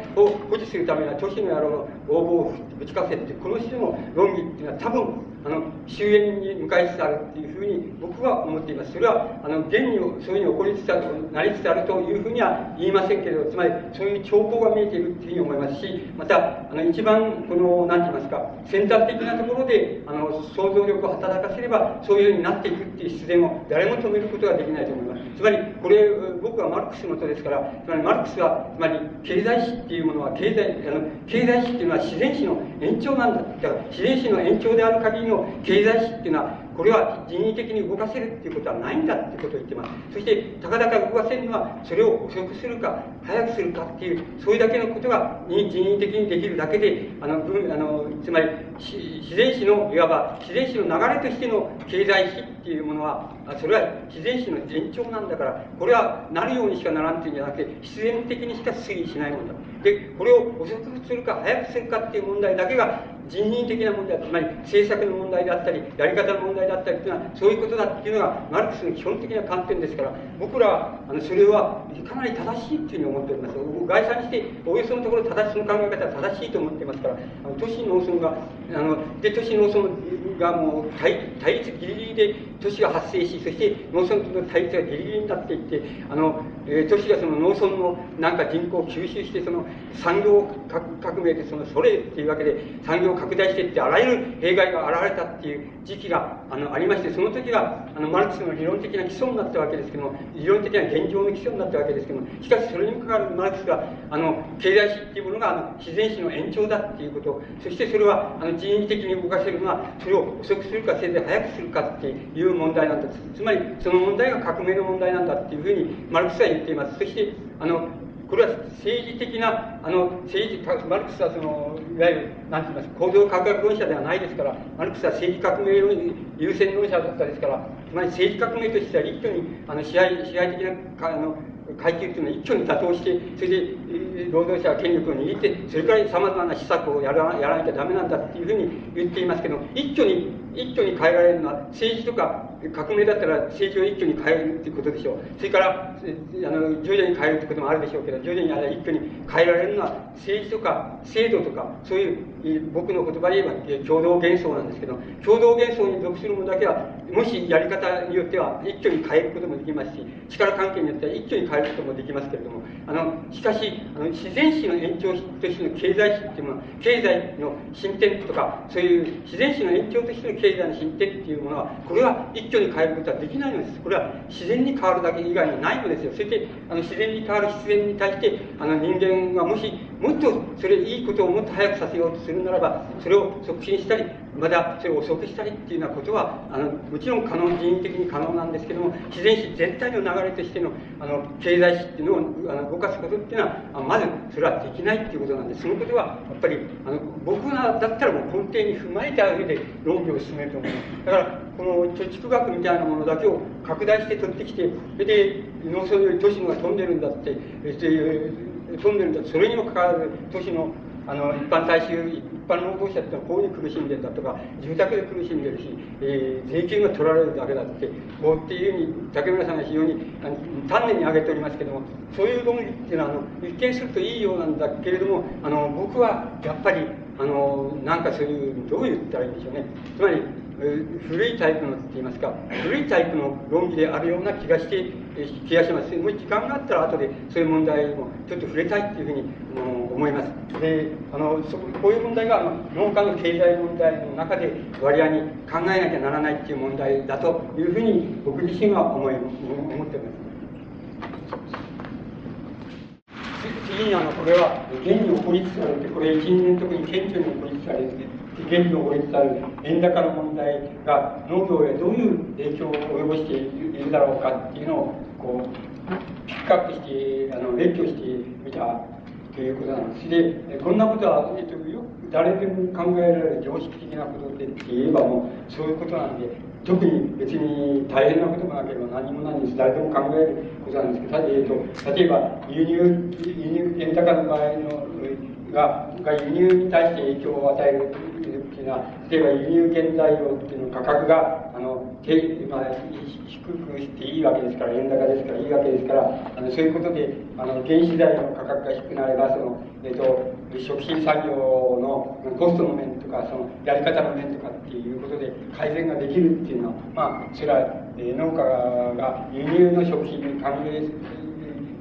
保持するためには都市の野郎の応募をぶち壊せってこの種の論議っていうのは多分あの終焉に向かいつつあるっていうふうに僕は思っています。それはあの現にそういうふうに起こりつつあるとなりつつあるというふうには言いませんけれどつまりそういう兆候が見えているっていうふうに思いますしまたあの一番この何て言いますか選択的なところであの想像力を働かせればそういうふうになっていくっていう必然を誰も止めることができないと思います。つまりこれ僕はマルクスの人ですからつまりマルクスはつまり経済史っていうものは経済あの経済史っていうのは自然史の延長なんだ。だから自然史の延長である限りの経済費っていうのはこれは人為的に動かせるっていうことはないんだっていうことを言ってます。そしてたかだか動かせるのはそれを遅くするか早くするかっていうそういうだけのことが人為的にできるだけであのあのつまり自然史のいわば自然史の流れとしての経済史っていうものはそれは自然史の延長なんだからこれはなるようにしかならんっていうんじゃなくて必然的にしか推移しないもんだ。でこれを遅くするか早くするかっていう問題だけが人為的な問題つまり政策の問題であったりやり方の問題でだったりというのはそういうことだっていうのがマルクスの基本的な観点ですから僕らあのそれはかなり正しいというふうに思っております。概算しておよそのところ正しいその考え方は正しいと思っていますからあの都市農村があので都市農村がもう対対立ギリギリで都市が発生しそして農村との対立がギリギリになっていってあの、えー、都市がその農村のなんか人口を吸収してその産業革命でそのそれっていうわけで産業を拡大していってあらゆる弊害が現れたっていう時期があのありましてその時があのマルクスの理論的な基礎になったわけですけども理論的な現状の基礎になったわけですけどもしかしそれにかかわらずマルクスがあの経済史っていうものがあの自然史の延長だっていうことそしてそれはあの人為的に動かせるのはそれを遅くするかせいぜい早くするかっていう問題なんだつまりその問題が革命の問題なんだっていうふうにマルクスは言っています。そしてあのこれは政治的な、あの、政治、マルクスはその、いわゆる、なんて言います構造科学論者ではないですから、マルクスは政治革命論優先論者だったですから、つまり政治革命としては一挙に、あの、支配、支配的な、あの、階級というのは一挙に打倒して、それで、労働者は権力を握って、それからさまざまな施策をやらやらなきゃダメなんだっていうふうに言っていますけど、一挙に、一挙に変えられるのは、政治とか革命だったら政治を一挙に変えるっていうことでしょう。それから、あの、徐々に変えるってこともあるでしょうけど、徐々にあれ一挙に変えられるのは、政治とか制度とか、そういう、僕の言葉で言えば共同幻想なんですけど、共同幻想に属するものだけは、もしやり方によっては一挙に変えることもできますし、力関係によっては一挙に変えることもできますけれども、あの、しかし、あの自然史の延長としての経済史っていうものは、経済の進展とか、そういう自然史の延長としての経済の進展っていうものは、これは一挙に変えることはできないのです。これは自然に変わるだけ以外にないのですよ。そして、あの自然に変わる必然に対して、あの人間がもし、もっとそれいいことをもっと早くさせようとするならば、それを促進したり、またそれを遅くしたりっていうようなことは、あのもちろん可能、人為的に可能なんですけども、自然史全体の流れとしてのあの経済史っていうのをあの動かすことっていうのは、まずそれはできないっていうことなんです、そのことはやっぱりあの僕がだったらもう根底に踏まえた上で論議を進めると思います。だから、この貯蓄学みたいなものだけを拡大して取ってきて、それで農村より都市のが飛んでるんだって、飛んでるんだそれにもかかわらず都市のあの一般大衆一般労働者ってのはこういう苦しんでるんだとか住宅で苦しんでるし、えー、税金が取られるだけだってこうっていうふうに竹村さんが非常に丹念に挙げておりますけどもそういう論理っていうのはあの一見するといいようなんだけれどもあの僕はやっぱりあのなんかそういうどう言ったらいいんでしょうね。つまり古いタイプのって言いますか古いタイプの論議であるような気がして気がします。もし時間があったら後でそういう問題もちょっと触れたいっていうふうに思います。であのそこういう問題があの農家の経済問題の中で割合に考えなきゃならないっていう問題だというふうに僕自身は思い思っております次にあのこれは現に起こりつつあるってこれ1、2年特に顕著に起こりつつある現に起こりつある円高の問題が農業へどういう影響を及ぼしているだろうかっていうのをこうピックアップしてあの列挙してみたということなんです。で、こんなことは、えっと、よく誰でも考えられる常識的なことでって言えばもうそういうことなんで、特に別に大変なこともなければ何もないんです。誰でも考えることなんですけど、えっと、例えば輸入、輸入、円高の場合のがが輸入に対して影響を与えるいうのは、例えば輸入原材料っていうの価格が、あの、低、まあ、低くしていいわけですから、円高ですからいいわけですから、あのそういうことで、あの、原資材の価格が低くなれば、その、えっ、と、食品産業のコストの面とか、その、やり方の面とかっていうことで改善ができるっていうのは、まあ、それは、えー、農家が輸入の食品に関連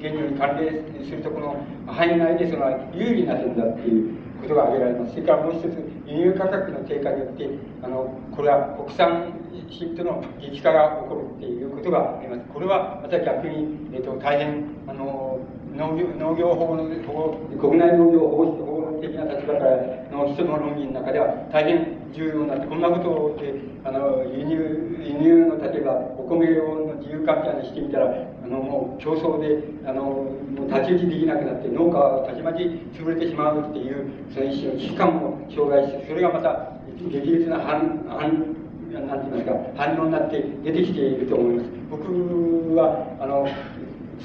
原料に関連するとこの範囲内でその有利な点だっていうことが挙げられます。それからもう一つ、輸入価格の低下によって、あの、これは国産品との激化が起こるっていうことがあります。これはまた逆に、えっ、と、大変、あの、農業農業保護の保護国内農業保護保護的な立場からの人の論議の中では大変重要なこんなことであの輸入輸入の例えばお米用の自由化みたいにしてみたらあのもう競争であのもう太刀打ちできなくなって農家はたちまち潰れてしまうっていうその一種の危機感も障害してそれがまた激烈な反反なんて言いますか反応になって出てきていると思います。僕はあの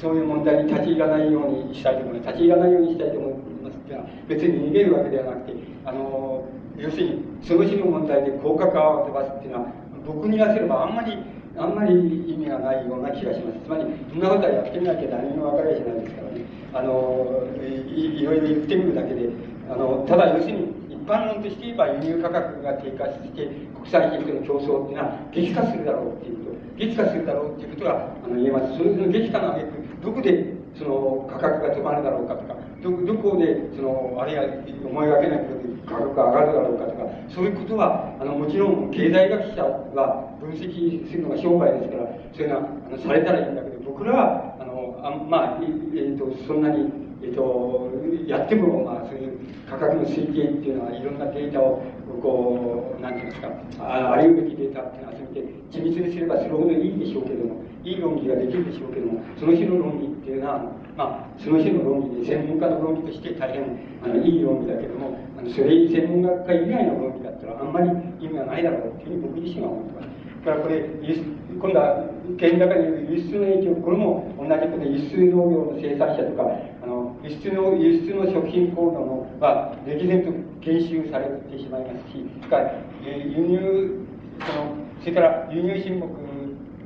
そういう問題に立ち入らないようにしたいと思います。立ち入らないようにしたいと思いますっていうのは、別に逃げるわけではなくて、あの、要するに、その日の問題で高価化を飛ばすっていうのは、僕に言わせればあんまり、あんまり意味がないような気がします。つまり、そんなことはやってみなきゃ何も分かりゃしないですからね。あのい、いろいろ言ってみるだけで、あの、ただ要するに、一般論として言えば輸入価格が低下して国際品との競争っていうのは激化するだろうっていうこと激化するだろうっていうことがあの言えますそれの激化の挙句どこでその価格が止まるだろうかとかどどこでそのあるいは思いがけないことで価格が上がるだろうかとかそういうことはあのもちろん経済学者は分析するのが商売ですからそういうのはあのされたらいいんだけど僕らはあのあまあ、えーと、そんなに、えーと、やっても、まあ、そういう価格の推計っていうのはいろんなデータをこうなんていうんですかあありうべきデータっていうのを集めて緻密にすればそれほどいいでしょうけどもいい論議ができるでしょうけどもその日の論議っていうのは、まあ、その日の論議で専門家の論議として大変あのいい論議だけどもあのそれ専門学科以外の論議だったらあんまり意味がないだろうっていうふうに僕自身は思ってます。だからこれ今度は県の中に輸出の影響これも同じことで輸出農業の生産者とかあの輸出の輸出の食品行動のは歴然と減収されてしまいますしそれから輸入そのそれから輸入品目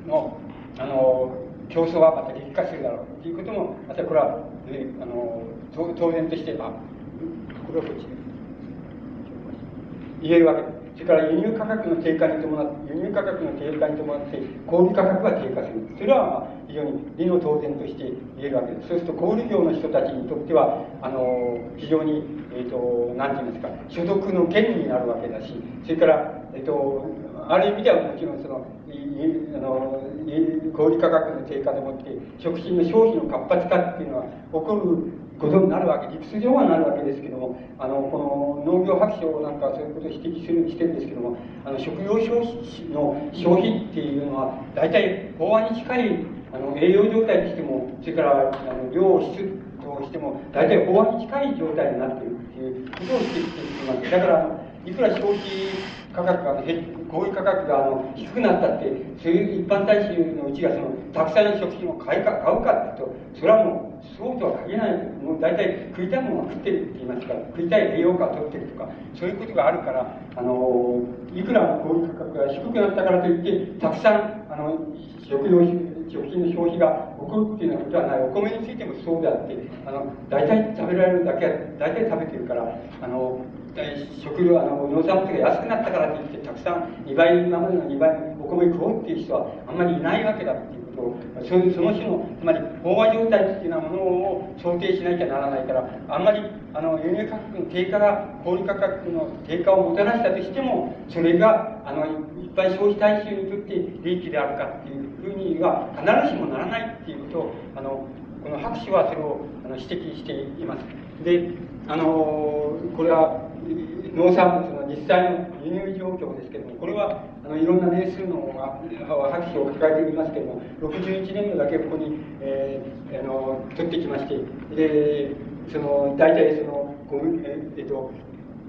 のあの競争はまた激化するだろうということもまたこれは、ね、あの当然としてはこれはこっち言えるわけです。それから輸入価格の低下に伴って、輸入価格の低下に伴って、小売価格が低下する。それは、まあ、非常に理の当然として言えるわけです。そうすると、小売業の人たちにとっては、あの、非常に、えっ、ー、と、なんて言いますか、所得の権利になるわけだし、それから、えっ、ー、と、ある意味ではもちろんその、あの小売価格の低下でもって食品の消費の活発化っていうのは起こることになるわけ理屈上はなるわけですけどもあのこの農業白書なんかそういうことを指摘するしてるんですけどもあの食用消費の消費っていうのは大体法案に近いあの栄養状態としてもそれからあの量質としても大体法案に近い状態になっているっていうことを指摘しています。だからいくら消費価格が減、小売価格があの低くなったって、そういう一般大衆のうちがその、たくさんの食品を買いか買うかっていうと、それはもう、そうとは限らない。もう大体食いたいものは食ってるって言いますから、食いたい栄養価を取ってるとか、そういうことがあるから、あの、いくら小売価格が低くなったからといって、たくさん、あの、食料食品の消費が起こるっていうようなことはない。お米についてもそうであって、あの、大体食べられるだけは、大体食べてるから、あの、食料、あの、農産物が安くなったからといって、たくさん2倍、今までの2倍お米食おうっていう人はあんまりいないわけだっていうことを、そ、その種の、つまり、飽和状態っていうようなものを想定しなきゃならないから、あんまり、あの、輸入価格の低下が、小売価格の低下をもたらしたとしても、それが、あの、いっぱい消費大衆にとって利益であるかっていうふうには必ずしもならないっていうことを、あの、ここの博士はそれをあの指摘しています。で、あのこれは農産物の実際の輸入状況ですけれども、これはあのいろんな年数の博士を抱えていますけれども、61年度だけここに、えー、あの取ってきまして、で、その大体その、えっと、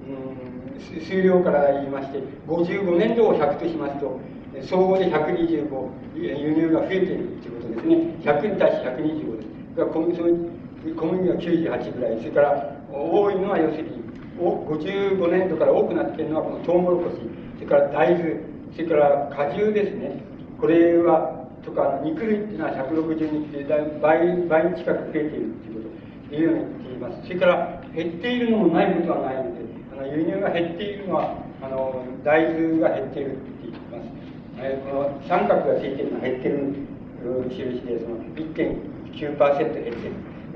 うん数量から言いまして、55年度を100としますと、総合で125、輸入が増えているということですね。100に対して125です。小麦小麦が98ぐらい、それから多いのは要するに、55年度から多くなっているのはこのトウモロコシ、それから大豆、それから果汁ですね。これは、とか肉類っていうのは162って倍倍近く増えているというこというように言っています。それから減っているのもないことはないので、あの輸入が減っているのはあの大豆が減っているって言います。えこの三角がついているのは減っている印で、その1.9%減っている。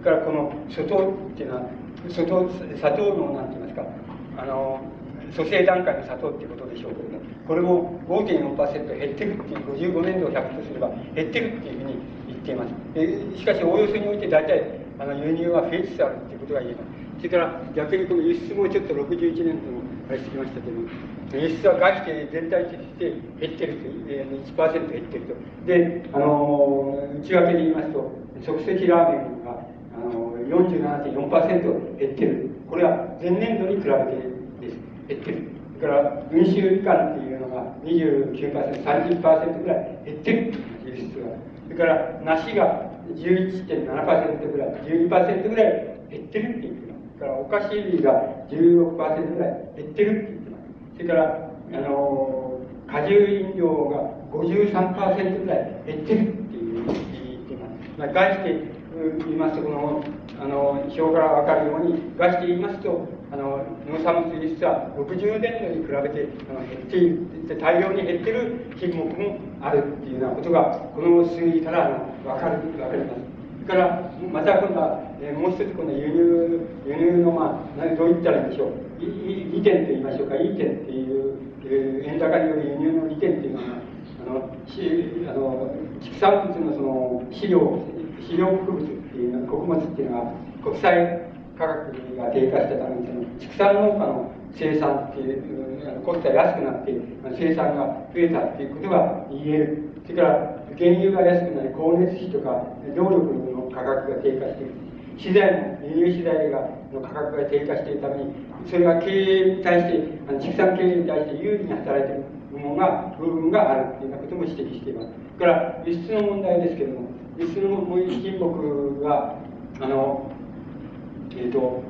それからこの粗糖っていうのは、粗糖、砂糖のなんて言いますか、あの、蘇生段階の砂糖っていうことでしょうけれども、これも5.4%減ってるっていう、55年度を100とすれば減ってるっていうふうに言っています。えしかし、おおよそにおいて大体、あの、輸入は増えつつあるっていうことが言えます。それから逆にこの輸出もちょっと61年度のあれしてきましたけども、輸出は外して全体として減ってるという、えー、1%減ってると。で、あの、内訳で言いますと、即席ラーメンが、47.4%減ってる。これは前年度に比べてです。減ってる。それから、群衆以下っていうのが29%、30%ぐらい減ってる。輸出が。それから、梨が11.7%ぐらい、12%ぐらい減ってるっていう。からお菓子類が16%ぐらい減ってるって言ってます。それから、あの、果汁飲料が53%ぐらい減ってるっていう言ってます。まあ、外して言いますと、この、あの、表からわかるように、外して言いますと、あの、農産物輸出は60年度に比べてあの減っている、大量に減ってる品目もあるっていうようなことが、この数字からわかる、わかります。からまた今度は、えー、もう一つこの輸入輸入のまあどう言ったらいいんでしょう利点と言いましょうかいい点っていう、えー、円高による輸入の利点っていうのはあのしあの畜産物のその飼料飼料植物っていうの穀物っていうのは国際価格が低下したためにその畜産農家の生産っていうコストが安くなって生産が増えたっていうことが言えるそれから原油が安くなり光熱費とか動力の価格が低下している。資材も、輸入資材がの価格が低下しているために、それが経営に対して、あの畜産経営に対して有利に働いている部分が、部分があるというようなことも指摘しています。それから輸出の問題ですけれども、輸出の品目が、あの、えっ、ー、と、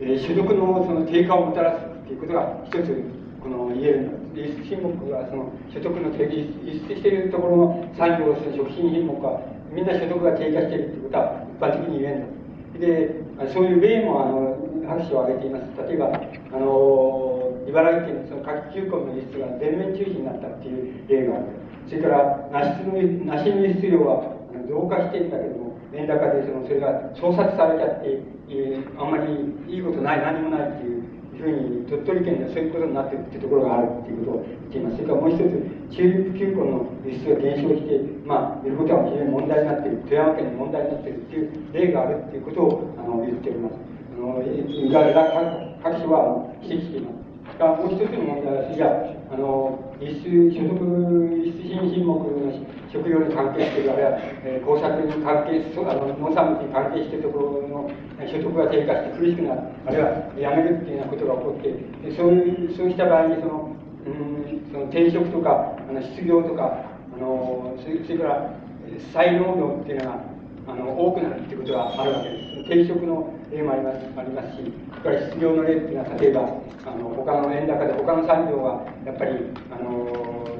えー、所得のその低下をもたらすということが一つ、この言える輸出品目がその所得の低下、輸出しているところの産業、その食品品目はみんな所得が低下しているということは一般的に言えんの。で、そういう例も、あの、拍手を挙げています。例えば、あの、茨城県のその夏季休校の輸出が全面中止になったっていう例がある。それから、梨の梨の輸出量は増加していたけども、円高でそのそれが調査されちゃって、えー、あんまりいいことない、何もないっていうふうに鳥取県ではそういうことになっているっていうところがあるっていうことを言っています。それからもう一つ、中陸休校の輸出が減少して、まあ、いることは非常に問題になっている、富山県に問題になっているっていう例があるっていうことをあの言っております。あの、各所は指摘しています。がもう一つの問題は、じゃあ、あの、輸出、所得、輸出品品目の食料に関係してる、あるいは、えー、工作に関係し、あの、農産物に関係してるところの所得が低下して苦しくなる、あるいはやめるっていうようなことが起こって、そういう、そうした場合に、その、うん、その転職とか、あの、失業とか、あの、それから、再農業っていうのが、あの、多くなるっていうことがあるわけです。転職の例もありますありますし、それから失業の例っていうのは、例えば、あの他の円高で他の産業はやっぱり、あの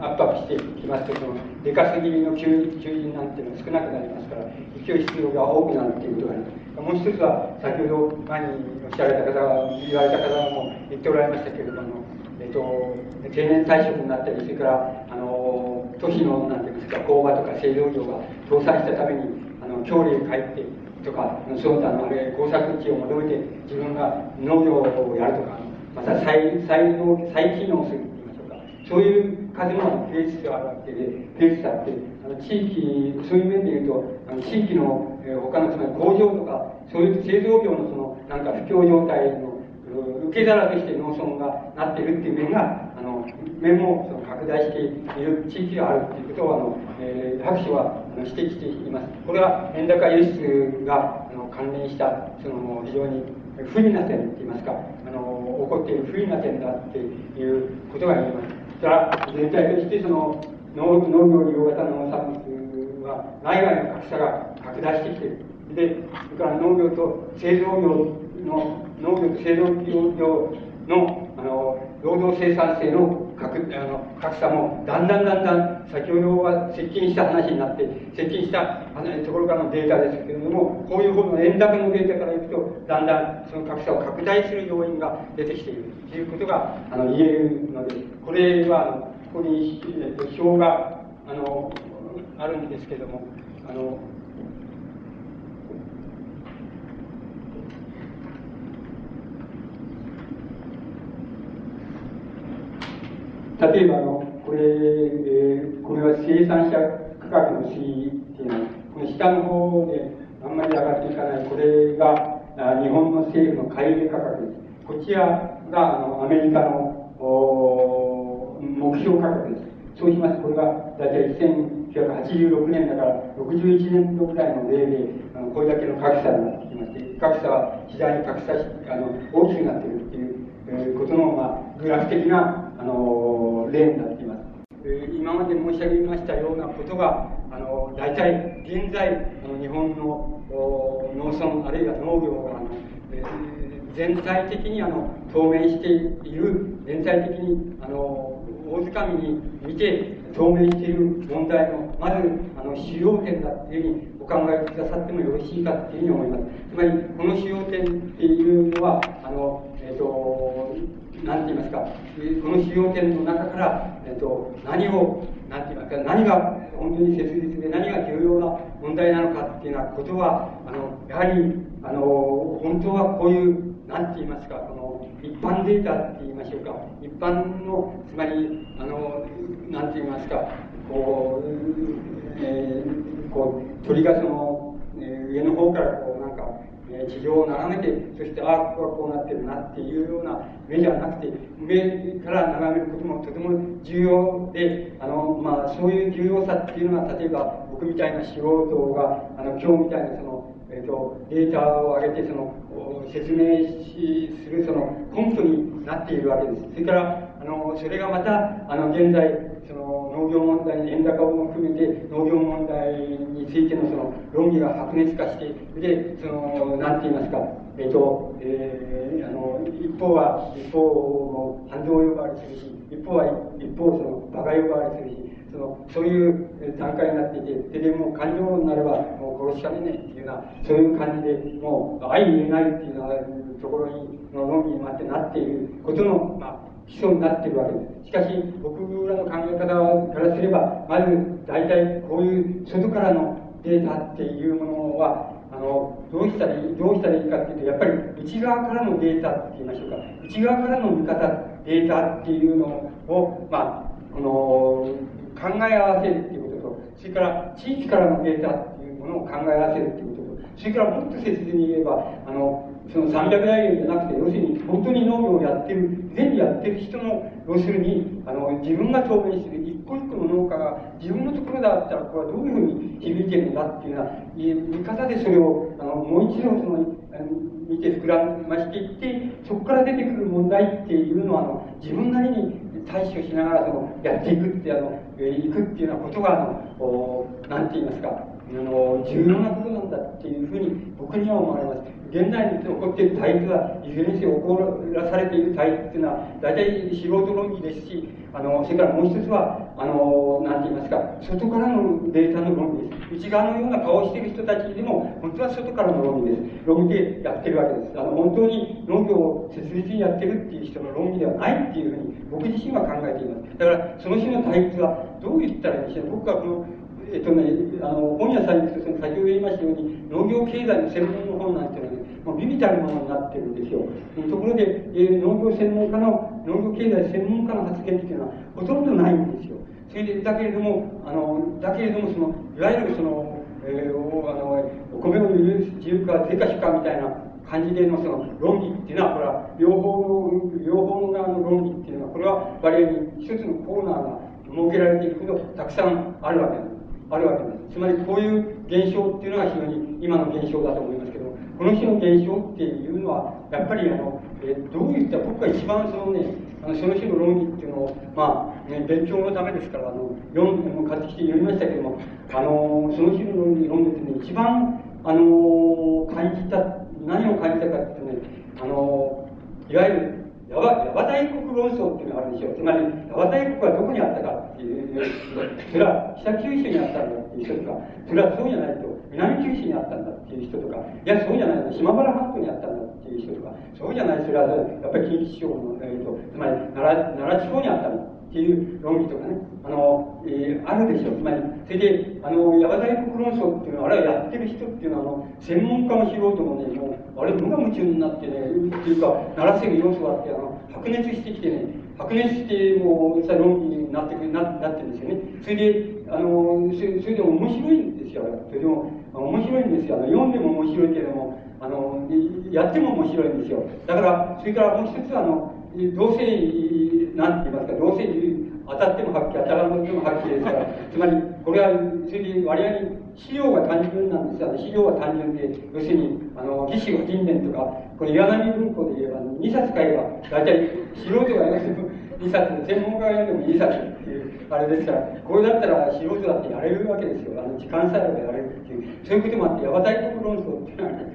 圧迫してきますと、その出稼ぎの求人なんていうのは少なくなりますから、勢い必要が多くなるっていうことがあります。もう一つは、先ほど前におっしゃられた方が、言われた方も言っておられましたけれども、えっと、定年退職になったり、それから、あの、都市の、なんていうんですか、工場とか製造業が倒産したために、あの、郷里へ帰って、とか、その他のあれ工作地を求めて自分が農業をやるとか、また再再再機能すると言いましょうか。そういう風の芸術があるわけで、芸術だって、あの地域、そういう面で言うと、あの地域のえー、他のつまり工場とか、そういう製造業のその、なんか不況状態の、受け皿として農村がなっているっていう面が、あの、面もその拡大している地域があるっていうことを、あの、えー、博士は指摘しています。これは円高輸出があの関連した、その非常に不利な点って言いますか、あの、起こっている不利な点だっていうことが言えます。それから全体としてその農農業利用型農産物は内外の格差が拡大してきている。で、それから農業と製造業の、農業と製造業の、あの、労働生産性の格あの格差もだんだんだんだん先ほどは接近した話になって接近したところからのデータですけれどもこういう方の円高のデータからいくとだんだんその格差を拡大する要因が出てきているということがあの言えるのでこれはここに、表があのあるんですけれどもあの例えばあの、これ、えー、これは生産者価格の推移っていうのは、この下の方であんまり上がっていかない、これがあ日本の政府の買い入れ価格です。こちらがあのアメリカのお目標価格です。そうしますと、これが大体1986年だから61年度ぐらいの例で、あのこれだけの格差になってきまして、格差は次第に格差あの大きくなっているっていう、えー、ことの、まあ、グラフ的なあの例になっています。今まで申し上げましたようなことが、あの大体現在、あの日本の農村あるいは農業があの、えー、全体的にあの透明している、全体的にあの大掴みに見て透明している問題の、まずあの主要点だっていうふうにお考えくださってもよろしいかっていうふうに思います。つまり、この主要点っていうのは、あの、えっ、ー、と、なんて言いますか、この主要点の中から、えっと、何を、なんて言いますか、何が本当に切実で何が重要な問題なのかっていうようなことは、あの、やはり、あの、本当はこういう、なんて言いますか、この、一般データって言いましょうか、一般の、つまり、あの、なんて言いますか、こう、えー、こう、鳥がその、えー、上の方からこう、え地上を眺めて、そして、ああ、ここはこうなってるなっていうような目じゃなくて、目から眺めることもとても重要で、あの、まあ、そういう重要さっていうのは、例えば僕みたいな素人が、あの、今日みたいなその、え、ー、と、データを上げて、その、説明するその根拠になっているわけです。それから、あの、それがまた、あの、現在、その農業問題、円高も含めて農業問題についてのその論議が白熱化して、で、その、なんて言いますか、えっ、ー、と、えー、あの、一方は、一方の反動呼ばわりするし、一方は、一方その、馬鹿呼ばわりするし、その、そういう段階になっていて、で、でも感情になれば、もう殺しかねねっていうような、そういう感じで、もう、相入れないっていうようなところに、の論議になってなっていることの、まあ、基礎になっているわけです。しかし、僕らの考え方からすれば、まず、大体、こういう外からのデータっていうものは、あの、どうしたらいい、どうしたらいいかっていうと、やっぱり内側からのデータって言いましょうか。内側からの見方、データっていうのを、まあ、この、考え合わせるっていうことと、それから地域からのデータっていうものを考え合わせるっていうことと、それからもっと切実に言えば、あの、その300代元じゃなくて、要するに本当に農業をやってる、全部やってる人の、要するに、あの、自分が透明する一個一個の農家が自分のところだったら、これはどういうふうに響いてるんだっていうような見方でそれを、あの、もう一度その、見て膨らましていって、そこから出てくる問題っていうのは、あの、自分なりに対処しながら、その、やっていくって、あの、いくっていうようなことが、あの、おなんて言いますか、あの、重要なことなんだっていうふうに僕には思われます。現代に起こっている対立はいずれにせよ起こらされている対立っていうのは、大体素人論議ですし、あの、それからもう一つは、あの、なんて言いますか、外からのデータの論議です。内側のような顔をしている人たちでも、本当は外からの論議です。論議でやってるわけです。あの、本当に農業を切実にやってるっていう人の論議ではないっていうふうに、僕自身は考えています。だから、その種の対立はどう言ったらいいんでしょう。僕はこの、えっとね、あの、本屋さんに行くと、その先ほど言いましたように、農業経済の専門の本なんていうのはね、もうビビたるものになってるんですよ。ところで、えー、農業専門家の、農業経済専門家の発言っていうのは、ほとんどないんですよ。それで、だけれども、あの、だけれども、その、いわゆるその、えー、おあのお米の輸入自由化、税か主かみたいな感じでのその論議っていうのは、これは両方の、両方の側の論議っていうのは、これは割合に一つのコーナーが設けられていくほどたくさんあるわけです。あるわけです。つまりこういう現象っていうのが非常に今の現象だと思いますけど、この種の現象っていうのは、やっぱりあの、え、どういった僕が一番そのね、あのその種の論議っていうのを、まあ、ね、勉強のためですから、あの読ん買ってきて読みましたけども、あのその種の論議論議ってね、一番、あの感じた、何を感じたかっていうとね、あのいわゆるヤバヤバ大国論争っていうのがあるでしょう。つまり、ヤバ大国はどこにあったかっていう、それは北九州にあったんだっていう人とか、それはそうじゃないと、南九州にあったんだっていう人とか、いや、そうじゃない、島原半島にあったんだっていう人とか、そうじゃない、それはやっぱり近畿地方の、えーと、つまり奈良奈良地方にあったんだ。っていう論議とかね、あの、えー、あるでしょう。つまり、それで、あの、ヤバ大国論争っていうのは、あれはやってる人っていうのは、あの、専門家も素人もね、もう、あれ、無我夢中になってね、っていうか、ならせる要素があって、あの、白熱してきてね、白熱して、もう、さ、論議になってくるななってるんですよね。それで、あの、それそれで面白いんですよ。それでも、面白いんですよ。あの、読んでも面白いけれども、あの、やっても面白いんですよ。だから、それからもう一つは、あの、どうせ、なんて言いますか、どうせ当たっても発揮、当たらなくても発揮ですから、つまり、これは、それで割合に資料が単純なんですよ。資料は単純で、要するに、あの、義士は人伝とか、これ岩波文庫で言えば、2冊買えば、大体、素人が読んでも2冊、専門家が読んでも2冊っていう、あれですから、これだったら素人だってやれるわけですよ。あの、時間さえあればやれるっていう、そういうこともあって、ヤバ大国論争っていうのは、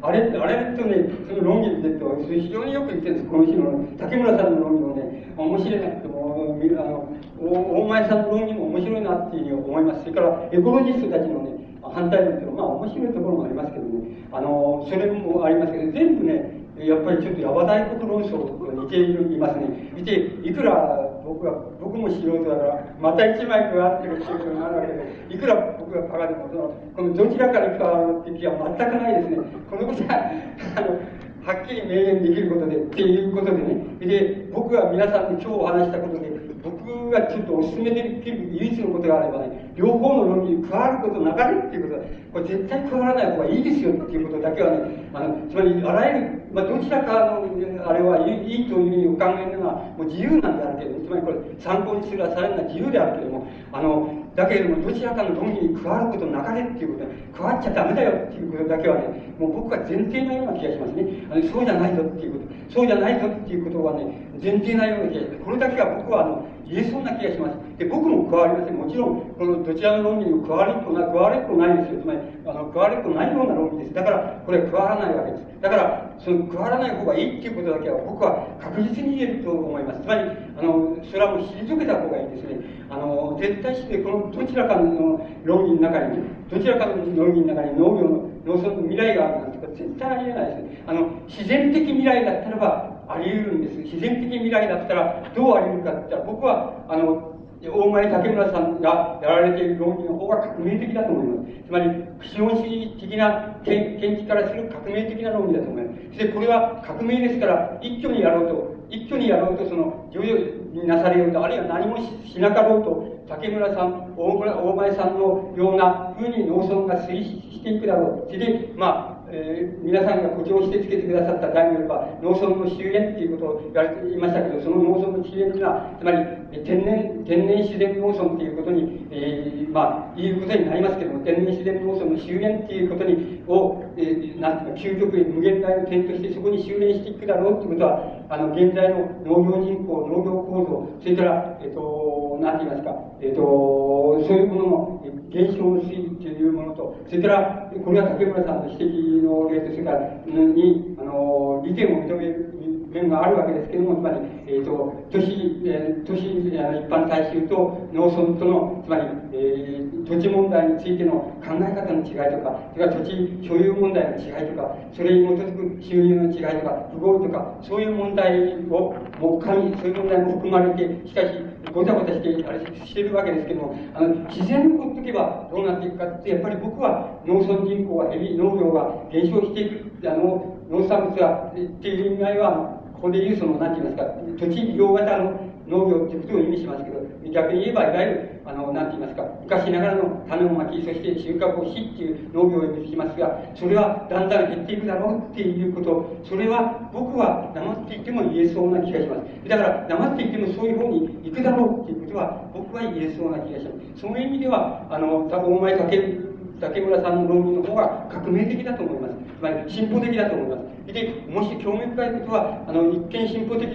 あれ、あれとね、その論議って言って非常によく言ってるんです、この日の、竹村さんの論議もね、面白いなって、もう、あの、大前さんの論議も面白いなっていうふうに思います。それから、エコロジストたちのね、反対論っていうのは、まあ面白いところもありますけどね、あの、それもありますけど、全部ね、やっぱりちょっとヤバ大国論争と似ていますね。見て、いくら僕は、僕も素人だから、また一枚加わってるっていうことになるわけで、いくら僕がバカでも、その、このどちらから加わるって気は全くないですね。このことは、あの、はっきり明言できることで、っていうことでね。で、僕が皆さんに今日お話したことで、僕がちょっとお勧めできる唯一のことがあればね、両方の論理に加わることなかれっていうことは、これ絶対加わらない方がいいですよっていうことだけはね、あの、つまり、あらゆる、まあ、どちらかの、あれはいいというふうにお考えるのは、もう自由なんであるけれども、つまりこれ、参考にするはされるのは自由であるけれども、あの、だけれども、どちらかの論理に加わることなかれっていうことは、加わっちゃダメだよっていうことだけはね、もう僕は前提のような気がしますね。あのそうじゃないぞっていうこと、そうじゃないぞっていうことはね、前提なような気がします。これだけは僕は、あの、言えそうな気がします。で、僕も加わりません。もちろん、このどちらの論理にも加わりっこな、加わりっこないですよ。つまり、あの、加わりっこないような論理です。だから、これは加わらないわけです。だから、その加わらない方がいいっていうことだけは僕は確実に言えると思います。つまり、あの、それはもう退けた方がいいですね。あの、絶対して、このどちらかの論理の中に、どちらかの論理の中に農業の、農村の未来があるなんてこと絶対ありえないです。あの、自然的未来だったらば、あり得るんです。自然的未来だったらどうあり得るかって言ったら、僕は、あの、大前竹村さんがやられている論理の方が革命的だと思います。つまり、資本主義的な見地からする革命的な論理だと思います。で、これは革命ですから、一挙にやろうと、一挙にやろうと、その、徐々になされようと、あるいは何もしなかろうと、竹村さん、大村大前さんのような風に農村が推進していくだろう。それで、まあ、えー、皆さんが誇張してつけてくださった題によれば、農村の終焉っていうことを言われていましたけど、その農村の終焉というのは、つまり、天然、天然自然農村っていうことに、えー、まあ、言うことになりますけども、天然自然農村の終焉っていうことに、を、えー、なんていうか、究極へ無限大の点としてそこに修練していくだろうっていうことは、あの、現在の農業人口、農業構造、それから、えっ、ー、と、なんて言いますか、えっ、ー、と、そういうものの現象の推移っていうものと、それから、これは竹村さんの指摘の例と、それから、に、あの、利点を認める面があるわけですけれども、つまり、えっ、ー、と、都市、えー、都市、あの、一般大衆と農村との、つまり、えー、土地問題についての考え方の違いとか、それから土地所有問題の違いとか、それに基づく収入の違いとか、不合意とか、そういう問題を、も加味、そういう問題も含まれて、しかし、ごちゃごちゃして、あれしてるわけですけども、あの、自然にほっとけばどうなっていくかって、やっぱり僕は農村人口は減り、農業が減少していく、あの、農産物が、っていう意味合いは、ここでいうその、なんて言いますか、土地利用型の農業っていうことを意味しますけど、逆に言えば、いわゆる、あの、なんて言いますか、昔ながらの種をまき、そして収穫をしっていう農業を意味しますが、それはだんだん減っていくだろうっていうこと、それは僕は黙っていても言えそうな気がします。だから、黙っていてもそういう方に行くだろうっていうことは、僕は言えそうな気がします。その意味では、あの、多分お前かける、竹村さんの論文の方が革命的だと思います。つまり進歩的だと思います。で、もし興味深いことは、あの、一見進歩的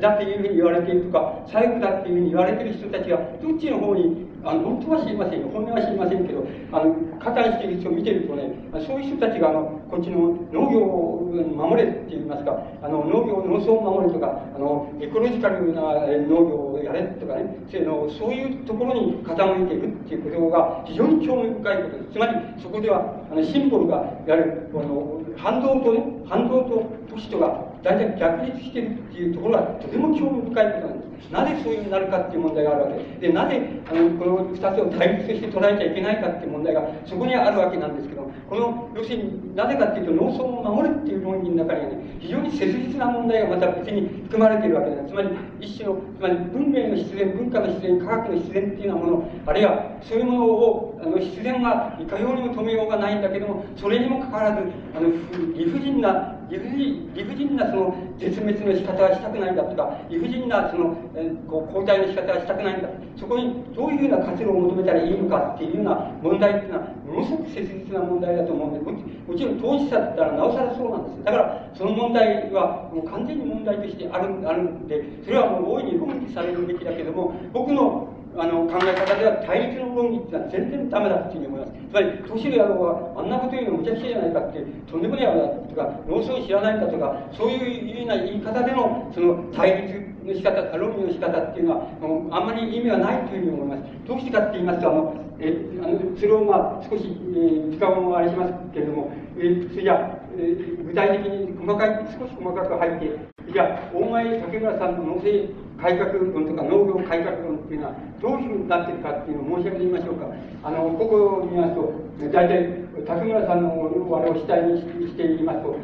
だというふうに言われているとか、左翼だっていうふうに言われている人たちが、どっちの方にあの本当は知りませんよ。本音は知りませんけどあの加担している人を見てるとねそういう人たちがあのこっちの農業を守れって言いますかあの農業農村を守れとかあのエコロジカルな農業をやれとかねそういうところに傾いていくっていうことが非常に興味深いことです。つまりそこではあのシンボルがやるこの反動とね反動と都市とが大体逆立してるっていうところはとても興味深いことなんです。なぜそういうになるかっていう問題があるわけ。でなぜあのこの2つを対立して捉えちゃいけないかっていう問題がそこにあるわけなんですけどこの要するになぜかっていうと農村を守るっていう論議の中にはね非常に切実な問題がまた別に含まれているわけです。つまり一種のつまり文明の必然文化の必然科学の必然っていうようなものあるいはそういうものをあの必然がいかようにも止めようがないんだけどもそれにもかかわらずあの理不尽な理不尽理不尽なその絶滅の仕方はしたくないんだとか理不尽なその、えこう交代の仕方はしたくないんだそこにどういうような活路を求めたらいいのかっていうような問題っていうのはものすごく切実な問題だと思うんでもちろん当事者だったらなおさらそうなんです。だからその問題はもう完全に問題としてあるあるんでそれはもう大いに論議されるべきだけども僕のあの考え方では対立の論議ってのは全然ダメだっていうふうに思います。つまり、年寄り野郎はあんなこと言うのむちゃくちゃじゃないかって、とんでもない野郎だとか、農村知らないんだとか、そういうような言い方での、その対立の仕方、論議の仕方っていうのは、あんまり意味はないというふうに思います。どうしてかって言いますと、あの、えあのそれをまあ少し、えー、時間もあれしますけれども、えー、それじゃえー、具体的に細かい、少し細かく入って、じゃあ、大前竹村さんの農政改革論とか農業改革論っていうのはどういうふうになってるかっていうのを申し上げてみましょうか。あの、ここを見ますと、大体、竹村さんのあれを主体にしていますと、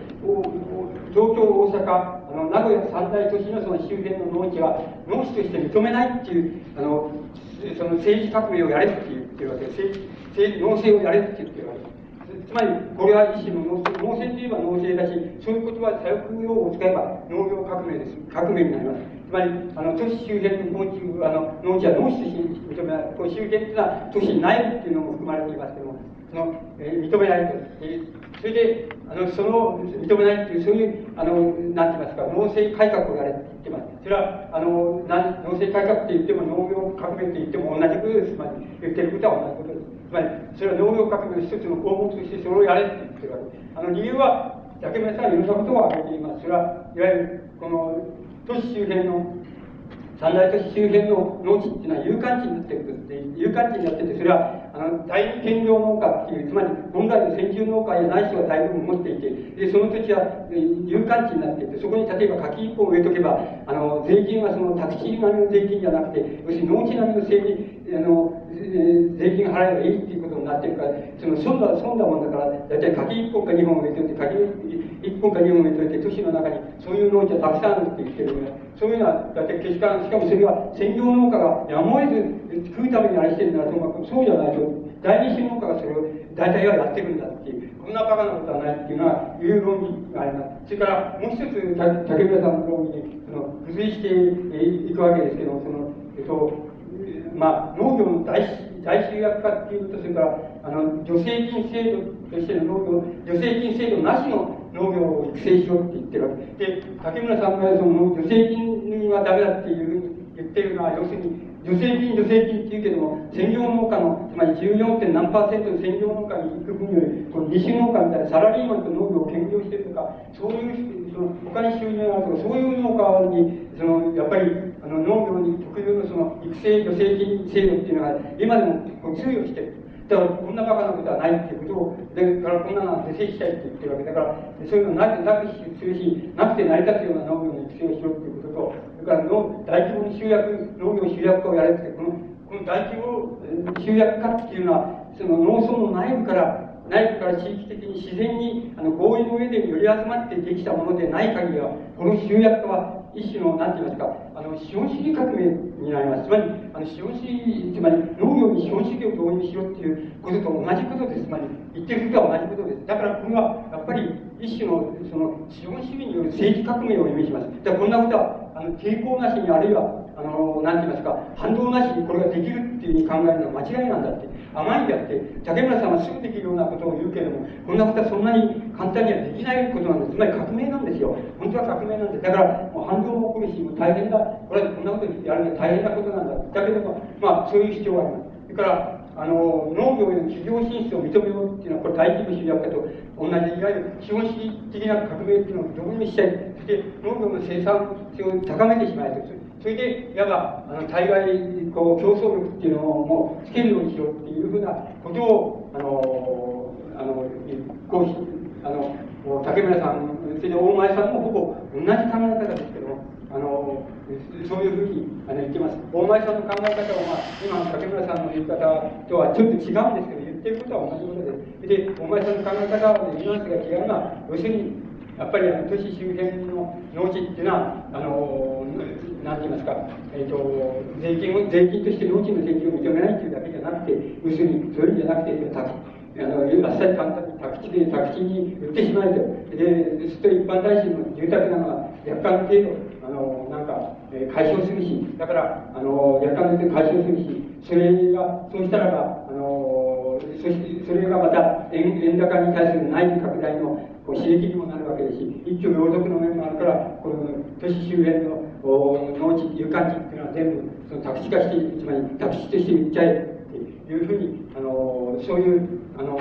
東京、大阪、あの名古屋三大都市のその周辺の農地は農地として認めないっていう、あの、その政治革命をやれって言ってるわけです。農政をやれって言ってるわけです。つまり、これは一種の農政、農政といえば農政だし、そういう言葉、左翼用語を使えば農業革命です。革命になります。つまり、あの、都市周辺の農地、あの、農地は農地として認めない。こう周辺というのは都市内部っていうのも含まれていますけども、その、えー、認めないと。えー、それで、あの、その、認めないっていう、そういう、あの、なんて言いますか、農政改革をやれって言ってます。それは、あの、なん農政改革って言っても農業革命って言っても同じことです。つまり、言ってることは同じことです。つまり、それは農業革命の一つの項目としてそれをやれって言ってるわけです。あの、理由は、竹村さんはいろんなことを挙げています。それは、いわゆる、この、都市周辺の三大都市周辺の農地っていうのは有観地になってるんです有観地になってて、それは、あの、大兼業農家っていう、つまり、本来の先住農家や内地は大部分持っていて、で、その土地は有観地になっていて、そこに例えば柿一本植えとけば、あの、税金はそのタクシー並みの税金じゃなくて、要するに農地並みの税金、あの、税金払えばいいっていうことになってるから、その損だ、損だもんだから、だいたい柿一本か二本植えといて、柿一本か二本植えといて、都市の中にそういう農地はたくさんあるって言ってるから、そういうのは、だってけしからん、しかもそれは専業農家がやむを得ず食うためにあれしてるならともかく、そうじゃないと、第二種農家がそれを大体はやってるんだっていう、こんなバカなことはないっていうのは、いう論議があります。それからもう一つ、竹村さんの論議に、その、付随していくわけですけど、その、えっと、まあ、農業の大大集約化っていうと、それから、あの、助成金制度としての農業、助成金制度なしの農業を育成しろって言ってるわけで、竹村さんがその助成金はダメだっていうふうに言ってるのは、要するに、助成金、助成金って言うけども、専業農家の、つまり 14. 点何パーセントの専業農家に行く分より、この二種農家みたいなサラリーマンと農業を兼業してるとか、そういう、その、他に収入があるとか、そういう農家に、その、やっぱり、あの、農業に特有のその、育成助成金制度っていうのが、今でも通用してる。だからこんなバカなことはないっていうことを、で、からこんなのは是正したいって言ってるわけだから、そういうのなく、なくするし、なくて成り立つような農業の育成をしろっていうことと、それからの大規模に集約、農業集約化をやれって、この、この大規模集約化っていうのは、その農村の内部から、内部から地域的に自然にあの合意の上で寄り集まってできたものでない限りは、この集約化は一種の、なんて言いますか、あの、資本主義革命になります。つまり、あの、資本主義、つまり、農業に資本主義を導入しろっていうことと同じことです。つまり、言ってることは同じことです。だから、これは、やっぱり、一種の、その、資本主義による政治革命を意味します。だから、こんなことは、あの、抵抗なしに、あるいは、あの、なんて言いますか、反動なしにこれができるっていうふうに考えるのは間違いなんだって。甘いんであって、竹村さんはすぐできるようなことを言うけれども、こんなことはそんなに簡単にはできないことなんです。つまり革命なんですよ。本当は革命なんです。だから、もう反動も起こるし、もう大変だ。これはこんなことやるのは大変なことなんだ。だけども、まあ、そういう主張があります。それから、あの、農業への企業進出を認めようっていうのは、これ大規模集約化と同じ、いわゆる資本主義的な革命っていうのをどうにもしちゃい、そして農業の生産性を高めてしまえと。それで、いわば、あの、対外、こう、競争力っていうのをもうつけるようにしろっていうふうなことを、あの、あの、こう、あの、竹村さん、それで大前さんもほぼ同じ考え方ですけども、あの、そういうふうにあの言ってます。大前さんの考え方は、まあ、今の竹村さんの言い方とはちょっと違うんですけど、言ってることは同じことです。で、大前さんの考え方は、ニュアンスが違うのは、要するに、やっぱり都市周辺の農地っていうのは、あの、なんて言いますか、えっ、ー、と、税金を、税金として農地の税金を認めないっていうだけじゃなくて、要するに、そういうんじゃなくて、あの、あっさり簡単に宅地で、宅地に売ってしまえと。で、ずっと一般大臣の住宅なのは、若干程度、あの、なんか、えー、解消するし、だから、あの、若干程度解消するし、それが、そうしたらば、あの、そして、それがまた円、円高に対する内需拡大のこう刺激にもなるわけですし、一挙両得の面もあるから、この都市周辺の農地、有感地っていうのは全部、その宅地化して、つまり宅地として売っちゃえっていうふうに、あの、そういう、あの、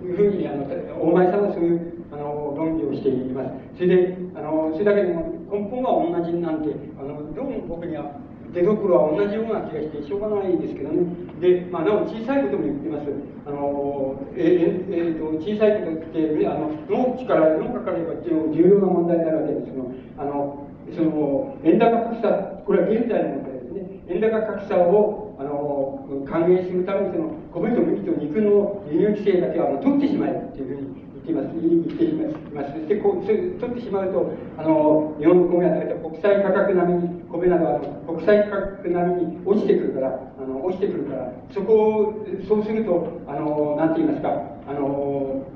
いうふうに、あの、大前さんはそういう、あの、論議をしています。それで、あの、それだけでも根本は同じなんで、あの、どうも僕には、出どころは同じような気がしてしょうがないですけどね。で、まあ、なお小さいことも言ってます。あの、えええー、と小さいことって、あの、農地から、農家から言えば重要な問題になるわけですけど、あの、その、円高格差、これは現在の問題ですね。円高格差を、あの、還元するために、その、米と麦と肉の輸入規制だけは取ってしまえっていうふうにきます、言っています。そしてこう、取ってしまうと、あの、日本の米は大体国際価格並みに、米などは国際価格並みに落ちてくるから、あの、落ちてくるから、そこを、そうすると、あの、なんて言いますか、あの、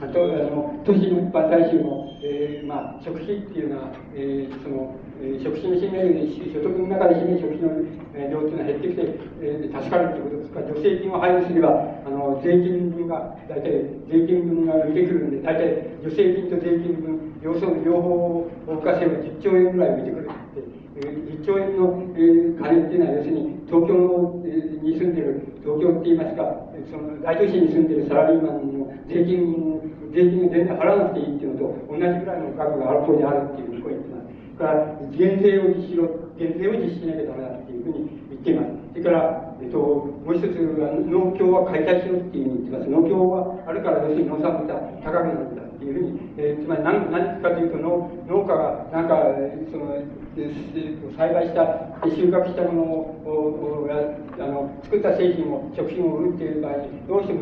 あと、あの、都市の一般大衆の、えー、まあ、食費っていうのは、えー、その、えー、食費の占める、所得の中で占める食費の、えー、量っていうのは減ってきて、えー、助かるということですから、助成金を配布すれば、あの、税金分が、大体、税金分が浮いてくるんで、大体、助成金と税金分、両方、両方を動かせば10兆円ぐらい浮いてくるって。1兆円の、え金っていうのは、要するに、東京の、えに住んでる、東京って言いますか、その大都市に住んでるサラリーマンの税金、税金を全然払わなくていいっていうのと同じぐらいの額がある方であるっていうから、減税を実施しろ、減税を実施しなきゃダメだっていうふうに言っています。それから、えっと、もう一つは、農協は解体しろっていうふうに言ってます。農協はあるから、要するに農産物は高くなるんだっていうふうに、えー、つまり何何かというと農、農家がなんか、その、栽培した、収穫したものを、あの作った製品を、食品を売るっていう場合、どうしても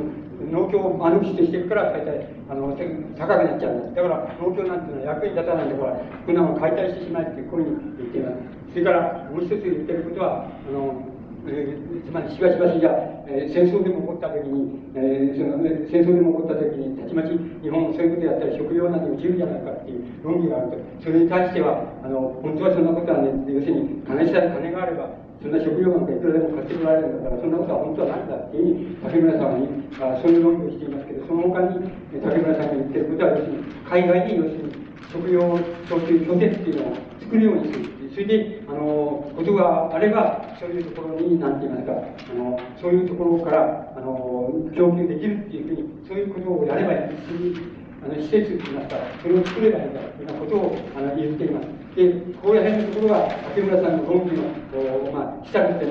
農協を間抜きとしていくから、大体、あの、高くなっちゃうんです。だから、農協なんていうのは役に立たないんで、ほら、こんなもの解体してしまえって、こういうふうに言っています。それから、もう一つ言ってることは、あの、えー、つまりしばしばしじゃ、えー、戦争でも起こった時に、えー、その戦争でも起こった時にたちまち日本そういうことやったら食料なんて落ちるじゃないかっていう論議があると。それに対してはあの本当はそんなことはね要するに金さえ金があればそんな食料なんかいくらでも買ってもらえるんだからそんなことは本当はないんだっていうふうに竹村さんにあそういう論議をしていますけどその他に竹村さんが言ってることは要するに海外に要するに食料そういう拠点っていうのを作るようにする。それで、あの、ことがあれば、そういうところに、なんて言いますか、あの、そういうところから、あの、供給できるっていうふうに、そういうことをやればいい。そういうあの施設って言いますか、それを作ればいいんだというようなことをあの言っています。で、こういう辺のところが、竹村さんの論議の、おまあ、したくて、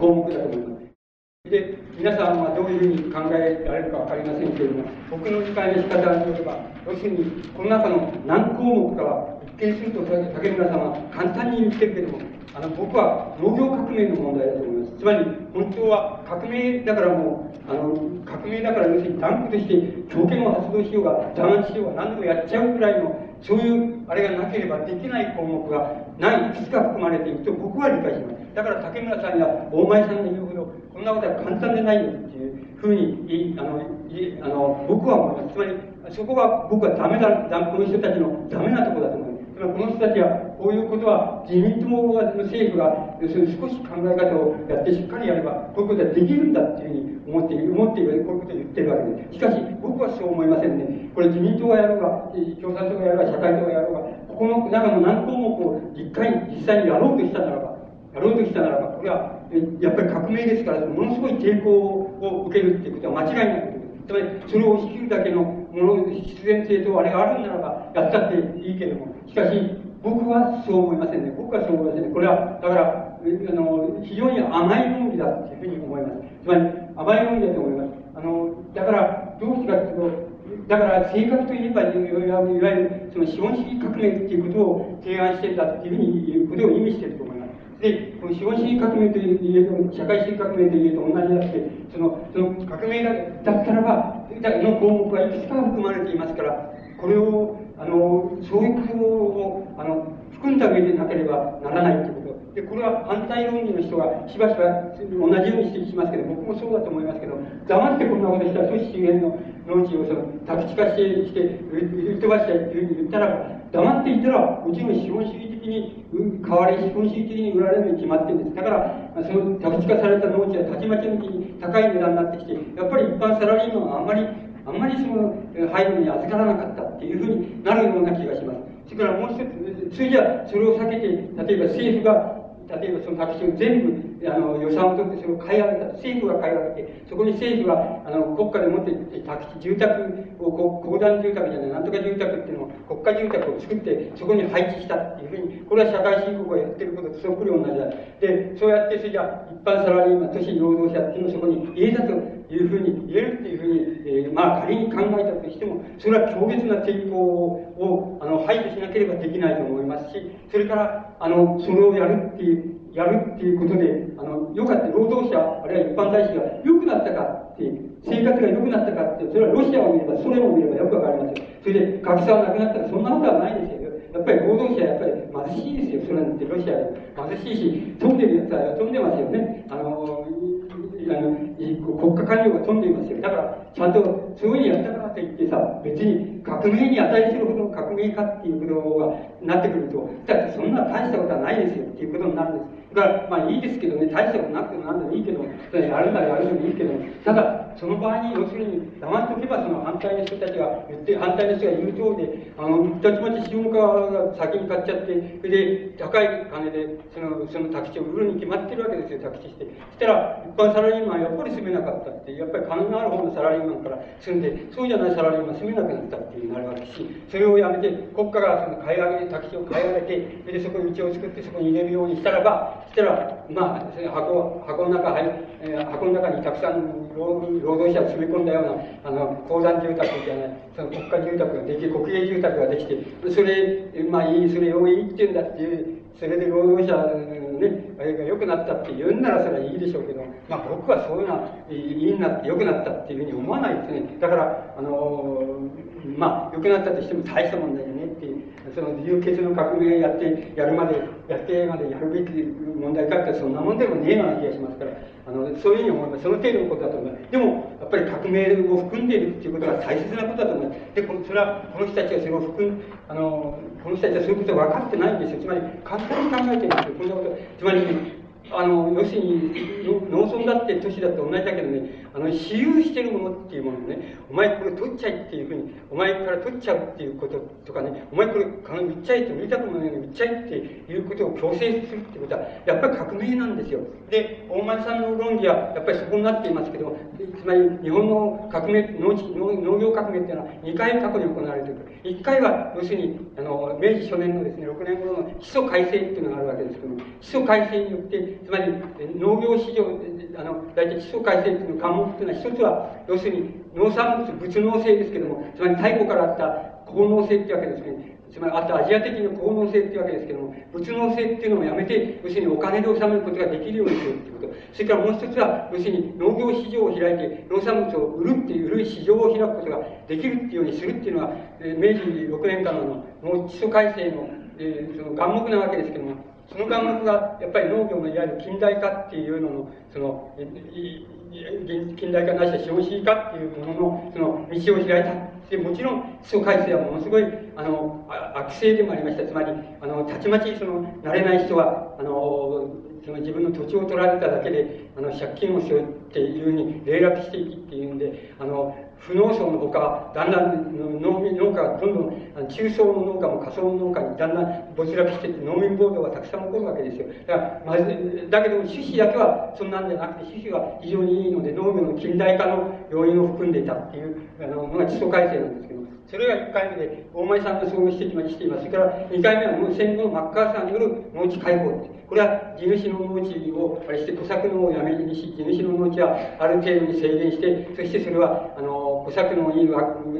項目だと思います。で、皆さんはどういうふうに考えられるかわかりませんけれども、僕の理解の仕方によれば、要するに、この中の何項目かは、一見すると、竹村さんは簡単に言ってるけども、あの、僕は農業革命の問題だと思います。つまり、本当は革命だからもう、あの、革命だから要するに断固として強権を発動しようが、弾圧しようが、何でもやっちゃうくらいの、そういうあれがなければできない項目がない、いくつか含まれていると僕は理解します。だから竹村さんや大前さんの言うほど、こんなことは簡単でないよっていうふうに、あの、いあの僕は思います。つまり、そこが僕はダメだ、この人たちのダメなとこだと思います。この人たちは、こういうことは自民党が、政府が、要するに少し考え方をやってしっかりやれば、こういうことはできるんだっていうふうに思っている、思っている、こういうことを言ってるわけで。しかし、僕はそう思いませんね。これ自民党がやろうが、共産党がやろうが、社会党がやろうが、ここの中の何項目を実際実際にやろうとしたならば、やろうとしたならば、これは、やっぱり革命ですから、ものすごい抵抗を受けるっていうことは間違いないことです。つまり、それを押し切るだけのもの、必然性とあれがあるんならば、やったっていいけれども、しかし、僕はそう思いませんね。僕はそう思いませんね。これは、だから、あの、非常に甘い論理だというふうに思います。つまり、甘い論理だと思います。あの、だから、どうしてかというと、だから正確といえば、いわゆるその資本主義革命っていうことを提案していたっていうふうにいうことを意味していると思います。で、この資本主義革命という社会主義革命というと同じだって、その、その革命だだったらば、の項目はいくつか含まれていますから、これを、あの、そういうことを、あの、含んだ上でなければならないということ。で、これは反対論理の人がしばしば同じように指摘しますけど、僕もそうだと思いますけど、黙ってこんなことしたら、都市周辺の農地をその宅地化して、して、売り飛ばしたいというふうに言ったら、黙っていたら、うちの資本主義的に、変わり資本主義的に売られるに決まってるんです。だから、その宅地化された農地はたちまち抜きに高い値段になってきて、やっぱり一般サラリーマンはあんまりあんまりその配慮に預からなかったっていうふうになるような気がします。それからもう一つ、それじゃそれを避けて、例えば政府が例えばそのタクシーを全部あの予算を取ってそれを買い上げた政府が買い上げてそこに政府があの国家で持ってタクシー住宅を公団住宅じゃないなんとか住宅っていうのを国家住宅を作ってそこに配置したっていうふうにこれは社会主義国がやってることとそっくり同じだでそうやってそれじゃ一般サラリーマン都市労働者っていうのをそこに入れたというふうに言えるっていうふうに、えー、まあ仮に考えたとしてもそれは強烈な抵抗をあの排除しなければできないと思いますしそれからあのそれをやるっていうやるっていうことで、あの、よかった、労働者、あるいは一般大使が良くなったかって、生活が良くなったかって、それはロシアを見れば、ソ連を見ればよくわかりますよ。それで、格差はなくなったら、そんなことはないですよ。やっぱり労働者はやっぱり貧しいですよ、ソ連ってロシアで。貧しいし、飛んでるやつは飛んでますよね。あの、あの国家官僚が飛んでいますよ。だから、ちゃんとそういうふうにやったからといってさ、別に革命に値するほどの革命かっていうことがなってくると、だってそんな大したことはないですよっていうことになるんです。だから、まあいいですけどね、大したことなくても何でもいいけど、やるならやるでもいいけど、ただ、その場合に、要するに、黙っておけば、その反対の人たちが言って、反対の人が言う通りで、あの、たちまち資本家が先に買っちゃって、それで、高い金で、その、その宅地を売るに決まってるわけですよ、宅地して。そしたら、一般サラリーマンはやっぱり住めなかったって、やっぱり金のある方のサラリーマンから住んで、そうじゃないサラリーマン住めなくなったっていうなるわけし、それをやめて、国家がその買い上げ、宅地を買い上げて、それでそこに道を作ってそこに入れるようにしたらば、したら、まあ、箱箱の中、えー、箱の中にたくさん労働者を詰め込んだようなあの公団住宅じゃないその国家住宅ができ国営住宅ができてそれまあいいそれをいいって言うんだっていうそれで労働者ねあれが良くなったって言うんならそれはいいでしょうけど、まあ、僕はそういうのはいいなって良くなったっていうふうに思わないですねだからあの、まあ良くなったとしても大した問題じゃねっていうその自由決の革命やってやるまでやってまでやるべき問題かってそんなもんでもねえような気がしますから。あのそういうふうに思います。その程度のことだと思いますでもやっぱり革命を含んでいるっていうことが大切なことだと思いますでこのそれはこの人たちはそれを含んあのこの人たちはそういうことが分かってないんですよ。つまり簡単に考えてるんですよこんなことつまりあの、要するに、農村だって都市だって同じだけどね、あの、私有してるものっていうものね、お前これ取っちゃいっていうふうに、お前から取っちゃうっていうこととかね、お前これ、金売っちゃいって売りたくもないのに売っちゃいっていうことを強制するってことは、やっぱり革命なんですよ。で、大前さんの論議は、やっぱりそこになっていますけど、つまり日本の革命、農農業革命っていうのは2回過去に行われている。1回は、要するに、あの、明治初年のですね、6年頃の基礎改正っていうのがあるわけですけども、基礎改正によって、つまり農業市場、あの、大体基礎改正っていうの科目っていうのは、一つは、要するに農産物、物農性ですけども、つまり太古からあった効能性ってわけですね。つまりあとアジア的な効能性っていうわけですけども、物能性っていうのをやめて、要するにお金で収めることができるようにするっていうこと。それからもう一つは、要するに農業市場を開いて、農産物を売るっていう、売る市場を開くことができるっていうようにするっていうのは、明治6年間の農基礎改正の、えー、その眼目なわけですけども、その眼目がやっぱり農業のいわゆる近代化っていうのの、その、近代化なしで資本主義化っていうものの、その道を開いた。で、もちろん、基礎改正はものすごい、あの、悪性でもありました。つまり、あの、たちまち、その、慣れない人は、あの、その自分の土地を取られただけで、あの、借金を背負っていうふうに霊落していきっていうんで、あの、不農村のほか、だんだん農民、農家がどんどん、中層の農家も下層の農家にだんだん没落していって、農民暴動がたくさん起こるわけですよ。だから、まず、だけども種子だけはそんなんじゃなくて、種子は非常にいいので、農業の近代化の要因を含んでいたっていうあののが基礎改正なんですけど、それが1回目で、大前さんがそう指摘しています。それから2回目は戦後のマッカーサーによる農地解放これは地主の農地を、あれして小作農をやめにし、地主の農地はある程度に制限して、そしてそれは、あの、小作農に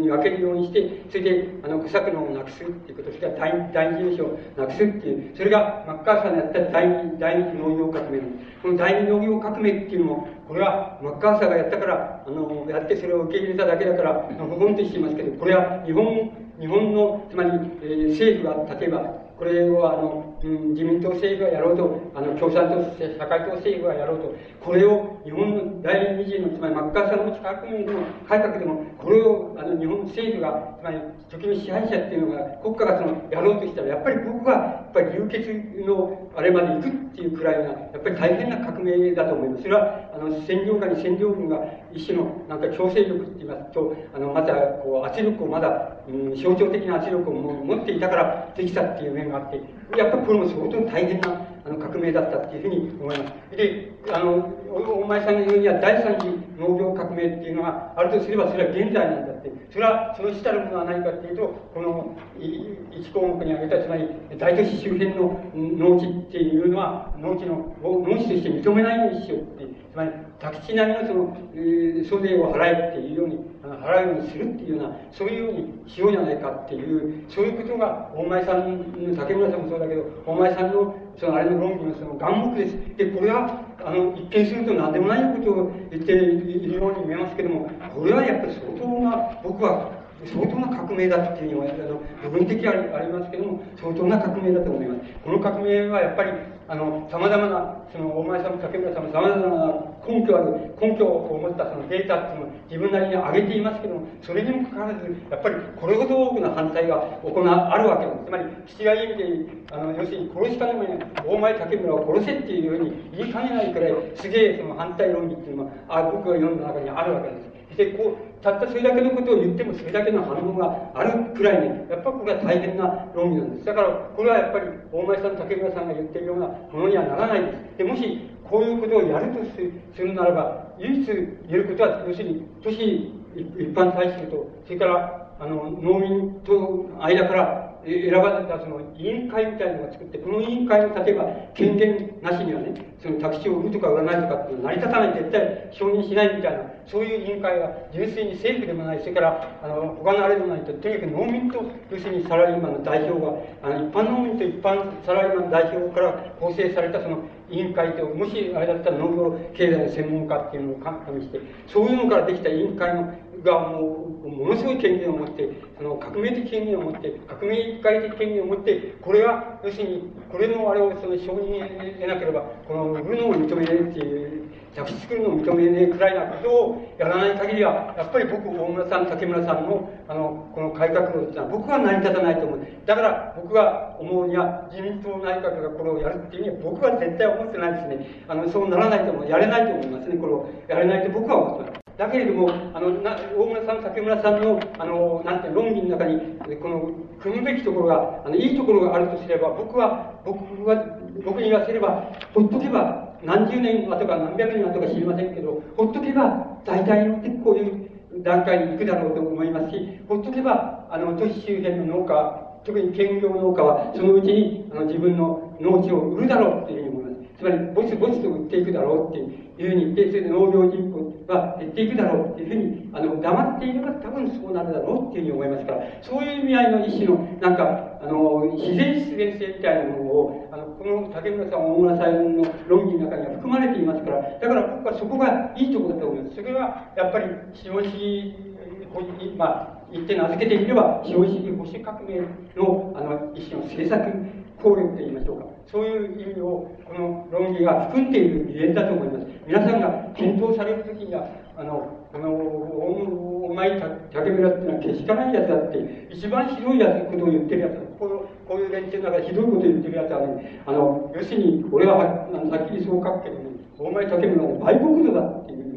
分けるようにして、それで、あの、小作農をなくすっていうこと、それから第第二事務所をなくすっていう、それがマッカーサーのやった第二、第二農業革命、この第二農業革命っていうのも、これはマッカーサーがやったから、あの、やってそれを受け入れただけだから、ほほんとしていますけど、これは日本、日本の、つまり、えー、政府が、例えば、これをあの、うん、自民党政府がやろうと、あの、共産党、社会党政府がやろうと、これを日本の第二次の、つまりマッカーサーの地革命の改革でも、これをあの日本政府が、つまり時の支配者っていうのが、国家がその、やろうとしたら、やっぱり僕は、やっぱり流血のあれまで行くっていうくらいな、やっぱり大変な革命だと思います。それは、あの、占領下に占領軍が一種の、なんか強制力って言いますと、あの、また、こう、圧力をまだ、うん、象徴的な圧力を持っていたからできたっていう面があって、やっぱりこれも相当大変なあの革命だったっていうふうに思います。で、あの、お前さんの言うには第三次農業革命っていうのがあるとすればそれは現在なんだって。それは、その主たるものは何かっていうと、この一項目に挙げた、つまり大都市周辺の農地っていうのは、農地の、農地として認めないようにしようって。つまり、宅地並みのその、えー、租税を払えっていうように、払うようにするっていうような、そういうようにしようじゃないかっていう、そういうことが、大前さんの、竹村さんもそうだけど、大前さんの、そのあれの論議のその眼目です。で、これは、あの、一見すると何でもないことを言っているように見えますけども、これはやっぱり相当な、僕は相当な革命だっていうふうには、あの、部分的ありありますけども、相当な革命だと思います。この革命はやっぱり、あの、様々な、その、大前さんも竹村さんも様々な根拠ある、根拠を持ったそのデータっていうのを自分なりに上げていますけども、それにもかかわらず、やっぱりこれほど多くの反対が行わ、あるわけです。つまり、父がいい意味で、あの、要するに殺しかねも大前竹村を殺せっていうふうに言いかねないくらい、すげえその反対論議っていうのが、あ僕が読んだ中にあるわけです。で、こう、たったそれだけのことを言ってもそれだけの反応があるくらいに、やっぱこれは大変な論議なんです。だから、これはやっぱり大前さん、竹村さんが言ってるようなものにはならないんです。で、もし、こういうことをやるとするならば、唯一言えることは、要するに、都市一般大衆と、それから、あの、農民と間から、選ばれたその委員会みたいなのが作って、この委員会の例えば権限なしにはね、その宅地を売るとか売らないとかっていうの成り立たない、絶対承認しないみたいな、そういう委員会が純粋に政府でもない、それから、あの、他のあれでもないと、とにかく農民と、要するにサラリーマンの代表が、あの、一般農民と一般サラリーマンの代表から構成されたその委員会と、もしあれだったら農業経済の専門家っていうのを加味して、そういうのからできた委員会のがもう、ものすごい権限を持って、その革命的権限を持って、革命一回的権限を持って、これは、要するに、これのあれをその承認得なければ、この売るのを認めねえっていう、着地作るのを認めねえくらいなことをやらない限りは、やっぱり僕、大村さん、竹村さんの、あの、この改革論っていうのは、僕は成り立たないと思う。だから、僕が思うには、自民党内閣がこれをやるっていうには、僕は絶対思ってないですね。あの、そうならないと思う。やれないと思いますね、これを。やれないと僕は思ってます。だけれども、あの、な大村さん、竹村さんの、あの、なんて論議の中に、この、組むべきところが、あの、いいところがあるとすれば、僕は、僕は、僕に言わせれば、ほっとけば、何十年後か何百年後か知りませんけど、ほっとけば、大体のこういう段階に行くだろうと思いますし、ほっとけば、あの、都市周辺の農家、特に兼業農家は、そのうちに、あの、自分の農地を売るだろうっていうふうに思います。つまり、ぼちぼちと売っていくだろうっていうふうに言って、それで農業人口は減っていくだろうっていうふうに、あの、黙っていれば多分そうなるだろうっていうふうに思いますから、そういう意味合いの一種の、なんか、あの、自然必然性みたいなものを、あの、この竹村さん、大村さんの論議の中には含まれていますから、だから僕はそこがいいところだと思います。それは、やっぱり、資本主義、まあ、言って名付けてみれば、資本主義保守革命の、あの、一種の政策効力と言いましょうか。そういう意味を、この論議が含んでいる理由だと思います。皆さんが検討されるときには、あの、この、おお前、竹村っていうのはけしからんやつだって、一番ひどいやつことを言ってるやつだ。このこういう連中の中でひどいこと言ってるやつはね、あの、要するに、俺ははっきりそう書くけどね、お前竹村は売国奴だっていう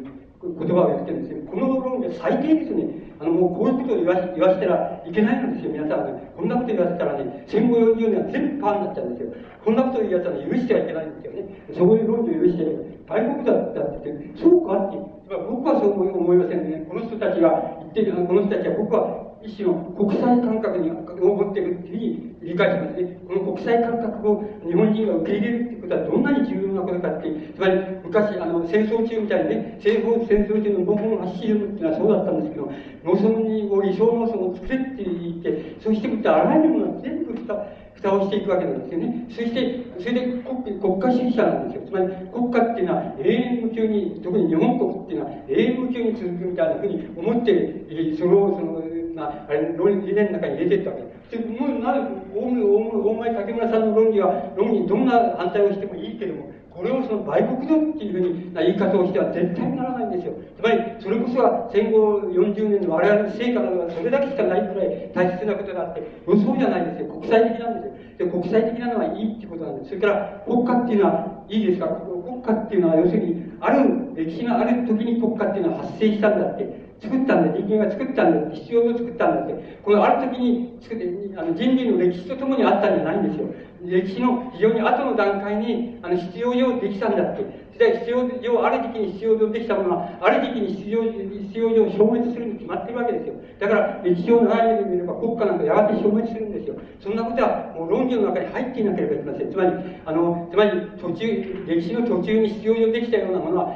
言葉を言ってるんですよ。この論議は最低ですね。あの、もうこういうことを言わ言わせたらいけないんですよ、皆さんね。こんなこと言わせたらね、戦後40年は全部パーになっちゃうんですよ。こんなことを言わせたら、許してはいけないんですよね。そういう論理を許して、大国だったって言って、そうかって。僕はそう思いませんね。この人たちが言ってる、この人たちは僕は一種の国際感覚にを持っているっていうふうに理解しますね。この国際感覚を日本人が受け入れるっていうことはどんなに重要なことかってつまり昔、あの、戦争中みたいにね、西方戦争中の僕の発信っていうのはそうだったんですけど、農村にを理想農村を作れって言って、そしてあらゆるものは全部蓋、蓋をしていくわけなんですよね。そして、それで国国家主義者なんですよ。つまり国家っていうのは永遠無休に、特に日本国っていうのは永遠無休に続くみたいなふうに思って、その、その、まあ、あれ、論理念の中に入れてったわけ。で、もう、なる、大前竹村さんの論議は、論議にどんな反対をしてもいいけども、これをその売国度っていうふうな言い方をしては絶対にならないんですよ。つまり、それこそは戦後40年の我々の成果などはそれだけしかないくらい大切なことがあって、そうじゃないんですよ。国際的なんですよ。で、国際的なのはいいっていうことなんです。それから国家っていうのは、いいですか？国家っていうのは要するに、ある歴史がある時に国家っていうのは発生したんだって。作ったんだ、人間が作ったんだ、必要と作ったんだって。このある時に作って、あの人類の歴史とともにあったんじゃないんですよ。歴史の非常に後の段階に、あの、必要上できたんだって。で、必要上、ある時期に必要上できたものは、ある時期に必要必要上消滅するに決まってるわけですよ。だから、歴史を長い目で見れば国家なんかやがて消滅するんですよ。そんなことは、もう論議の中に入っていなければいけません。つまり、あの、つまり、途中、歴史の途中に必要上できたようなものは、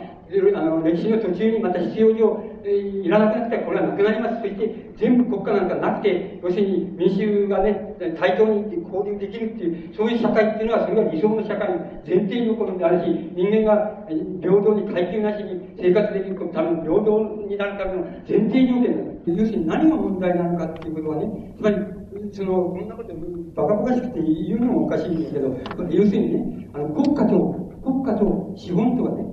あの、歴史の途中にまた必要上、いらなくなったらこれはなくなります。そして全部国家なんかなくて、要するに民衆がね、対等に交流できるっていう、そういう社会っていうのは、それが理想の社会の前提に残るんであるし、人間が平等に階級なしに生活できるために、平等になるための前提条件なんです。要するに何が問題なのかっていうことはね、つまり、その、こんなことバカバカしくて言うのもおかしいんですけど、要するにね、あの国家と、国家と資本とかね、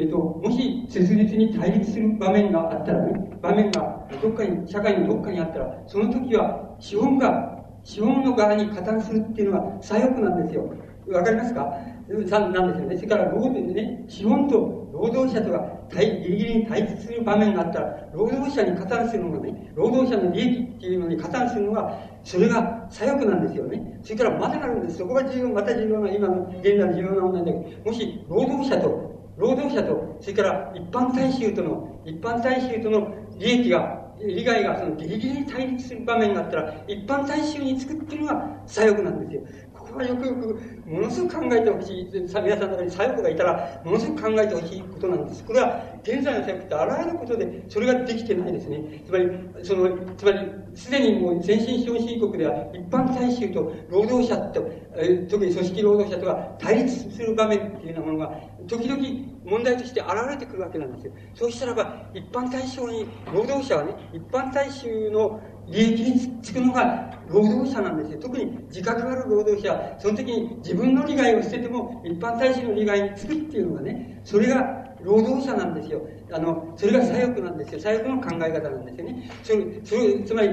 えっ、ー、と、もし切実に対立する場面があったらね、場面がどっかに、社会のどっかにあったら、その時は資本が、資本の側に加担するっていうのは左翼なんですよ。わかりますか？なんですよね。それから労働ね、資本と労働者とがギリギリに対立する場面があったら、労働者に加担するのがね、労働者の利益っていうのに加担するのが、それが左翼なんですよね。それからまだあるんです。そこが重要、また重要な、今の現在の重要な問題だけど、もし労働者と労働者と、それから一般大衆との、一般大衆との利益が、利害がそのギリギリに対立する場面があったら、一般大衆に作っていうのが左翼なんですよ。ここはよくよく、ものすごく考えてほしい、皆さんの中に左翼がいたら、ものすごく考えてほしいことなんです。これは、現在の左翼ってあらゆることで、それができてないですね。つまり、その、つまり、すでにもう先進資本主義国では、一般大衆と労働者と、え特に組織労働者とが対立する場面っていうようなものが、時々問題として現れてくるわけなんですよ。そうしたらば、一般大衆に、労働者はね、一般大衆の利益につくのが労働者なんですよ。特に自覚がある労働者、その時に自分の利害を捨てても一般大衆の利害につくっていうのがね、それが労働者なんですよ。あの、それが左翼なんですよ。左翼の考え方なんですよね。それ、それ、つまり、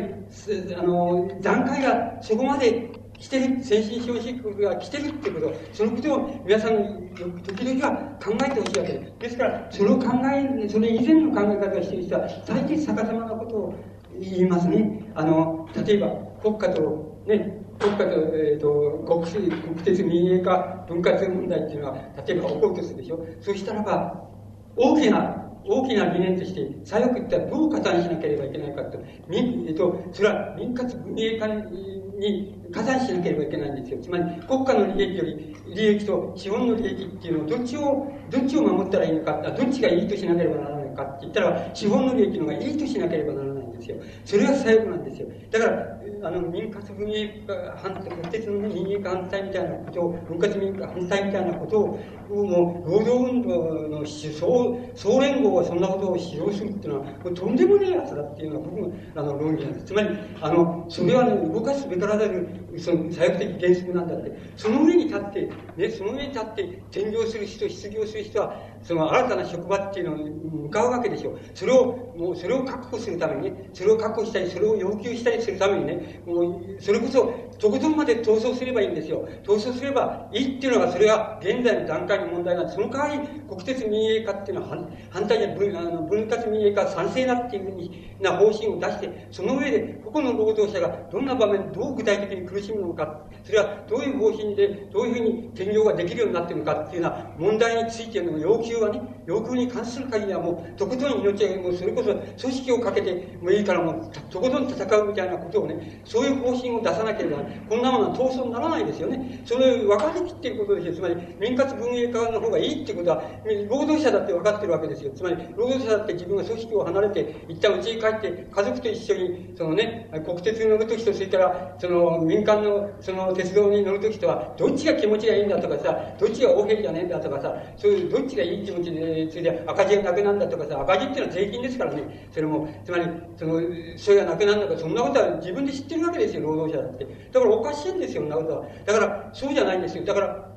あの、段階がそこまで来てる、先進資本主義国が来てるってこと、そのことを皆さん時々は考えてほしいわけです。ですから、その考え、それ以前の考え方をしている人は、大抵逆さまなことを言いますね。あの、例えば、国家と、ね、国家と、えっ、ー、と、国国鉄民営化分割問題っていうのは、例えば起こるとするでしょ。そうしたらば、大きな大きな理念として、左翼ってどう加担しなければいけないかと。民、えっと、それは民活民営化にに加算しなければいけないんですよ。つまり、国家の利益より、利益と資本の利益っていうのを、どっちを、どっちを守ったらいいのか、どっちがいいとしなければならないかって言ったら、資本の利益の方がいいとしなければならないですよ。それが最後なんですよ。だから、あの、民活民営反対、国鉄の、民営化反対みたいなことを、分割民営化反対みたいなことを、もう、労働運動の総、総連合がそんなことを使用するっていうのは、とんでもねえやつだっていうのは僕のあの論議なんです。つまり、あの、それはね、動かすべからざる、その、左翼的原則なんだって。その上に立って、ね、その上に立って、転業する人、失業する人は、その新たな職場っていうのに向かうわけでしょう。それを、もう、それを確保するためにね、それを確保したり、それを要求したりするためにね、もう、それこそ、とことんまで闘争すればいいんですよ。闘争すればいいっていうのが、それは現在の段階の問題なんです。その代わり、国鉄民営化っていうのは反対で分あの分割民営化賛成だっていうふうにな方針を出して、その上で、個々の労働者がどんな場面どう具体的に苦しむのか、それはどういう方針で、どういうふうに転用ができるようになってるのかっていうような問題についての要求はね、要求に関する限りはもう、とことん命を、もうそれこそ組織をかけてもいいからもう、とことん戦うみたいなことをね、そういう方針を出さなければ、こんなものは闘争にならないですよね。それ分かりきっていることですよ。つまり、民活文営化の方がいいってことは、労働者だって分かってるわけですよ。つまり、労働者だって自分が組織を離れて、一旦家に帰って、家族と一緒に、そのね、国鉄に乗るときと、それから、その民間の、その鉄道に乗るときとは、どっちが気持ちがいいんだとかさ、どっちが横兵じゃねえんだとかさ、そういう、どっちがいい気持ちで、それで赤字がなくなるんだとかさ、赤字っていうのは税金ですからね、それも、つまり、その、それがなくなんだか、そんなことは自分で知ってるわけですよ、労働者だって。だからおかしいんですよ、なんなことは。だから、そうじゃないんですよ。だから、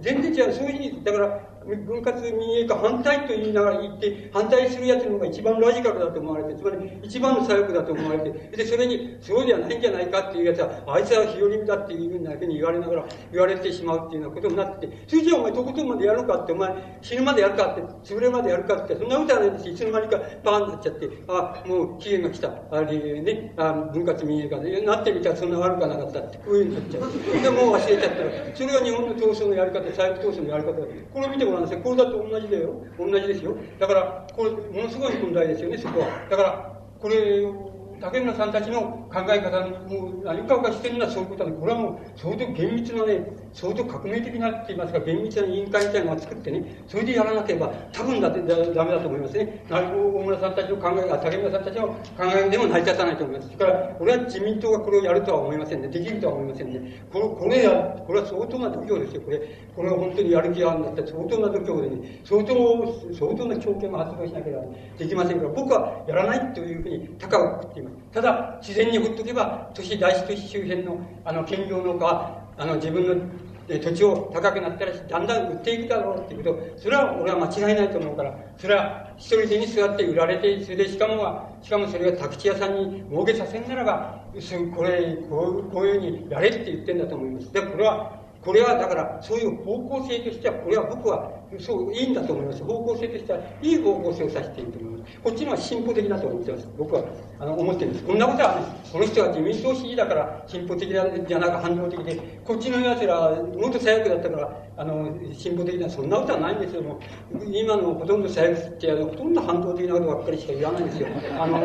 全然違う。そういうふうに、だから、分割民営化反対と言いながら言って、反対するやつの方が一番ラジカルだと思われて、つまり一番の左翼だと思われて、で、それに、そうではないんじゃないかっていうやつは、あいつは日和見だっていうふうにだけに言われながら、言われてしまうっていうようなことになって、それじゃお前とことんまでやるかって、お前死ぬまでやるかって、潰れまでやるかって、そんなことはないです、いつの間にかバーンなっちゃって、あ、もう期限が来た。あれね、あ分割民営化で、なってみたらそんな悪くなかったって、こういうふうになっちゃう。で、もう忘れちゃったら、それが日本の闘争のやり方、左翼闘争のやり方だ。これを見てもごらんなさい。これだと同じだよ。同じですよ。だから、これ、ものすごい問題ですよね、そこは。だから、これ、竹村さんたちの考え方も何かがしてるのはそういうことで、これはもう相当厳密なね、相当革命的なって言いますか、厳密な委員会みたいなのを作ってね、それでやらなければ多分だってダメだと思いますね。大村さんたちの考えが、竹村さんたちの考えでも成り立たないと思います。それから、これは自民党がこれをやるとは思いませんね。できるとは思いませんね。これ、これや、これは相当な度胸ですよ。これ、これは本当にやる気があるんだったら相当な度胸でね、相当、相当な強権を発動しなければできませんから、僕はやらないというふうに高くっています。ただ、自然にほっとけば、都市、大都市周辺の、あの、兼業農家は、あの、自分の土地を高くなったらだんだん売っていくだろうっていうこと、それは俺は間違いないと思うから、それは一人でに座って売られて、それでしかも、しかもそれが宅地屋さんに儲けさせんならば、これ、こうこういうふうにやれって言ってんだと思います。で、これは、これはだから、そういう方向性としては、これは僕は、そう、いいんだと思います。方向性としては、いい方向性を指していると思います。こっちのは進歩的だと思ってます。僕は、あの、思ってるんです。こんなことは、この人は自民党支持だから進歩的じゃなく反動的で、こっちの奴ら、もっと左翼だったから、あの、進歩的な、そんなことはないんですよ。も、今のほとんど左翼って、ほとんど反動的なことばっかりしか言わないんですよ。あの、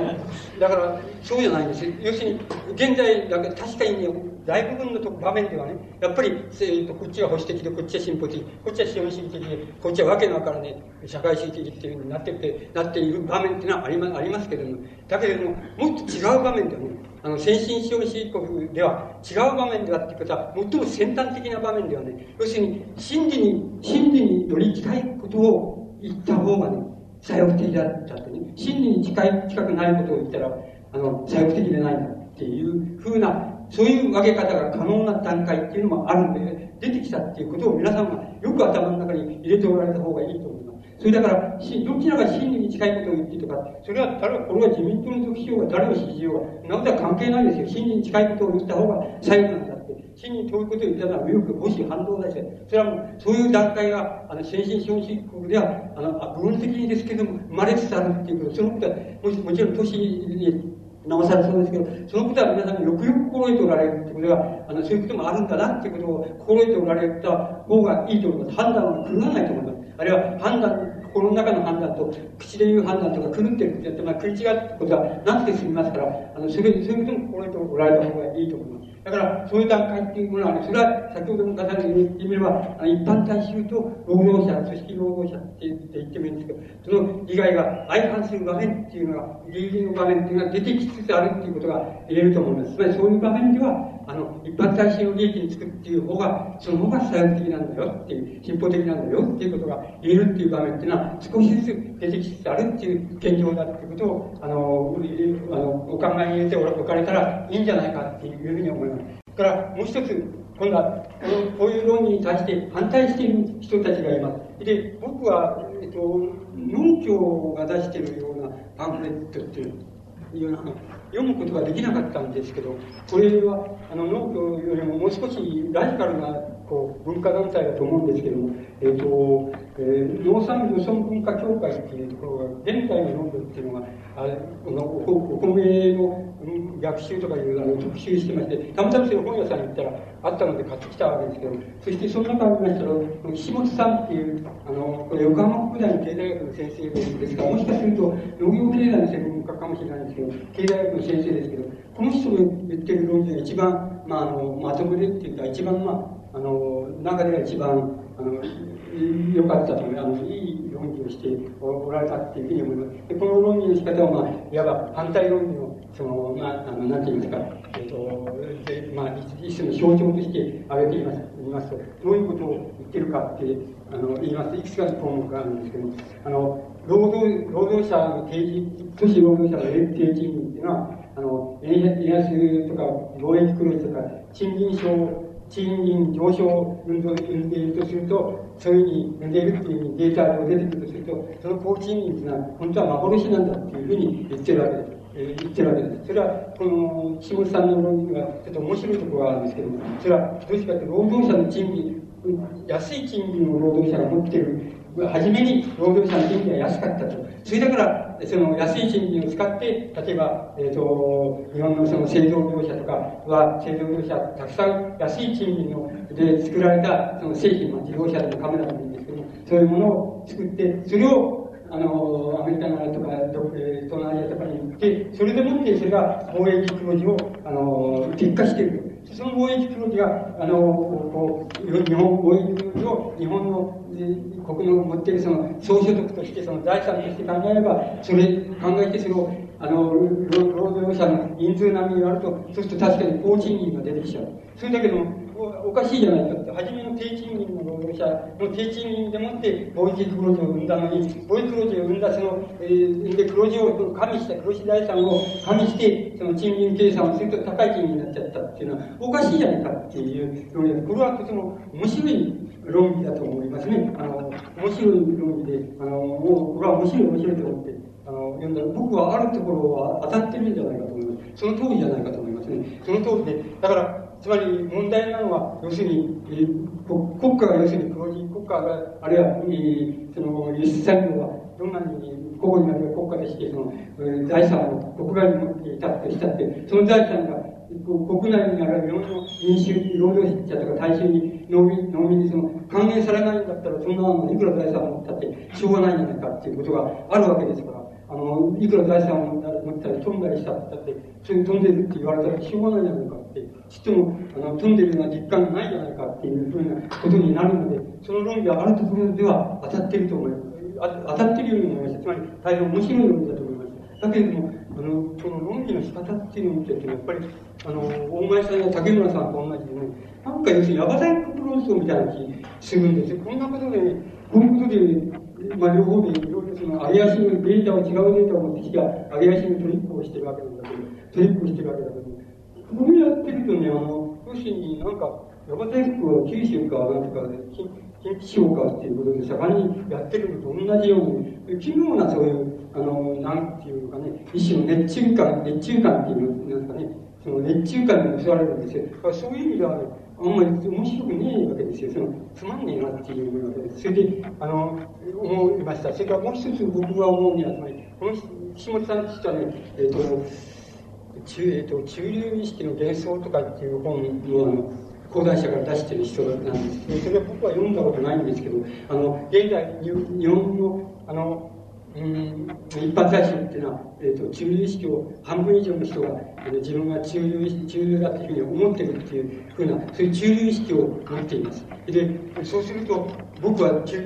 だから、そうじゃないんです。要するに、現在だけ確かにね、大部分のと場面ではね、やっぱり、えー、とこっちは保守的で、こっちは進歩的、こっちは資本主義的で、こっちはわけのわからね、社会主義的っていうふうになってて、なっている場面っていうのはありまありますけれども、だけれども、もっと違う場面ではね、あの、先進資本主義国では、違う場面ではっていうことは、最も先端的な場面ではね、要するに、真理に、真理により近いことを言った方がね、左翼的だったってね、真理に近い、近くないことを言ったら、あの、左翼的でないんだっていうふうなそういう分け方が可能な段階っていうのもあるんで、出てきたっていうことを皆さんがよく頭の中に入れておられた方がいいと思います。それだから、どちらが真理に近いことを言ってとか、それは誰これは自民党の時しようが誰を支持しようが、なことは関係ないですよ。真理に近いことを言った方が最後なんだって。真理に遠いことを言ったのは右翼、保守、反動だし、それはもう、そういう段階が、あの、先進資本主義国では、あの、部分的にですけども、生まれつつあるっていうこと、そのことは、ももちろん都市になおさらそうですけど、そのことは皆さんよくよく心得ておられるってことは、あの、そういうこともあるんだなっていうことを心得ておられた方がいいと思います。判断は狂わないと思います。あるいは判断、心の中の判断と口で言う判断とか狂ってるってまあ、食い違うことはなくて済みますから、あの、それ、そういうことも心得ておられた方がいいと思います。だから、そういう段階っていうものはね、それは先ほどの方に言ってみれば、一般大衆と労働者、組織労働者って言ってもいいんですけど、その利害が相反する場面っていうのが、ギリギリの場面っていうのが出てきつつあるっていうことが言えると思います。つまりそういう場面では、あの、一般大衆を利益につくっていう方が、その方が作用的なんだよっていう、進歩的なんだよっていうことが言えるっていう場面っていうのは、少しずつ出てきつつあるっていう現状だっていうことを、あの、あのお考えに入れておかれたらいいんじゃないかっていうふうに思います。から、もう一つ、今度は、この、こういう論議に対して反対している人たちがいます。で、僕は、えっと、農協が出してるようなパンフレットっていうような、読むことができなかったんですけど、これは、あの、農協よりももう少しラジカルな、こう、文化団体だと思うんですけども、えっ、と、えー、農産漁村文化協会っていうところが、現代の農業っていうのが、あこのお米の学習とかいうあの特集してまして、たまたまそれ本屋さんに行ったらあったので買ってきたわけですけど、そしてその中を見ましたら、岸本さんっていう、あの、これ横浜国大の経済学の先生ですが、もしかすると農業経済の専門家かもしれないんですけど、経済学の先生ですけど、この人が言ってる論理が一番、まあ、あの、まとめでっていうか、一番、まあ、あの、中では一番、あの、良かったといます。あの、いい論議をしておられたっていうふうに思います。で、この論議の仕方は、まあ、いわば反対論議の、その、まあ、あの、なんて言いますか、えっ、ー、と、で、まあ、一種の象徴として挙げています、いますと、どういうことを言ってるかって、あの、言いますと、いくつかの項目があるんですけど、あの、労働、労働者の定時、都市労働者の定賃金っていうのは、あの、円安とか貿易黒字とか、賃金症賃金上昇を生んでいるとすると、そういうふうに生んでいるっていうデータが出てくるとすると、その高賃金っていうのは本当は幻なんだっていうふうに言ってるわけです。えー、言ってるわけです。それは、この、岸本さんの論理はちょっと面白いところがあるんですけども、それは、どうしてかって、労働者の賃金、安い賃金を労働者が持っている初めに労働者の賃金が安かったと。それだから、その安い賃金を使って、例えば、えっ、ー、と、日本のその製造業者とかは、製造業者、たくさん安い賃金ので作られたその製品、まあ、自動車でもカメラでもいいんですけど、そういうものを作って、それをあの、アメリカとか、東南アジアとかに行って、それでもってそれが貿易黒字を、あの、結果している。その貿易黒字が、あの、こう、日本、貿易黒字を日本の、国の持っているその総所得として、その財産として考えれば、それ、考えてそれを、あの、労働者の人数並みがあると、そうすると確かに高賃金が出てきちゃう。それだけども、おかしいじゃないかって、初めの低賃金の労働者の低賃金でもって貿易黒字を生んだのに、貿易黒字を生んだその、えー、で黒字を加味した、黒字財産を加味して、その賃金計算をすると高い賃金になっちゃったっていうのは、おかしいじゃないかっていう論理、これはとても面白い論理だと思いますね。あの、面白い論理で、あの、もう、これは面白い面白いと思って、あの、読んだら、僕はあるところは当たってるんじゃないかと思います。その通りじゃないかと思いますね。その通りで、だから、つまり問題なのは、要するに、えー、国家が要するに黒字国家が、あるいは、えー、その輸出産業は、どんなに個々になる国家でして、その、えー、財産を国外に持っていたとしたって、その財産が国内にある日本の民衆、労働者とか大衆に、農民、農民にその、還元されないんだったら、そんなのいくら財産を持ったって、しょうがないんじゃないかっていうことがあるわけですから、あの、いくら財産を持ったり、飛んだりしたって、そういう飛んでるって言われたらしょうがないじゃないか、ちっとも、あの、飛んでるような実感がないじゃないかっていうふうなことになるので、その論理はあるところでは当たってると思います。当たってるように思います。つまり、大変面白い論理だと思います。だけれども、あの、その論理の仕方っていうのを見てて、やっぱり、あの、大前さんや竹村さんと同じでね、なんか要するに、ヤバザイク論争みたいな気するんですよ。こんなことで、こういうことで、まあ、両方でいろいろその、上げ足のデータを違うデータを持ってきた上げ足のトリックをしてるわけなんだけど、トリックをしてるわけだけど、これやってるとね、あの、要するになんか、ヤバザイクは九州か、なんとかで、近畿地方かっていうことで盛んにやってるのと同じように、奇妙なそういう、あの、なんていうのかね、一種の熱中感、熱中感っていうのなんかね、その熱中感に襲われるんですよ。そういう意味では、ね、あんまり面白くねえわけですよ。その、つまんねえなっていうわけです。それで、あの、思いました。それからもう一つ僕が思うには、つまり、この岸本さんとしてはね、えっ、ー、と、中、えっ、と、中流意識の幻想とかっていう本の、あの、講談社から出してる人なんですけどそれは僕は読んだことないんですけど、あの、現在、日本の、あの、うん、一般大衆っていうのは、えーと、中流意識を半分以上の人が、えー、自分が中流中流だというふうに思ってるっていうふうなそういう中流意識を持っています。でそうすると僕は中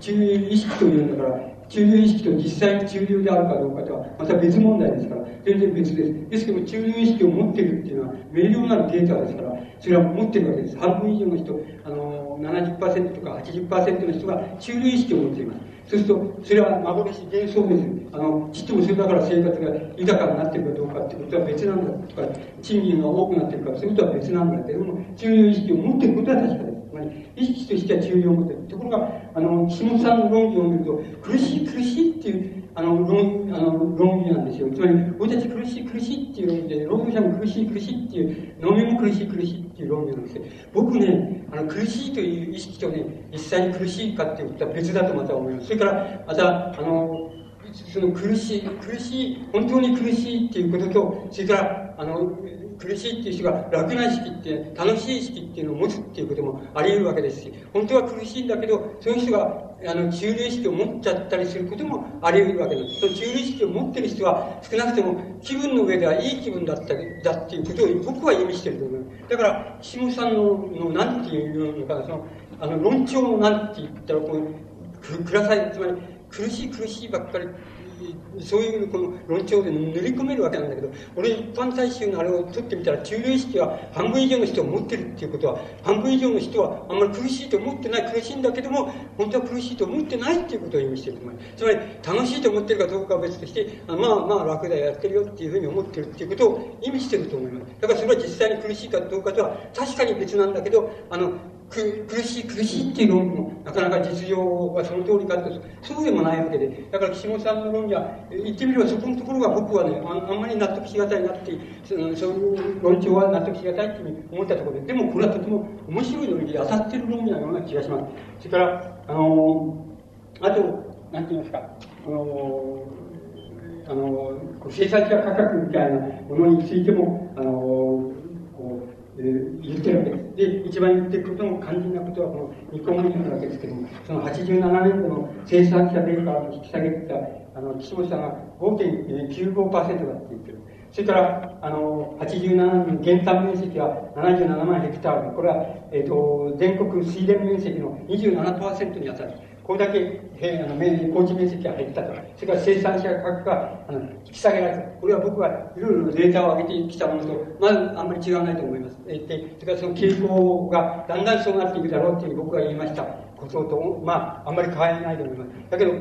中流意識というんだから中流意識と実際に中流であるかどうかとはまた別問題ですから全然別ですですけども中流意識を持っているっていうのは明瞭なるデータですからそれは持っているわけです半分以上の人あの70%とか80%の人が中流意識を持っていますそうすると、それは幻幻想です。あの、ちっともそれだから生活が豊かになっているかどうかってことは別なんだとか、賃金が多くなっているか、そういうことは別なんだけども、中流意識を持っていることは確かです。まり、意識としては中流を持っている。ところが、あの、岸本さんの論議を見ると、苦しい苦しいっていう、あの、論、あの、論議なんですよ。つまり、俺たち苦しい苦しいっていう論議で、労働者も苦しい苦しいっていう、飲みも苦しい苦しいっていう論議なんですよ。僕ね、あの、苦しいという意識とね、実際に苦しいかっていうことは別だとまた思います。それから、また、あの、その苦しい、苦しい、本当に苦しいっていうことと、それから、あの、苦しいっていう人が楽な意識って、楽しい意識っていうのを持つっていうこともあり得るわけですし、本当は苦しいんだけど、そういう人が、あの、中流意識を持っちゃったりすることもあり得るわけです。その中流意識を持ってる人は、少なくとも気分の上ではいい気分だった、だっていうことを僕は意味してると思います。だから、岸本さんの、の、なんていうのかな、その、あの、論調のなんて言ったら、こう、く、ください、つまり、苦しい苦しいばっかりそういうこの論調で塗り込めるわけなんだけど、俺一般大衆のあれを取ってみたら、中流意識は半分以上の人を持ってるっていうことは、半分以上の人はあんまり苦しいと思ってない、苦しいんだけども、本当は苦しいと思ってないっていうことを意味してるつまり、楽しいと思ってるかどうかは別として、あまあまあ楽だ、やってるよっていうふうに思ってるっていうことを意味してると思います。だからそれは実際に苦しいかどうかとは確かに別なんだけど、あの、苦しい苦しいっていう論もなかなか実情はその通りかってそうでもないわけで。だから岸本さんの論理は言ってみればそこのところが僕はねああんまり納得しがたいなってそのそういう論調は納得しがたいって思ったところで。でもこれはとても面白い論理で当たってる論理なような気がします。それからあのあとなんて言いますか。あのあの生産者価格みたいなものについてもあの、言ってるわけです。で、一番言ってることも肝心なことは、この日本語になわけですけども、その87年度の生産者ベーカーを引き下げた、あの、岸本さんが5.95%だって言ってる。それから、あの、87年の減反面積は77万ヘクタール。これは、えっ、ー、と、全国水田面積の27%に当たる。これだけ、えあの、工事面積が減ったと。それから生産者価格が、あの、引き下げられた。これは僕はいろいろデータを上げてきたものと、まずあんまり違わないと思います。えで、それからその傾向がだんだんそうなっていくだろうっていう僕が言いましたことと、まあ、あんまり変わらないと思います。だけど、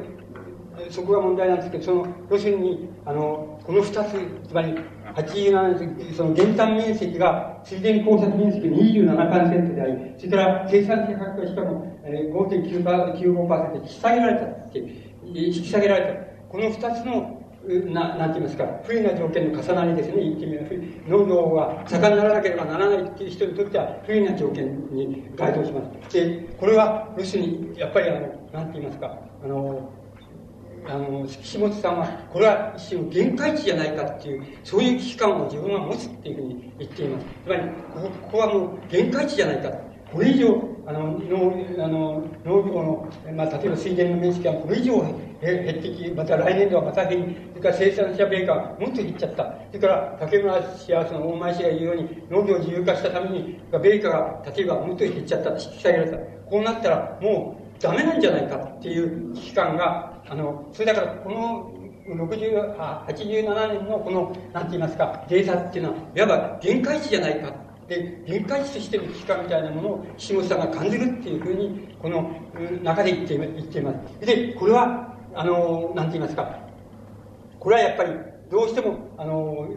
そこが問題なんですけど、その、要するに、あの、この二つ、つまり、87その減反面積が、水田工作面積の27%であり、それから生産性価格がしかも、5.95%引き下げられたって、引き下げられた。この二つのななんて言いますか、不利な条件の重なりですね、言ってみれば、農業が盛んにならなければならないっていう人にとっては、不利な条件に該当します。で、これは、要するに、やっぱりあの、なんて言いますか、あの、あの、岸本さんは、これは一種の限界値じゃないかっていう、そういう危機感を自分は持つっていうふうに言っています。つまり、こここはもう限界値じゃないか。これ以上、あの、農あの農業の、まあ、例えば水田の面積がこれ以上減ってき、また来年度はまた減り、それから生産者米価がもっと減っちゃった。それから竹村氏やその大前氏が言うように、農業を自由化したために、米価が例えばもっと減っちゃった、引き下げられた。こうなったらもうダメなんじゃないかっていう危機感が、あの、それだからこの60あ87年のこの、なんて言いますか、データっていうのは、いわば限界値じゃないか。で、限界値としての危機感みたいなものを岸本さんが感じるっていうふうに、この中で言って言っています。で、これは、あの、なんて言いますか、これはやっぱり、どうしても、あの、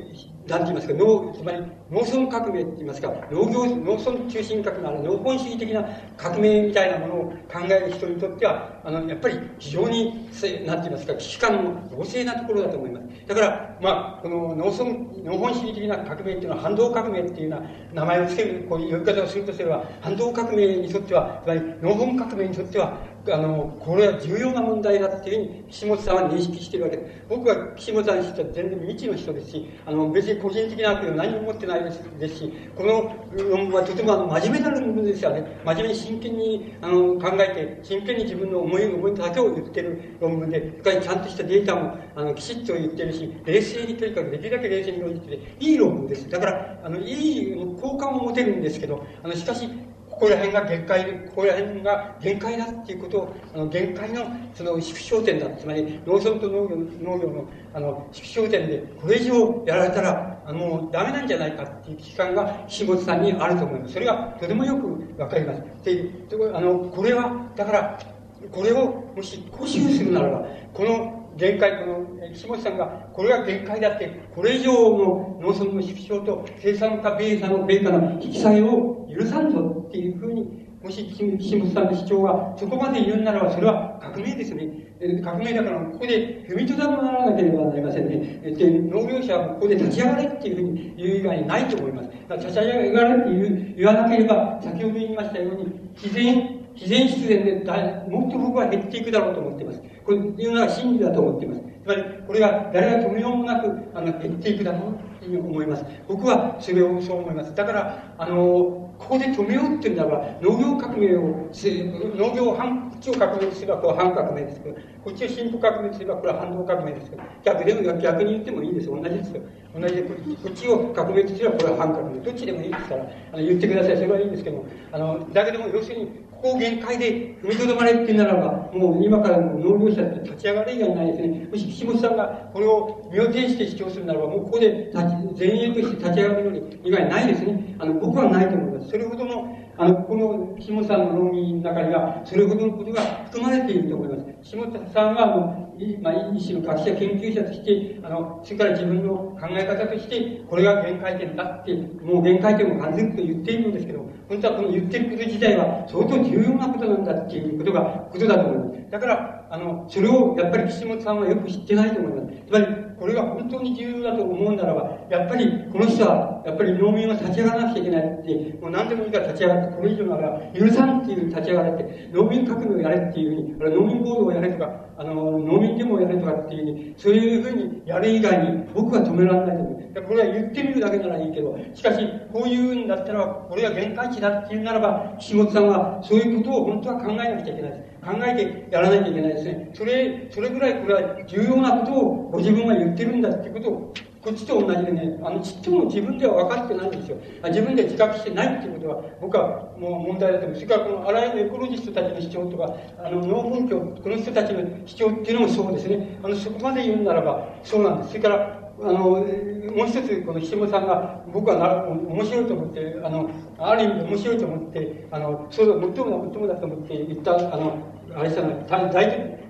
なんて言いますか、農、つまり農村革命って言いますか、農業、農村中心革命、あの農本主義的な革命みたいなものを考える人にとっては、あの、やっぱり非常に、なんて言いますか、危機感の旺盛なところだと思います。だから、まあ、この農村、農本主義的な革命っていうのは反動革命っていうような名前を付ける、こういう呼び方をするとすれば、反動革命にとっては、つまり農本革命にとっては、あの、これは重要な問題だっていうふうに、岸本さんは認識してるわけです。僕は岸本さんにしては全然未知の人ですし、あの、別に個人的な悪意は何も持ってないですですし、この論文はとてもあの、真面目な論文ですよね。真面目に真剣に、あの、考えて、真剣に自分の思いを、思いだけを言ってる論文で、他にちゃんとしたデータも、あの、きちっと言ってるし、冷静にとにかくできるだけ冷静に論じてて、いい論文です。だから、あの、いい好感を持てるんですけど、あの、しかし、ここら辺が限界、ここら辺が限界だっていうことを、あの、限界の、その、縮小点だ。つまり、農村と農業農業の、あの、縮小点で、これ以上やられたら、あの、もうダメなんじゃないかっていう危機感が、岸本さんにあると思います。それが、とてもよくわかります。で、あの、これは、だから、これを、もし、固執するならば、この、限界、この、岸本さんが、これが限界だって、これ以上の農村の縮小と生産化、米価の、米価の引き下げを許さんぞっていうふうに、もし岸本さんの主張がそこまで言うならば、それは革命ですね。革命だから、ここで踏みとどまらなければなりませんね。で、農業者はここで立ち上がれっていうふうに言う以外にないと思います。立ち上がれって言言わなければ、先ほど言いましたように、自然、自然必然でだもっと僕は減っていくだろうと思っています。これいうのが真理だと思っています。つまり、これが誰が止めようもなく、あの、減っていくだろうというふうに思います。僕はそれをそう思います。だから、あの、ここで止めようっていうんだら農業革命を、農業反、こっちを革命すればこれは反革命ですけど、こっちを進歩革命すればこれは反動革命ですけど、逆でも逆に言ってもいいです。同じですよ。同じで、こっちを革命とすればこれは反革命。どっちでもいいですから、あの言ってください。それはいいんですけども、あの、だけども要するに、ここ限界で踏みとどまれっていうならば、もう今からの農業者って立ち上がれ以外ないですね。もし岸本さんがこれを身を挺して主張するならば、もうここで立ち前衛として立ち上がるより以外ないですね。あの、僕はないと思います。それほどの、あの、この岸本さんの論議の中には、それほどのことが含まれていると思います。岸本さんは、あの、まあ、医師の学者研究者として、あの、それから自分の考え方として、これが限界点だって、もう限界点を感じると言っているのですけど、本当はこの言ってること自体は相当重要なことなんだっていうことが、ことだと思います。だから、あの、それをやっぱり岸本さんはよく知ってないと思います。つまり、これが本当に重要だと思うならば、やっぱりこの人は、やっぱり農民は立ち上がらなくちゃいけないって、もう何でもいいから立ち上がって、これ以上なら許さんっていう立ち上がれって、農民革命をやれっていうふうに、農民行動をやれとか、あの、農民デモをやれとかっていうふうに、そういうふうにやる以外に僕は止められないと思う。これは言ってみるだけならいいけど、しかし、こういうんだったら、これが限界値だっていうならば、岸本さんはそういうことを本当は考えなくちゃいけないです。考えてやらなきゃいけないですね。それ、それぐらいこれは重要なことをご自分は言ってるんだっていうことを、こっちと同じでね、あの、ちっとも自分では分かってないんですよ。自分で自覚してないっていうことは、僕はもう問題だと思う。それからこのあらゆるエコロジストたちの主張とか、あの、農文教、この人たちの主張っていうのもそうですね。あの、そこまで言うならば、そうなんです。それから、あの、もう一つ、この岸本さんが、僕はな、面白いと思って、あの、ある意味で面白いと思って、あの、そうだ、最もだ最もだと思って言った、あの、あれさん、大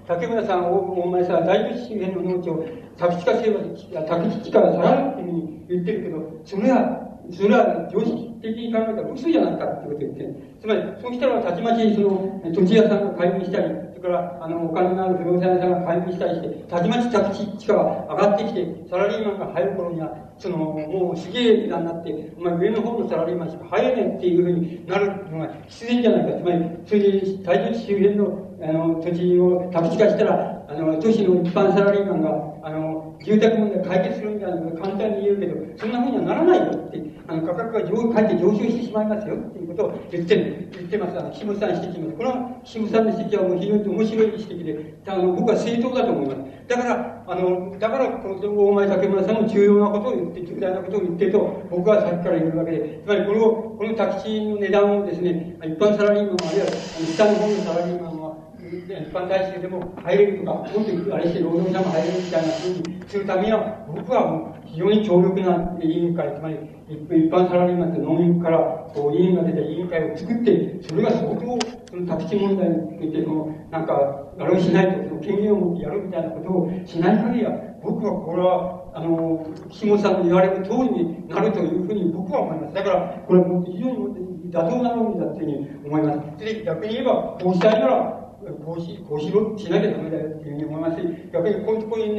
竹村さん、大前さ、大都市周辺の農地を宅地化すれば、宅地地から下がるっていうふうに言ってるけど、それは、それは常識的に考えたら嘘じゃないかってこと言って。つまり、そうしたらたちまちその土地屋さんが開運したり、それからあのお金のある不動産屋さんが開運したりして、たちまち宅地地価が上がってきて、サラリーマンが入る頃には、そのもうすげえ値段になって、お前上の方のサラリーマンしか入れねえってい。うふうになるのが必然じゃないか。つまり、それで大都市周辺のあの土地を宅地化したら、あの都市の一般サラリーマンが、あの住宅問題解決するんじゃないか簡単に言うけど、そんなふうにはならないよって、あの価格が上かえって上昇してしまいますよっていうことを言ってる、言ってます。あの、岸本さん指摘ます。この岸本さんの指摘はもう非常に面白い指摘で、あの僕は正当だと思います。だから、あの、だから、この大前竹村さんも重要なことを言って、重大なことを言ってると、僕はさっきから言うわけで、つまりこれを、このタクシーの値段をですね、一般サラリーマン、あるいは下の方のサラリーマン、一般大衆でも入れるとか、もっとあれして労働者も入れるみたいなふうにするためには、僕はもう非常に強力な委員会、つまり一般サラリーマンと農民からこう委員が出た委員会を作って、それが相当、その宅地問題について、その、なんか、あれをしないと、その権限を持ってやるみたいなことをしない限りは、僕はこれは、あの、岸本さんの言われる通りになるというふうに僕は思います。だから、これは非常に妥当な論理だというふうに思います。で、逆に言えば、こうしたいなら、こうし、こうしろ、しなきゃダメだよっていうふうに思いますし、逆にこういうところに、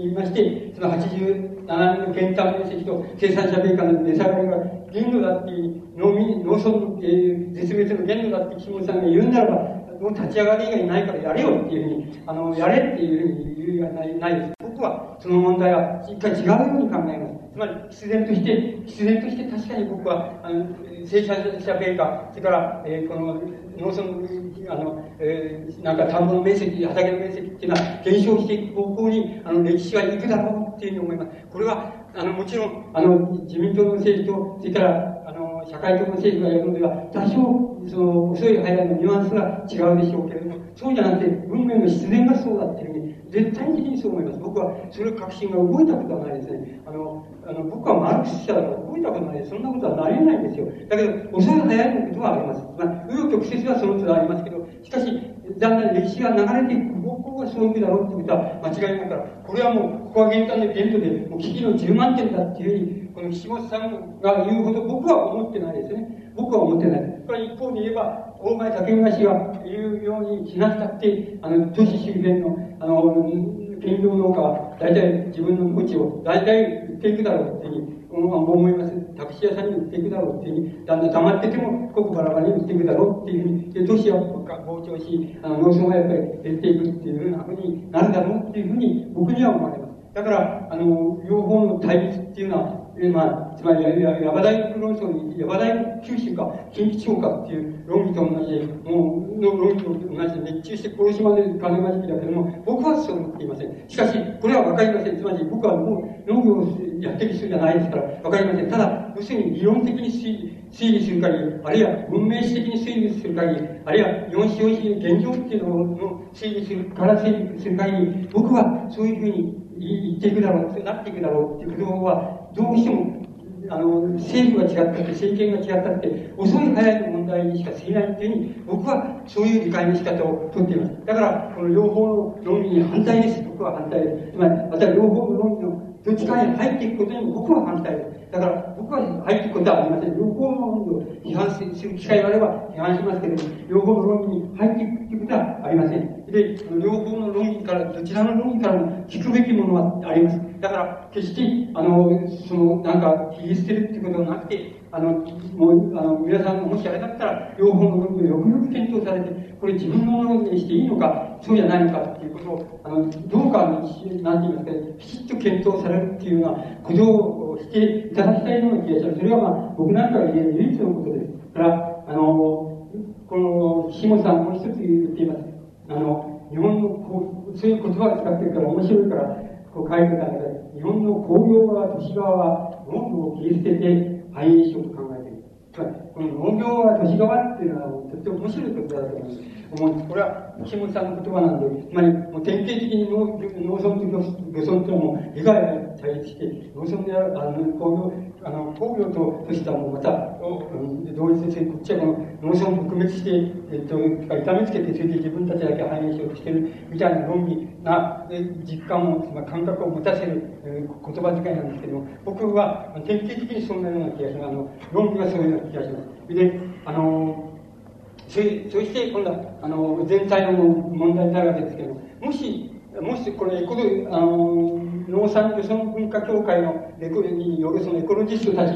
言いまして、その87年の検体面積と生産者米価の値下がりが限度だっていう、農民、農村の、えー、絶滅の限度だって岸本さんが言うならば、もう立ち上がりがいないからやれよっていうふうに、あの、やれっていうふうに言うようないないです。僕はその問題は一回違うように考えます。つまり、必然として、必然として確かに僕は、あの、生産者米価、それから、えー、この、農村、あの、えー、なんか田んぼの面積、畑の面積っていうのは減少していく方向に、あの、歴史は行くだろうっていうふうに思います。これは、あの、もちろん、あの、自民党の政治と、それから、あの、社会党の政治がやるのでは、多少、その、遅い早いのニュアンスが違うでしょうけれども、そうじゃなくて、運命の必然がそうだっていうふうに、絶対的にそう思います。僕は、それ確信が動いたことはないですね。あの、あの僕はマルクス者だから動いたことない。そんなことはなりないんですよ。だけど、遅い早いことはあります。まあ、紆余曲折はその都度ありますけど、しかし、だんだん歴史が流れていく方向がそういうだろうってことは間違いないから、これはもう、ここは玄関の原トで、もう危機の10万点だっていうふうに、この岸本さんが言うほど僕は思ってないですね。僕は思ってない。これ一方で言えば、大前竹村氏が言うようにしなくたって、あの、都市周辺の、あの、兼業農家は、大体自分の土地を、大体っていくだろうっていうふうに、思います。タクシー屋さんに売っていくだろうっていうふうに、だんだん黙ってても、ここバラバラに売っていくだろうっていうふうに、で、都市は膨張し、あの、農村はやっぱり減っていくっていうふうなふうになるだろうっていうふうに、僕には思われます。だから、あの、両方の対立っていうのは、まあ、つまり、ヤバ大学論争に、ヤバ大学九州か、近畿地方かっていう論議と同じ、もう、の論議と同じで、熱中して殺しまで金が時期だけども、僕はそう思っていません。しかし、これはわかりません。つまり、僕はもう農業をやってる人じゃないですから、わかりません。ただ、要するに理論的に推理推理する限り、あるいは文明史的に推理する限り、あるいは四子四子現状っていうのを推理するから推理する限り、僕はそういうふうに言っていくだろう、そうなっていくだろうっていうことは、どうしても、あの、政府が違ったって、政権が違ったって、遅い早いの問題にしか過ぎないっていうふうに、僕はそういう理解の仕方をとっています。だから、この両方の論議に反対です。僕は反対です。つまり、また両方の論議のどっちかに入っていくことにも僕は反対です。だから、僕は入っていくことはありません。両方の論議を批判する機会があれば批判しますけれども、両方の論理に入っていくということはありません。で、両方の論理から、どちらの論理からも聞くべきものはあります。だから、決して、あの、その、なんか、切り捨てるっていうことはなくて、あの、もう、あの、皆さんもしあれだったら、両方の論議をよくよく検討されて、これ自分のものにしていいのか、そうじゃないのかっていうことを、あの、どうか、なんて言いますか、きちっと検討されるっていうようなことをしていただきたいような気がします。それはまあ、僕なんかが言える唯一のことです。から、あの、この、岸本さんもう一つ言っています。あの、日本のこう、そういう言葉を使ってるから面白いから、こう書いてたんだけど、日本の工業は都市側は農業を切り捨てて繁栄しようと考えてみる。つまり、この農業は都市側っていうのはとっても面白い言葉だと思います。思うんです。これは岸本さんの言葉なんで、つまり、もう典型的に農農村と漁村というのも理解が対立して、農村である、あの、工業、あの、工業と都市とはもうまた、同一性、こっちはこの農村を撲滅して、えっと、痛めつけて、それで自分たちだけ繁栄しようとしてる、みたいな論理な、実感を、まあ、感覚を持たせる、えー、言葉遣いなんですけども、僕は典型的にそんなような気がします。あの、論理はそういうような気がします。で、あの、そそして今度は、あの、全体の問題になるわけですけども、し、もしこれエコロ、あの、農産漁村文化協会のエコによるそのエコロジストたち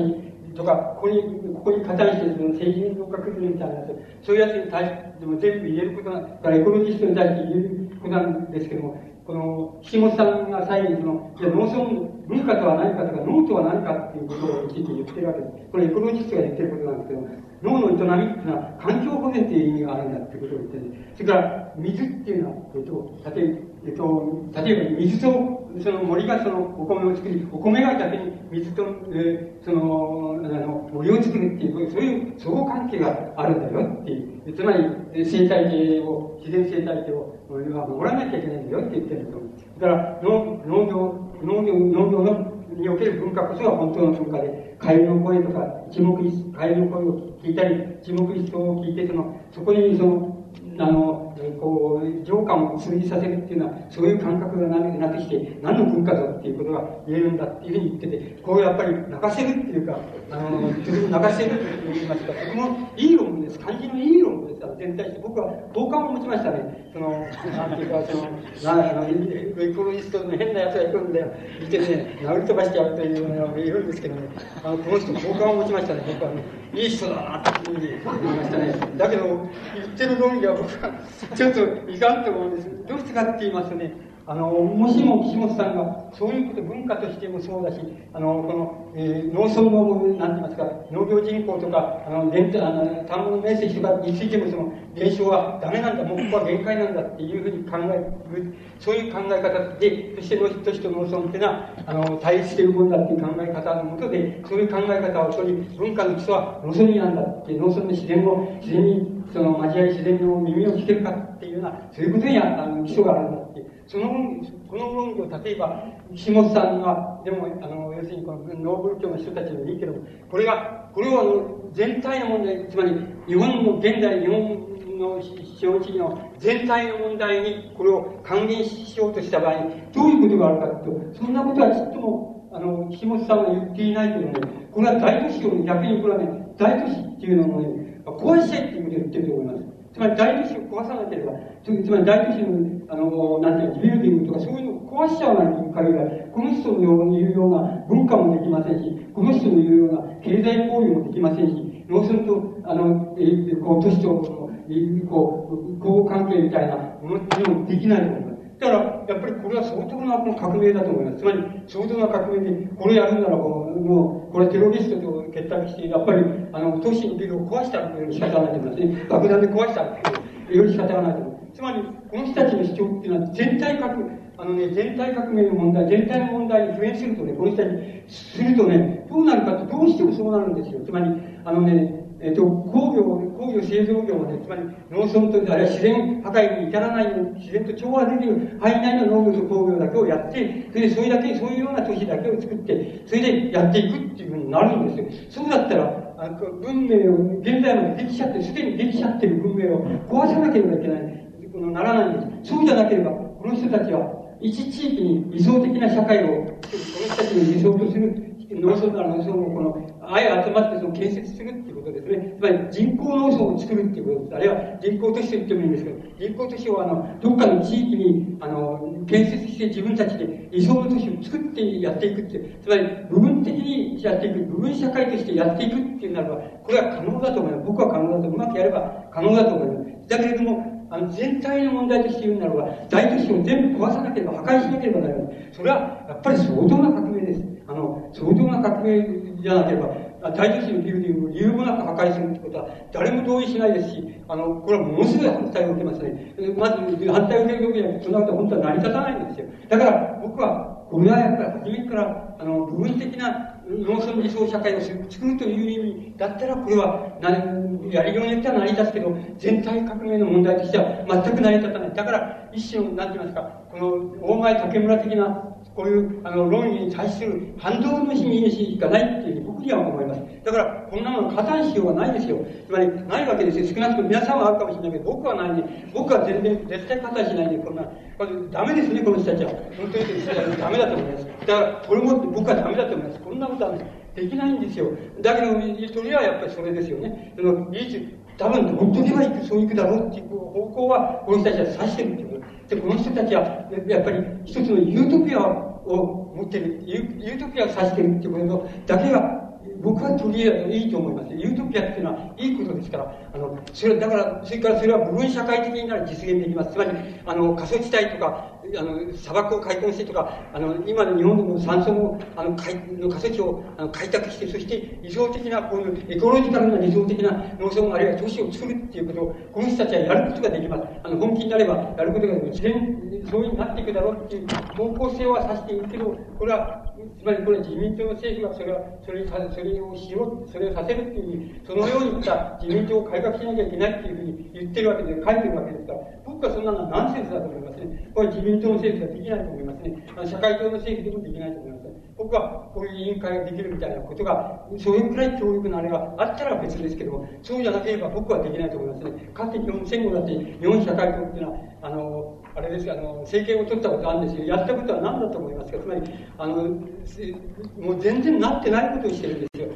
とか、ここに、ここに加担してその政治の学みたいなやつ、そういうやつに対しても全部言えることな、だからエコロジストに対して言えることなんですけども、この、岸本さんが最後にその、じゃ農村文化とは何かとか、農とは何かっていうことをついて言ってるわけです。これエコロジストが言ってることなんですけども、脳の営みっていうのは環境保全っていう意味があるんだってことを言ってるそれから水っていうのは、えっと、例ええっと、例えば水とその森がそのお米を作り、お米が逆に水と、えー、その、あの、森を作るっていう、そういう相互関係があるんだよっていう。つまり、生態系を、自然生態系を守らなきゃいけないんだよって言ってると。だから、農農業、農業、農業のにおける文化こそが本当の文化で、カエルの声とか、一目一、カエルの声を聞いたり、一目一層を聞いて、その、そこにその、あの、こう、情感を通じさせるっていうのは、そういう感覚がなってきて、何の文化ぞっていうことが言えるんだっていうふうに言ってて、こうやっぱり泣かせるっていうか、あの、泣かせるって言いますか、とてもいい論文です。漢字のいい論文です。したら全体して、僕は好感を持ちましたね。その、なんていうか、その、なあの、エコロジストの変な奴がいるんだよ。いてね、殴り飛ばしてやるというのがいるんですけどね、あの、この人好感を持ちましたね。僕はね、いい人だなっていうふうに言いましたね。だけど、言ってる論理は僕は、ちょっといかんと思うんです。どうしてかって言いますとね、あの、もしも岸本さんが、そういうこと、文化としてもそうだし、あの、この、えー、農村の、なんて言いますか、農業人口とか、あの、伝あの、田んぼの面積とかについても、その、減少はダメなんだ、もうここは限界なんだっていうふうに考える、そういう考え方で、そして都市と農村っていうのは、あの、対立しているものだっていう考え方のもとで、そういう考え方を、そういう文化の基礎は農村にあるんだって、農村の自然を、自然に、その、交わり自然の耳を聞けるかっていうような、そういうことにあの基礎があるんだって。その、この論議を例えば、岸本さんが、でも、あの、要するにこの農仏教の人たちでもいいけど、これが、これをあの、全体の問題、つまり、日本の現代、日本の資本主義の全体の問題に、これを還元しようとした場合、どういうことがあるかというと、そんなことはちっとも、あの、岸本さんは言っていないけども、これは大都市を逆にこれはね、大都市っていうのをね、壊しちゃえっていうことを言ってると思います。つまり大都市を壊さなければ、つまり大都市の、あの、なんていうの、ビルディングとかそういうのを壊しちゃわない限りは、この人の言うような文化もできませんし、この人の言うような経済行為もできませんし、農村と、あの、えこう、都市との、えこう、交互関係みたいなものっていうのもできないと思います。だから、やっぱりこれは相当な革命だと思います。つまり、相当な革命で、これやるならもう、これテロリストと結託して、やっぱり、あの、都市のビルを壊したらより仕方ないと思いますね。爆弾で壊したらより仕方がないと思います。つまり、この人たちの主張っていうのは、全体革命、あのね、全体革命の問題、全体の問題に普遍するとね、この人たちするとね、どうなるかってどうしてもそうなるんですよ。つまり、あのね、えっ、ー、と、工業、工業製造業まで、つまり農村と、あるいは自然破壊に至らない、自然と調和できる範囲内の農業と工業だけをやって、それでそれだけ、そういうような都市だけを作って、それでやっていくっていうふうになるんですよ。そうだったら、あ文明を、現在までできちゃって、すでにできちゃってる文明を壊さなければいけない。このならないんです。そうじゃなければ、この人たちは、一地域に理想的な社会を、この人たちに理想とする農村なら農村をこの、あえ集まってその建設するっていうことですね。つまり人工農村を作るっていうことです。あるいは人工都市と言ってもいいんですけど、人工都市をあの、どっかの地域に、あの、建設して自分たちで理想の都市を作ってやっていくっていう、つまり部分的にやっていく、部分社会としてやっていくっていうならば、これは可能だと思います。僕は可能だと、うまくやれば可能だと思います。だけれども、あの、全体の問題として言うならば、大都市を全部壊さなければ、破壊しなければならない。それは、やっぱり相当な革命です。あの、相当な革命じゃなければ、大都市のビルディングを理由もなく破壊するってことは、誰も同意しないですし、あの、これはものすごい反対を受けますね。まず、反対を受ける時には、そんなことは本当は成り立たないんですよ。だから、僕は、これはやっぱり初めから、あの、部分的な農村理想社会を作るという意味だったら、これは、やりようによっては成り立つけど、全体革命の問題としては全く成り立たない。だから、一種の、なんて言いますか、この、大前竹村的なこういうあの論議に対する反動の意識しかないっていうふうに僕には思います。だから、こんなもの加担しようがないですよ。つまり、ないわけですよ。少なくとも皆さんはあるかもしれないけど、僕はないんで、僕は全然、絶対加担しないんで、こんな、これダメですね、この人たちは。本当にダメだと思います。だから、これも僕はダメだと思います。こんなことは、ね、できないんですよ。だけど、それはやっぱりそれですよね。その、技術、多分、ほっとけばいく、そういくだろうっていう方向は、この人たちは指してるっていうこと。で、この人たちは、やっぱり一つのユートピアを持ってる、ユートピアを指してるってことだけが僕はとりあえずいいと思います。ユートピアっていうのはいいことですから、あの、それ、だから、それからそれは部分社会的になら実現できます。つまり、あの、過疎地帯とか、あの、砂漠を開墾してとか、あの、今の日本でも山村の、あの、の化石をあの開拓して、そして理想的な、こういうエコロジカルな理想的な農村あるいは都市を作るっていうことを、この人たちはやることができます。あの、本気になればやることができます。自然、そういうになっていくだろうっていう方向性は指しているけど、これは、つまりこれ自民党の政府がそれは、それそれをしよう、それをさせるっていうふうに、そのように言った自民党を改革しなきゃいけないっていうふうに言ってるわけで、書いてるわけですから、僕はそんなのはナンセンスだと思いますね。これ自民党の政府はできないと思いますね。社会党の政府でもできないと思います。僕はこういう委員会ができるみたいなことが、そういうくらい教育のあれがあったら別ですけどもそうじゃなければ僕はできないと思いますね。かつて日本戦後だって日本社会党っていうのは、あの、あれですあの、政権を取ったことあるんですよ。やったことは何だと思いますか？つまり、あの、もう全然なってないことをしてるんですよ。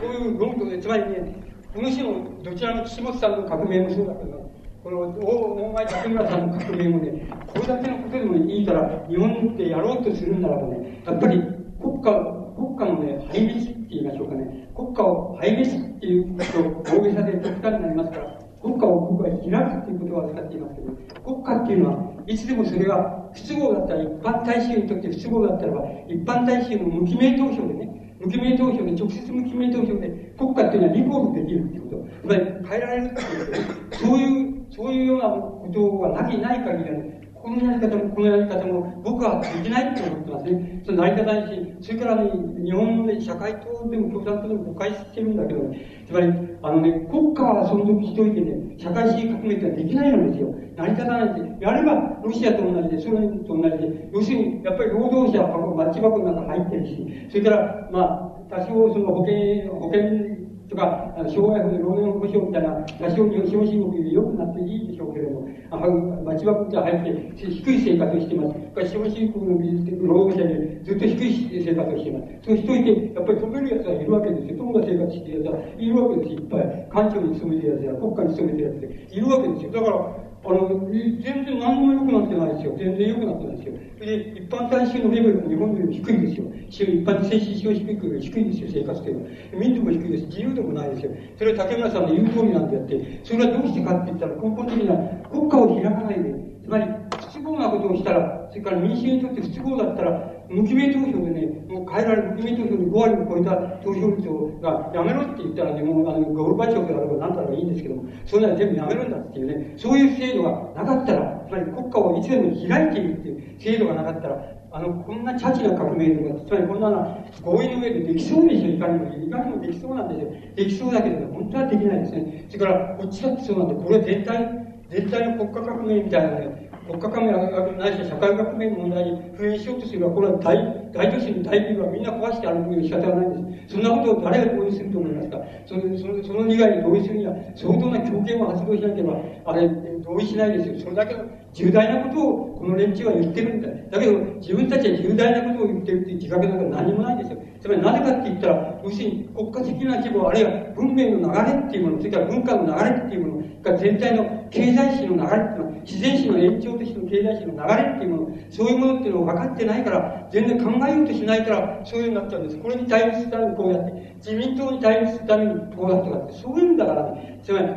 こういう論拠で、つまりね、この人の、どちらの岸本さんの革命もそうだけど、この大前竹村さんの革命もね、これだけのことでもいいから、日本でやろうとするならばね、やっぱり国家、国家のね、廃滅って言いましょうかね、国家を廃滅っていうこと大げさで極端になりますから、国家を僕は開くっていうことを扱っていますけど、国家っていうのはいつでもそれが不都合だったら、一般大衆にとって不都合だったらば、一般大衆の無記名投票でね、無記名投票で、直接無記名投票で、国家っていうのはリコールできるっていうこと。つまり変えられるっていうこと。そういう、そういうようなことがなきない限りはね、このやり方もこのやり方も僕はできないと思ってますね。その成り方ないし、それからね、日本のね、社会党でも共産党でも誤解してるんだけど、ね、つまり、あのね、国家は存続しておいてね、社会主義革命ってできないのですよ。成り立たないんで、やればロシアと同じで、ソ連と同じで、要するに、やっぱり労働者はマッチ箱の中入ってるし、それから、まあ、多少その保険、保険とか、障害保老年保障みたいな、多少日本資本主義よ良くなっていいでしょうけれども、あ町場が入って低い生活をしてます。資本主義国の技術的労働者でずっと低い生活をしています。そうしといて、やっぱり飛べる奴はいるわけですよ。友が生活してる奴はいるわけですよ。いっぱい。官庁に勤めてる奴や国家に勤めてる奴でいるわけですよ。だから、あの、全然何も良くなってないですよ。全然良くなってないですよ。で、一般大衆のレベルも日本よりも低いんですよ。一般精神症低い低いんですよ、生活というのは。民度も低いです。自由でもないですよ。それは竹村さんの言う通りなんでやって、それはどうしてかって言ったら根本的には国家を開かないで、つまり不都合なことをしたら、それから民衆にとって不都合だったら、無記名投票でね、もう変えられる無記名投票で5割を超えた投票率がやめろって言ったらね、もうあのゴルバチョフであれば何だろういいんですけども、それなら全部やめるんだっていうね、そういう制度がなかったら、つまり国家をいつでも開いているっていう制度がなかったら、あの、こんなチャチな革命とか、つまりこんな合意の上でできそうでしょ、いかにも。いかにもできそうなんですよ。できそうだけど、本当はできないですね。それから、こっちだってそうなんで、これは全体、全体の国家革命みたいなね、国家革命ないし社会革命の問題に封印しようとすれば、これは大、大都市の大企業はみんな壊して歩く仕方がないんです。そんなことを誰が同意すると思いますか？その、その、その利害に同意するには、相当な強権を発動しなければ、あれ、同意しないですよ。それだけの重大なことをこの連中は言ってるんだ。だけど、自分たちは重大なことを言ってるっていう自覚なんか何もないんですよ。つまりなぜかって言ったら、要するに国家的な規模、あるいは文明の流れっていうもの、それから文化の流れっていうものが全体の経済史の流れっていうのは、自然史の延長としての経済史の流れっていうもの、そういうものっていうのを分かってないから、全然考えようとしないから、そういうふうになっちゃうんです。これに対応するためにこうやって、自民党に対応するためにこうやってかって、そういうんだからね、つまり、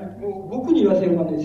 僕に言わせればね、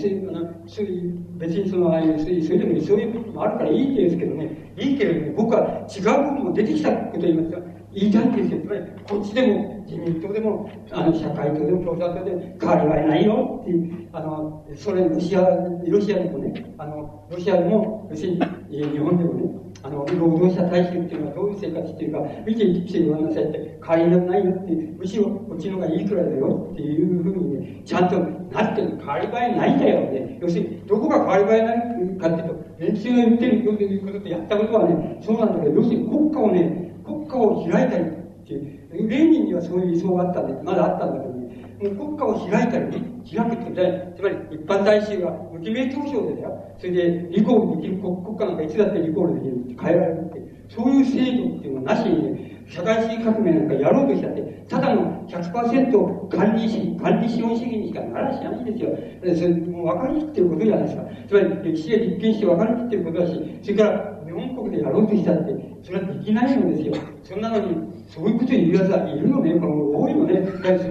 そういう別にその、ああいう、それでもそういうこともあるからいいんですけどね、いいけれどね、僕は違うことも出てきたことを言いますか言いたいんですよ。つまり、こっちでも、自民党でも、あの、社会党でも共産党でも変わりはないよ。っていう、あの、それ、ロシア、ロシアでもね、あの、ロシアでも、別に、日本でもね、あの、労働者大衆っていうのはどういう生活してるか、見てきてごらんなさいって、変わりなくないよって、むしろこっちの方がいいくらいだよっていうふうにね、ちゃんとなってる変わり映えないんだよね。要するに、どこが変わり映えないかっていうと、連中が言ってるよっていうことってやったことはね、そうなんだけど、要するに国家をね、国家を開いたりっていう、レーニンにはそういう理想があったんで、まだあったんだけどね、もう国家を開いたりね、開くってことは、つまり一般大衆が無記名投票でだよ、それでリコールできる国国家なんかいつだってリコールできるって変えられるって、そういう制度っていうのはなしにね、社会主義革命なんかやろうとしたって、ただの100%管理し、管理資本主義にしかならしないんですよ。それもう分かりきってることじゃないですか。つまり歴史で実験して分かりきってることだし、それから日本国でやろうとしたって、それはできないのですよ。そんなのに、そういうこと言う奴はいるのね、この多いのね。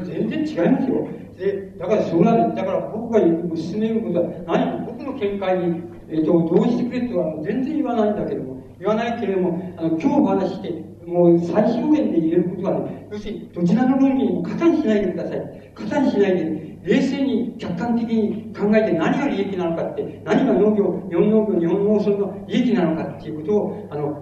全然違いますよ。で、だからそうなんだから僕が進めることは、何僕の見解に、えっ、と、同意してくれとは全然言わないんだけども、言わないけれども、あの、今日お話して、もう最小限で言えることはね、要するに、どちらの論理にも加担しないでください。加担しないで、冷静に客観的に考えて何が利益なのかって、何が農業、日本農業、日本農村の利益なのかっていうことを、あの、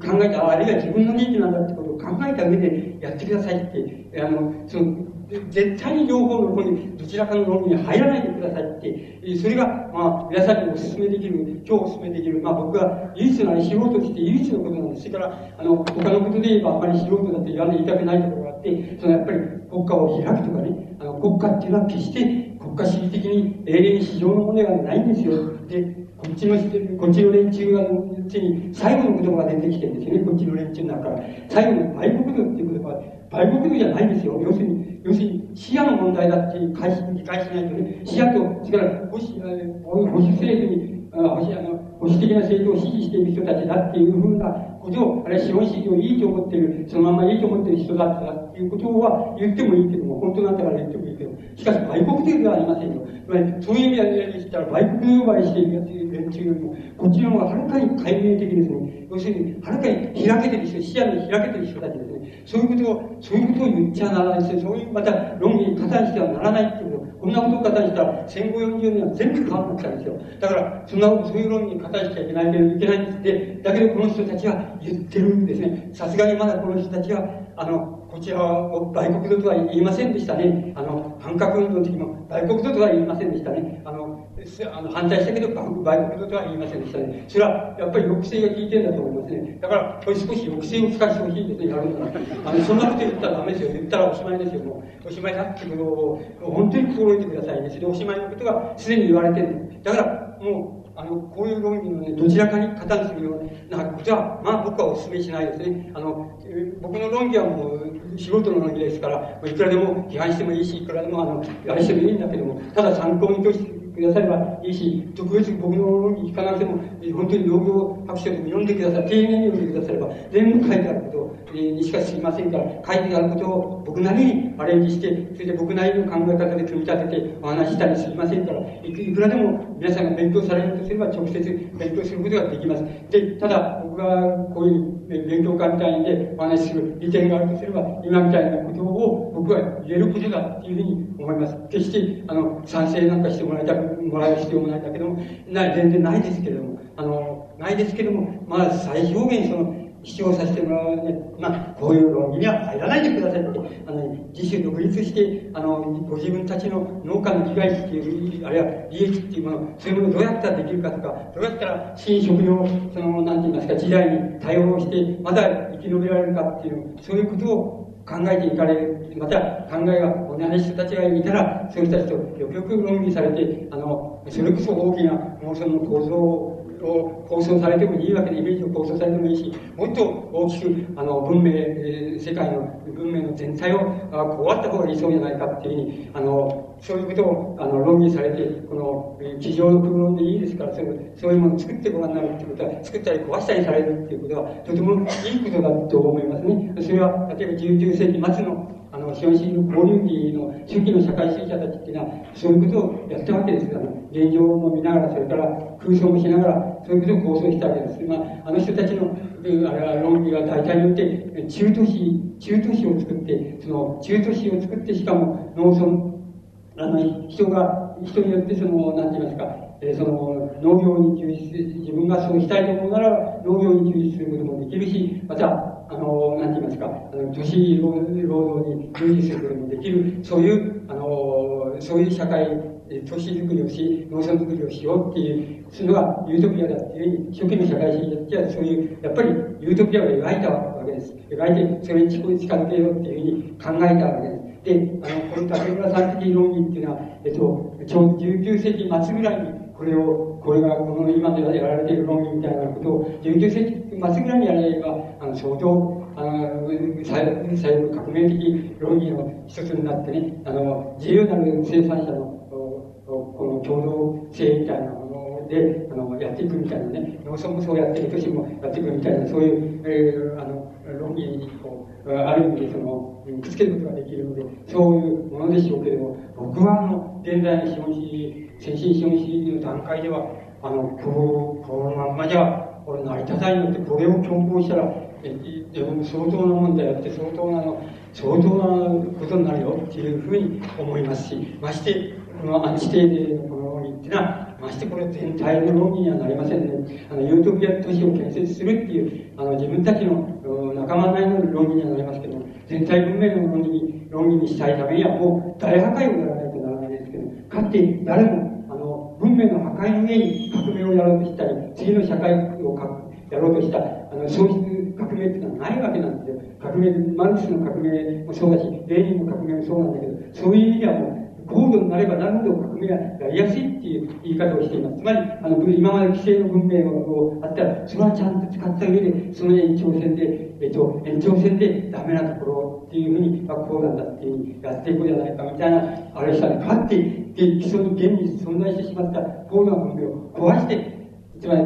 考えて、あるいは自分の利益なんだってことを考えた上でやってくださいって、あの、その、絶対に両方の方に、どちらかの論理に入らないでくださいって、それが、まあ、皆さんにお勧めできる、今日お勧めできる、まあ僕が唯一の素人として唯一のことなんです。それから、あの、他のことで言えばあんまり素人だって言わない、言いたくないところがあって、そのやっぱり国家を開くとかね、あの、国家っていうのは決して国家主義的に永遠に市場のものではないんですよ。で、こっちの、こっちの連中が、うちに最後の言葉が出てきてるんですよね、こっちの連中の中から。最後の売国度っていう言葉は、売国度じゃないんですよ。要するに、要するに、視野の問題だっていう解理解しないとね、視野と、それから保守、保守政府に、保守あの保守的な政党を支持している人たちだっていうふうなことを、あるいは資本主義をいいと思っている、そのままいいと思っている人だったっていうことは言ってもいいけども、本当なんだから言ってもいいけど、しかし外国的ではありませんよ。つまり、そういう意味で言ったら、外国呼ばれしているやつ連中よりも、こっちの方がはるかに解明的ですね。要するに、はるかに開けてる人、視野に開けてる人たちです。そういうことを、そういうことを言っちゃならないし、そういう、また論議に加担してはならないっていうこと。こんなことを加担したら、戦後40年は全部変わってきたんですよ。だから、そんな、そういう論議に加担しちゃいけないけど、いけないんですって、だけどこの人たちは言ってるんですね。さすがにまだこの人たちは、あの、こちらを外国語とは言いませんでしたね。あの、反核運動の時も外国語とは言いませんでしたね。あの、あの反対したけど外国とは言いませんでしたね。それはやっぱり抑制が効いてるんだと思いますね。だから、これ少し抑制を使ってほしいですね、やるんだら。あの、そんなこと言ったらダメですよ。言ったらおしまいですよ。もうおしまいだってことを、本当に心得てくださいね。それおしまいのことがすでに言われてる。だから、もう、あの、こういう論議のね、どちらかに加担するようなことは、まあ僕はお勧めしないですね。あの、僕の論議はもう素人の論議ですから、いくらでも批判してもいいし、いくらでもあの、あれしてもいいんだけども、ただ参考にとしてくださればいいし、特別に僕の論議聞かなくても、本当に農業白書でも読んでください。丁寧に読んでくだされば、全部書いてあること、にしか知りませんから、書いてあることを僕なりにアレンジして、それで僕なりの考え方で組み立ててお話したりしませんから、いくらでも皆さんが勉強されるとすれば直接勉強することができます。で、ただ僕がこういう勉強家みたいでお話しする利点があるとすれば、今みたいなことを僕は言えることだっていうふうに思います。決して、あの、賛成なんかしてもらいたく、もらう必要もないんだけども、ない、全然ないですけれども、あの、ないですけども、まあ、最小限その、主張させてもらうね、まあ、こういう論議には入らないでくださいって、あの、自主独立して、あの、ご自分たちの農家の利害っていう、あるいは利益っていうもの、そういうものをどうやったらできるかとか、どうやったら新食料、その、なんて言いますか、時代に対応して、また生き延びられるかっていう、そういうことを考えていかれる、また考えが同じ人たちがいたら、そういう人たちとよくよく論議されて、あの、それこそ大きな農村の構造をを構想されてもいいわけで、イメージを構想されてもいいし、もっと大きく、あの、文明、えー、世界の文明の全体を、あこうあった方がいいそうじゃないかっていうふうに、あの、そういうことを、あの、論議されて、この、地上の空論でいいですから、そういうそういうものを作ってごらんになるっていうことは、作ったり壊したりされるっていうことは、とてもいいことだと思いますね。それは、例えば19世紀末の、資本主義の交流期の初期の社会主義者たちっていうのは、そういうことをやったわけですから、現状も見ながら、それから空想もしながら、そういうことを構想したわけです。まあ、あの人たちの、あれは論議は大体によって、中都市、中都市を作って、その中都市を作って、しかも農村、あの、人が、人によってその、なんて言いますか、え、その、農業に従事する、自分がそうしたいと思うなら、農業に従事することもできるし、また、あの、なんて言いますか、あの、都市労働に従事することもできる、そういう、あの、そういう社会、都市づくりをし、農村づくりをしようっていう、そういうのがユートピアだっていうふうに、初期の社会主義者はそういう、やっぱりユートピアを描いたわけです。描いて、それに近づけようっていうふうに考えたわけです。で、あの、この竹村さん的論議っていうのは、えっと、ちょうど19世紀末ぐらいに、これを、これがこの今でやられている論議みたいなことを、19世紀末ぐらいにやれば、あの、相当、あの、最後の革命的論議の一つになってね、あの、自由なる生産者の、この共同性みたいなもので、あの、やっていくみたいなね、農村もそうやっていく、都市もやっていくみたいな、そういう、えー、あの、論議に、こう、ある意味でその、くっつけることができるので、そういうものでしょうけれども、僕はあの、現在の資本主義、先進資本主義の段階では、あの、こう、このまんまじゃ、これ成り立たないのって、これを強行したら、え、でも相当な問題やって、相当なの、相当なことになるよっていうふうに思いますし、まして、このアンチテーゼのこの論議っていうのは、ましてこれ全体の論議にはなりませんね。あの、ユートピア都市を建設するっていう、あの、自分たちの仲間内の論議にはなりますけど、全体文明の論議に論議にしたいためにはもう大破壊をやらないとならないですけど、かつて誰も、文明の破壊の上に革命をやろうとしたり、次の社会をやろうとした、あの、消失革命っていうのはないわけなんですよ。革命、マルクスの革命もそうだし、レーニンの革命もそうなんだけど、そういう意味ではもう、高度になればなるほど革命はやりやすいっていう言い方をしています。つまり、あの、今まで規制の文明をあったら、それはちゃんと使った上で、その延長線で、えっと、延長線でダメなところっていうふうに、まあ、こうなんだっていうふうにやっていこうじゃないかみたいな、あれしたね、かってで基礎に現に存在してしまった高度な文明を壊して、つまり、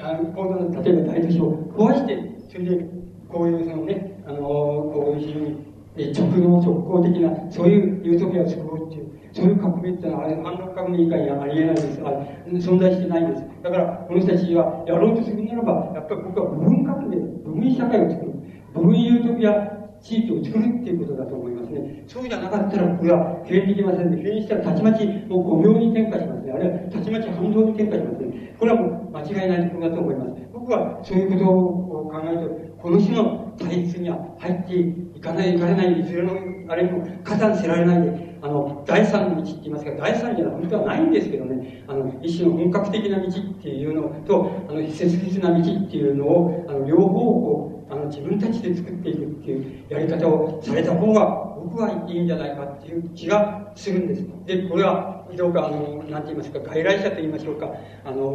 あの高度な、例えば大都市を壊して、それで、こういうそのね、あの、こういうふうに、直の直行的な、そういうユートピアを作ろうっていう、そういう革命ってのは、あれ、反革命以外にはありえないです。あ存在してないんです。だから、この人たちはやろうとするならば、やっぱり僕は部分革命、部分社会を作る。部分ユートピア地域を作るっていうことだと思いますね。そうじゃなかったら、これは経営できませんね。経営したらたちまちもう5秒に転化しますね。あるいはたちまち反動に転化しますね。これはもう間違いないところだと思います。僕はそういうことを考えると、この種の対立には入っていかない、いかれない、いずれのあれも加担せられないで、あの、第三の道って言いますか、第三じゃ本当はないんですけどね、あの、一種の本格的な道っていうのと、あの、切実な道っていうのを、あの、両方をあの、自分たちで作っていくっていうやり方をされた方が、僕はいいんじゃないかっていう気がするんです。で、これは、どうか、あの、なんて言いますか、外来者と言いましょうか、あの、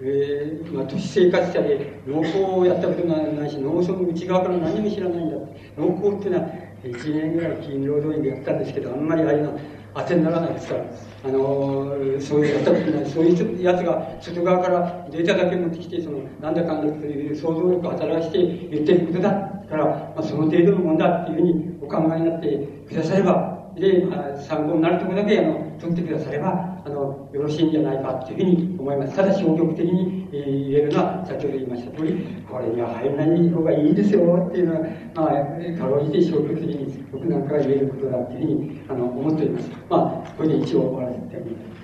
えー、まあ、都市生活者で農耕をやったことがないし、農村の内側から何も知らないんだ。農耕っていうのは、1年ぐらい勤労働員でやったんですけど、あんまりあれな当てにならないですから、あの、そういうやったことない、そういうやつが外側からデータだけ持ってきて、その、なんだかんだという想像力を働かして言ってることだから、まあ、その程度のもんだっていうふうにお考えになってくだされば、で、まあ、参考になるところだけ、あの、取ってくだされば、あの、よろしいんじゃないかというふうに思います。ただ消極的に、えー、言えるのは、先ほど言いました通り、これには入らない方がいいですよっていうのは、まあ、かろうじて消極的に僕なんかが言えることだっていうふうに、あの、思っております。まあ、これで一応終わらせてあげます。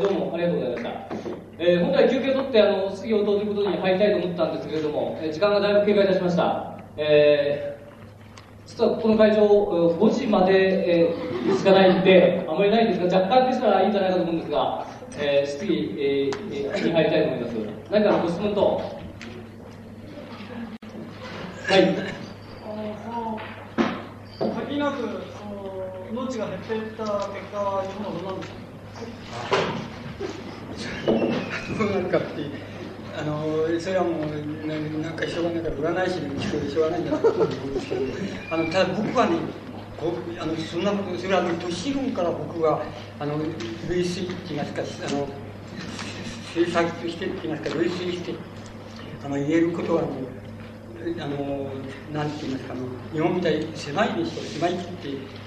どうもありがとうございました。えー、本来休憩を取ってあの質疑応答ということに入りたいと思ったんですけれども、えー、時間がだいぶ経過いたしました。えー、実はこの会場、5時まで、えー、しかないんで、あまりないんですが、若干でしたらいいんじゃないかと思うんですが、えー、質疑、えー、に入りたいと思います。何かのご質問と？はい。限なく、その命が減っていった結果は、今どうなんですか？どうなるかってあのそれはもうなんかしょうがないから占い師に聞くしょうがない。んじゃなと思うんですけどあのただ僕はねこあのそんなことそれは年論から僕はあの類推って言いますかあの政策としてって言いますか類推してあの言えることはもうあのなんて言いますかあの日本みたいに狭いでしょ狭いって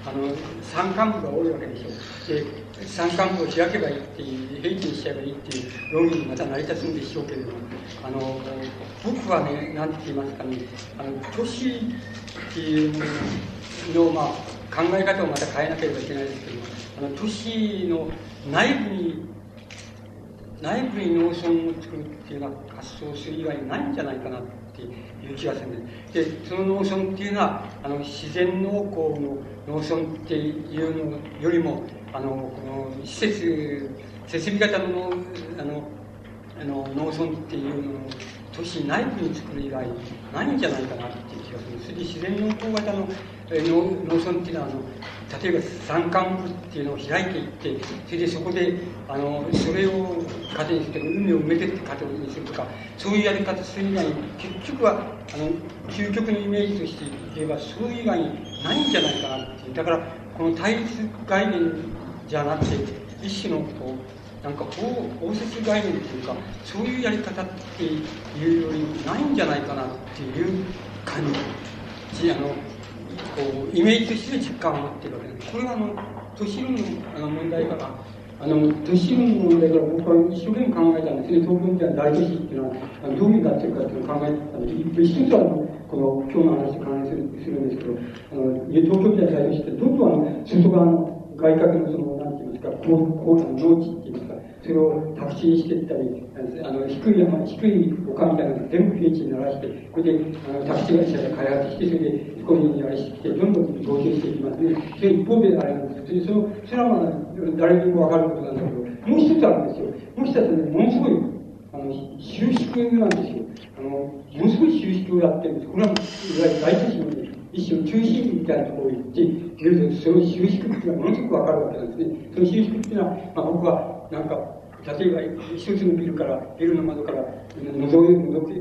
あの山間部が多いわけでしょ。で山間部を開けばいいっていう平均しちゃえばいいっていう論議にまた成り立つんでしょうけれどもあの僕はねなんて言いますかねあの都市っていうの、まあ、考え方をまた変えなければいけないですけどあの都市の内部に内部に農村を作るっていうような発想する以外にないんじゃないかなっていう気がするんです。で、その農村っていうのは、あの、自然農耕の農村っていうのよりも、あの、この施設、設備型のあの、あの農村っていうのを都市内部に作る以外ないんじゃないかなっていう気がする。それで自然農耕型の農農村っていうのはあの例えば山間部っていうのを開いていってそれでそこであのそれを糧にして海を埋めてって糧にするとかそういうやり方する以外に結局はあの究極のイメージとして言えばそういう以外にないんじゃないかなっていうだからこの対立概念じゃなくて一種のこうなんか包包摂概念っていうかそういうやり方っていうよりないんじゃないかなっていう感じあのこうイメージとして実感を持っているわけです。これはあの都市のあの問題からあの都市の問題から僕は一生懸命考えたんですね。東京みたいな大都市っていうのはあのどういうふうになってるかっていうのを考えてたんです。一つはこの今日の話関連するするんですけど、あの東京みたいな大都市ってどんどん外側の外角のそのか、こうこう農地って言いますか。それを宅地にしていったり、あの低い山、低い丘みたいなのを全部平地にならして、これであの宅地会社で開発して、それでこういうふうにあれしてきて、どんどん合成していきますね。それ一方であれなんですそれそのそれはまあ誰にもわかることなんだけど、もう一つあるんですよ。もう一つね、ものすごいあの、収縮なんですよ。あの、ものすごい収縮をやってるんです。これは、いわゆる大都市の、ね、一種の中心部みたいなところに行ってみると、その収縮っていうのはものすごくわかるわけなんですね。その収縮っていうのは、まあ、僕は、なんか、例えば一つのビルから、ビルの窓から覗い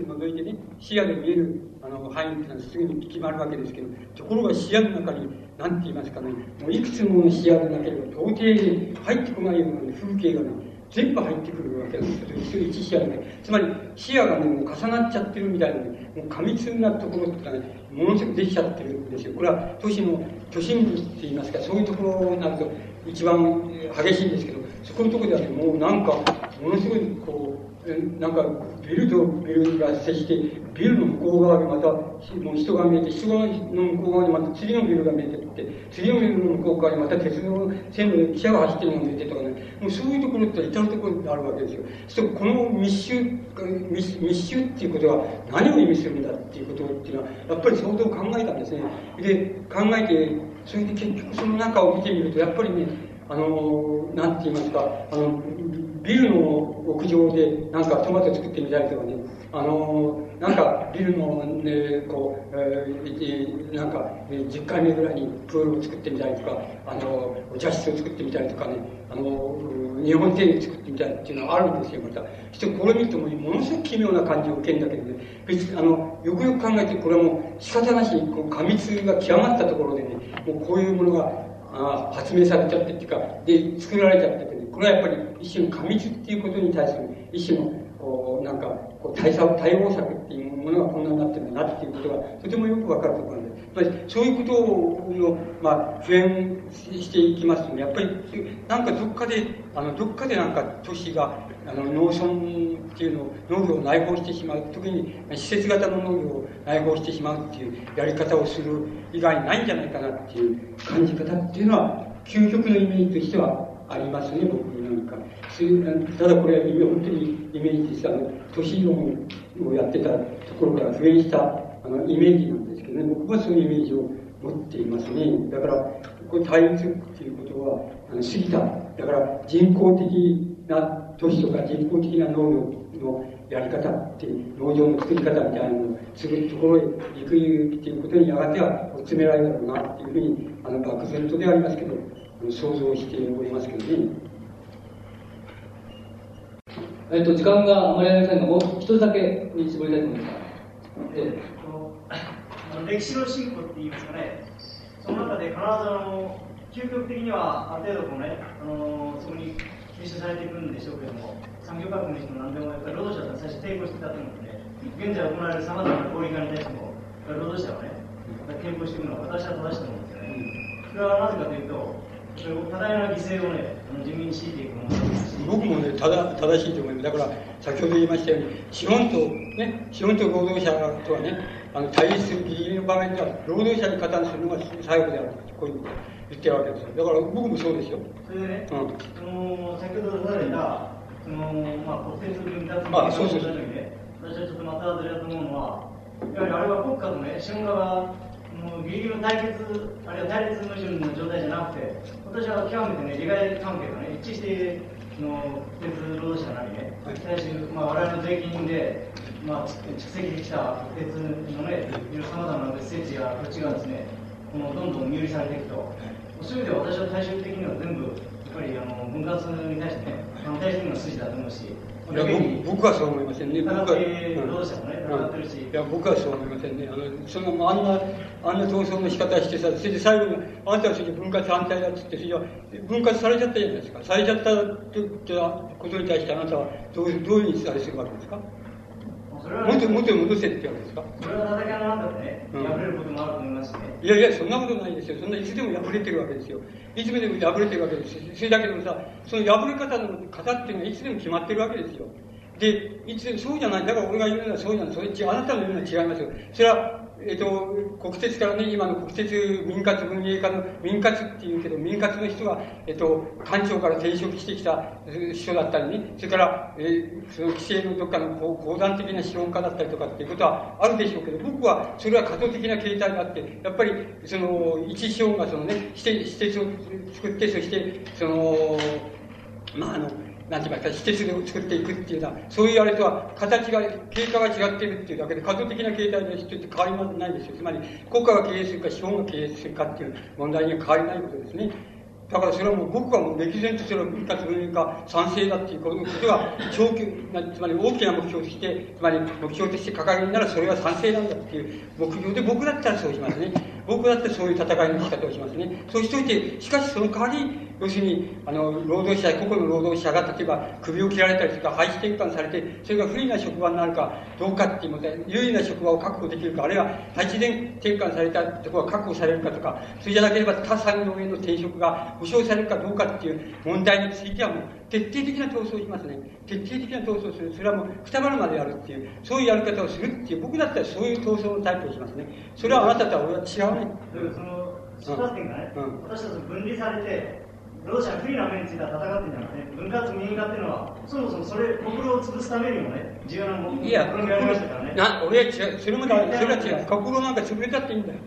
覗いてね、視野で見えるあの範囲っていうのはすぐに決まるわけですけど、ところが視野の中に、なんて言いますかね、もういくつもの視野の中には到底入ってこないような風景がね、全部入ってくるわけですよ。一視野で。ねつまり視野がね、もう重なっちゃってるみたいなね、もう過密なところっていうかね、ものすごくできちゃってるんですよ。これは都市の、都心部って言いますか、そういうところになると一番激しいんですけど、そこのところではね、もうなんか、ものすごいこう、なんかビルとビルが接して、ビルの向こう側にまた、もう人が見えて、人の向こう側にまた次のビルが見えてって、次のビルの向こう側にまた鉄の線路で汽車が走ってるのが見えてとかね、もうそういうところって至るところにあるわけですよ。そうこの密集、密密集っていうことは何を意味するんだっていうことっていうのは、やっぱり相当考えたんですね。で、考えて、それで結局その中を見てみると、やっぱりね、あの、なんて言いますか、あの、ビルの屋上でなんかトマト作ってみたりとかね、あの、なんかビルのね、こう、えー、なんか、え10回目ぐらいにプールを作ってみたりとか、あの、お茶室を作ってみたりとかね、あの、日本庭園作ってみたりっていうのはあるんですよ、また。そしてこれ見るともものすごく奇妙な感じを受けるんだけどね、別に、あの、よくよく考えて、これはもう仕方なしに、こう、過密が極まったところでね、もうこういうものが、あ発明されちゃってっていうか、で、作られちゃって、これはやっぱり一種の過密っていうことに対する一種の、こ、なんか、こう対策、対応策っていうものがこんなになってるんだなっていうことが、とてもよくわかるところなんです、やっぱりそういうことの、まあ、普遍していきますとね、やっぱり、なんかどっかで、あの、どっかでなんか都市が、あの、農村っていうのを、農業を内包してしまう、特に施設型の農業を内包してしまうっていうやり方をする以外ないんじゃないかなっていう感じ方っていうのは、究極のイメージとしてはありますね、僕なんか。ただこれは本当にイメージです。あの、都市論をやってたところから普遍したあのイメージなんですけどね、僕はそういうイメージを持っていますね。だから、これ対立っていうことは、あの過ぎた。だから人工的な都市とか人工的な農業のやり方っていう農場の作り方みたいなのをするところへ行くっていうことにやがては詰められるだろうなっていうふうにあの漠然とでありますけど想像しておりますけどね。えっと、時間があまりありませんが、もう一つだけに絞りたいと思います。ええ、歴史の進歩って言いますかね、その中で必ずあの究極的にはある程度こうね、あのそこに吸収されていくんでしょうけども、産業革命にしても何でもやっぱり労働者は最初抵抗してたと思うので、現在行われるさまざまな合理化に対しても、労働者はね、抵抗していくのは私は正しいと思うんですよね。それはなぜかというと、多大な犠牲をね、地味に強いていくものです僕もね、ただ正しいと思います。だから、先ほど言いましたように、資本と、ね、資本と労働者とはね、あの、対立するギリギリの場面では、労働者に加担するのが最後であるこういう言ってるわけですよ。だから僕もそうですよ。それでね、うん、その、先ほど出された、その、まあ、国鉄分割まあ、そうそうそう。私はちょっとまた外れだと思うのは、やはりあれは国家とね、資本家がもうギリギリの対決、あるいは対立矛盾の状態じゃなくて、私は極めてね、利害関係がね、一致して、の鉄労働者なりね、対し、まあ、我々の税金で、まあ、蓄積できた鉄のね、さまざまな施設や土地がですね、このどんどん入利されていくと、そういう意味では私は最終的には全部、やっぱりあの分割に対してね、反対するのが筋だと思うし、僕はそう思いませんね。僕は、うん、いや僕はそう思いませんね。あのそのあんなあんな闘争の仕方してさ、それで最後にあんたはそれで分割反対だっつって、それじゃ分割されちゃったじゃないですか。されちゃったということに対してあなたはどうどういうふうにされするわけですか？元元に戻せってわけですか？それは戦いの中でね、破れることもあると思いますね。いやいや、そんなことないですよ。そんないつでも破れてるわけですよ。いつでも破れてるわけですそれだけどさ、その破れ方の方っていうのはいつでも決まってるわけですよ。で、いつでもそうじゃない。だから俺が言うのはそうじゃない。それ。あなたの言うのは違いますよ。それは、えっ、と、国鉄からね、今の国鉄民活運営課の民活っていうけど、民活の人が、えっ、と、官庁から転職してきた人だったりね、それから、えー、その規制のどっかの公団的な資本家だったりとかっていうことはあるでしょうけど、僕はそれは過渡的な形態があって、やっぱり、その、一資本がそのね、施設を作って、そして、その、まあ、あの、なんて言いますか、施設を作っていくっていうのは、そういうあれとは、形が、経過が違ってるっていうだけで、過渡的な形態の人って変わりないんですよ。つまり、国家が経営するか、資本が経営するかっていう問題には変わりないことですね。だからそれはもう僕はもう歴然とそれを分割分化賛成だっていうことは、長期、つまり大きな目標として、つまり目標として掲げるならそれは賛成なんだっていう目標で、僕だったらそうしますね。僕だってそういう戦いの仕方をしますね。そうしといて、しかしその代わり、要するに、あの、労働者、個々の労働者が例えば首を切られたりとか、廃止転換されて、それが不利な職場になるかどうかっていうので、有利な職場を確保できるか、あるいは配置転換されたところが確保されるかとか、それじゃなければ他産業への転職が保障されるかどうかっていう問題についてはもう、徹底的な闘争をしますね。徹底的な闘争をする。それはもう、くたばるまでやるっていう、そういうやり方をするっていう、僕だったらそういう闘争のタイプをしますね。それはあなたとは俺は違うね。その出発点がね、うん、私たち分離されて、労働者が不利な面については戦ってんじゃなくて、分割民営化っていうのは、そもそもそれ、国労を潰すためにもね、重要なものいや、これありましたからね。な、俺は違う、それもだ、それは違う。国労なんか潰れたっていいんだよ。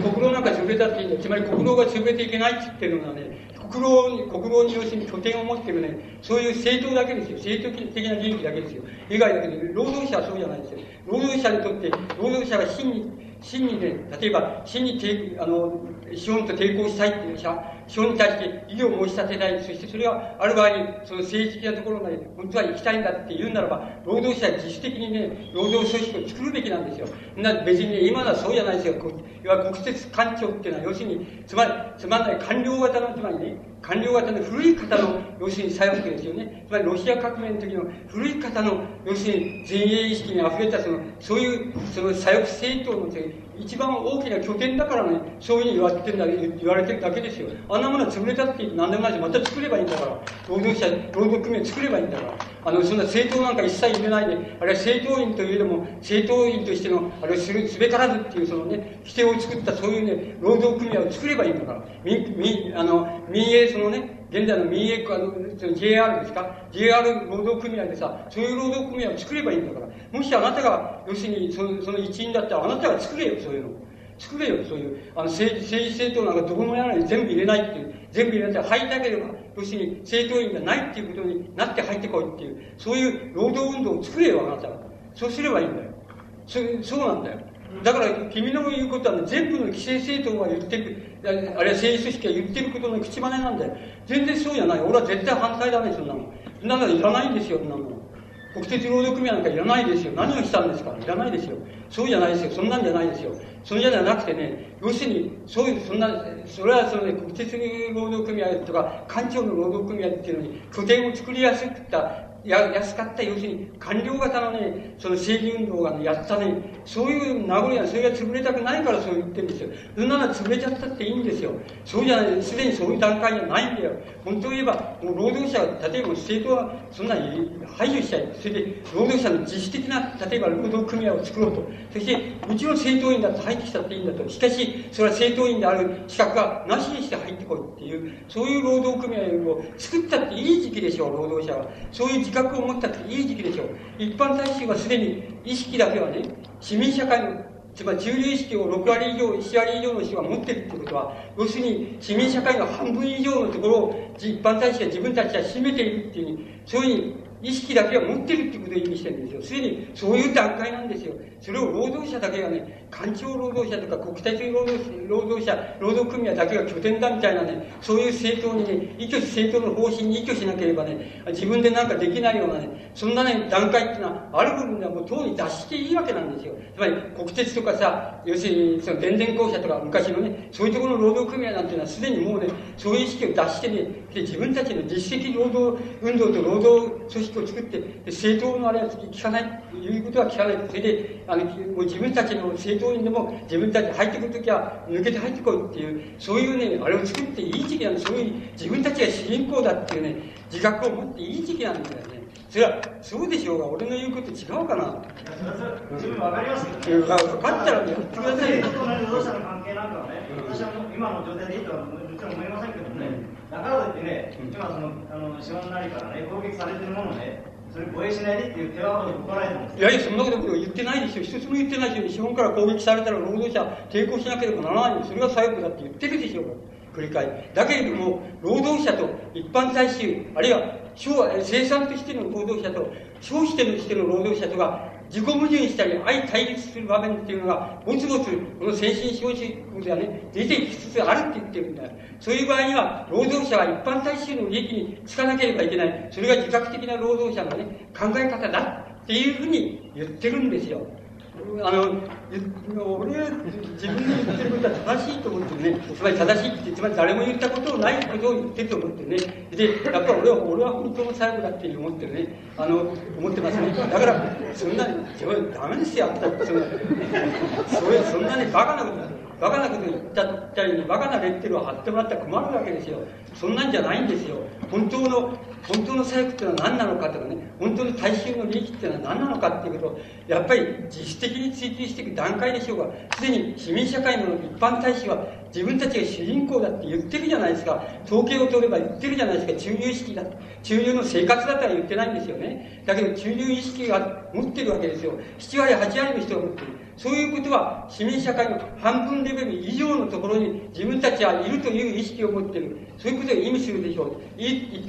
国労なんか潰れたっていいんだよ。つまり国労が潰れていけないって言ってるのはね、国労に、国労に要するに拠点を持ってるね、そういう政党だけですよ。政党的な利益だけですよ。以外だけで、労働者はそうじゃないですよ。労働者にとって、労働者が真に、真にね、例えば、真にあの、資本と抵抗したいっていう者、資本に対して異議を申し立てたい。そしてそれは、ある場合に、その政治的なところまで、本当は行きたいんだって言うならば、労働者は自主的にね、労働組織を作るべきなんですよ。な別にね、今のはそうじゃないですよ。いわゆる国設官庁っていうのは、要するに、つまり、つまんない官僚型の、つまりね、官僚型の古い方の、要するに左翼ですよね。つまり、ロシア革命の時の古い方の、要するに前衛意識に溢れた、その、そういう、その左翼政党の一番大きな拠点だからね、そういうふうに言われてるだけ言われてるだけですよ。あんなものは潰れたって何でもないし、また作ればいいんだから。労働者、労働組合作ればいいんだから。あの、そんな政党なんか一切入れないで、あれは政党員といえども、政党員としての、あれする、すべからずっていう、そのね、規定を作ったそういうね、労働組合を作ればいいんだから。み、み、あの、民営、そのね、現在の民営化の、JR ですか ?JR 労働組合でさ、そういう労働組合を作ればいいんだから。もしあなたが、要するにその、その一員だったら、あなたが作れよ、そういうの。作れよ、そういう、あの、政治、政治政党なんかどこもやらない全部入れないっていう、全部入れない入りたければ、要するに政党員がないっていうことになって入ってこいっていう、そういう労働運動を作れよ、あなたが。そうすればいいんだよ。そそうなんだよ。だから、君の言うことは、ね、全部の規制政党が言ってくる、あるいは政治組織が言ってることの口真似なんだよ。全然そうじゃない。俺は絶対反対だね、そんなの。そんなのいらないんですよ、そんなの。国鉄労働組合なんかいらないですよ。何をしたんですか？いらないですよ。そうじゃないですよ。そんなんじゃないですよ。それじゃなくてね、要するに、そういう、そんな、それはそのね、国鉄労働組合とか、官庁の労働組合っていうのに、拠点を作りやすくったや安かった要するに官僚型のねその政治運動が、ね、やったねそういう名残はそれが潰れたくないからそう言ってるんですよ。そんなの潰れちゃったっていいんですよ。そうじゃないすでにそういう段階じゃないんだよ。本当を言えばもう労働者例えば政党はそんなに排除しちゃいそれで労働者の自主的な例えば労働組合を作ろうと。そしてうちの政党員だって入ってきたっていいんだと。しかしそれは政党員である資格がなしにして入ってこいっていうそういう労働組合を作ったっていい時期でしょう労働者は。そういう自覚を持ったっていい時期でしょう。一般大衆はすでに意識だけはね、市民社会の、つまり中流意識を6割以上、1割以上の人が持ってるってことは、要するに市民社会の半分以上のところを一般大衆は自分たちは占めているっていう、そういうふうに意識だけは持ってるってことを意味してるんですよ。すでにそういう段階なんですよ。それを労働者だけがね、官庁労働者とか国際的労働労働者、労働組合だけが拠点だみたいなね、そういう政党にね、依拠し、政党の方針に依拠しなければね、自分でなんかできないようなね、そんなね、段階っていうのは、ある部分ではもう党に出していいわけなんですよ。つまり、国鉄とかさ、要するに、その電電公社とか昔のね、そういうところの労働組合なんていうのは、すでにもうね、そういう意識を出してね、で自分たちの実績労働運動と労働組織を作って、政党のあれは聞かない、いうことは聞かない。それで、あの、もう自分たちの政党員でも自分たち入ってくるときは抜けて入ってこいっていう、そういうね、あれを作っていい時期なん。そういう自分たちが主人公だっていうね、自覚を持っていい時期なんだよね。それは、そうでしょうが、俺の言うこと違うかな。自分わかりますけど、ね。分かったらね、やってくださいよ。と同じ労働者の関係なんかはね、私は今の状態でいいとはもちろん思いませんけど、だからといってね、今その、あの、資本なりからね、攻撃されてるものをね、それ防衛しないでっていう手は取らないと思うんですいやいや、そんなこと言ってないですよ。一つも言ってないし、資本から攻撃されたら労働者抵抗しなければならないそれが左翼だって言ってるでしょう。繰り返だけれども、労働者と一般大衆、あるいは生産としての労働者と、消費としての労働者とが自己矛盾したり、相対立する場面っていうのが、ぼつぼつ、この先進資本主義ではね、出てきつつあるって言ってるんだよ。そういう場合には、労働者は一般大衆の利益につかなければいけない。それが自覚的な労働者のね、考え方だっていうふうに言ってるんですよ。あの、俺は自分で言ってることは正しいと思ってね。つまり正しいって、つまり誰も言ったことないことを言ってると思ってね。で、やっぱり俺は、俺は本当の最後だって思ってるね。あの、思ってますね。だから、そんなに、ダメですよ、あんた。そんな、それ、そんなにバカなことだ。バカなこと言ったったりにバカなレッテルを貼ってもらったら困るわけですよ。そんなんじゃないんですよ。本当の、本当の左翼っていうのは何なのかとかね、本当の大衆の利益っていうのは何なのかっていうことを、やっぱり自主的に追求していく段階でしょうが、すでに市民社会の一般大使は自分たちが主人公だって言ってるじゃないですか。統計を取れば言ってるじゃないですか。中流意識だ。中流の生活だったら言ってないんですよね。だけど中流意識が持ってるわけですよ。7割、8割の人が持ってる。そういうことは市民社会の半分レベル以上のところに自分たちはいるという意識を持っている。そういうことを意味するでしょう。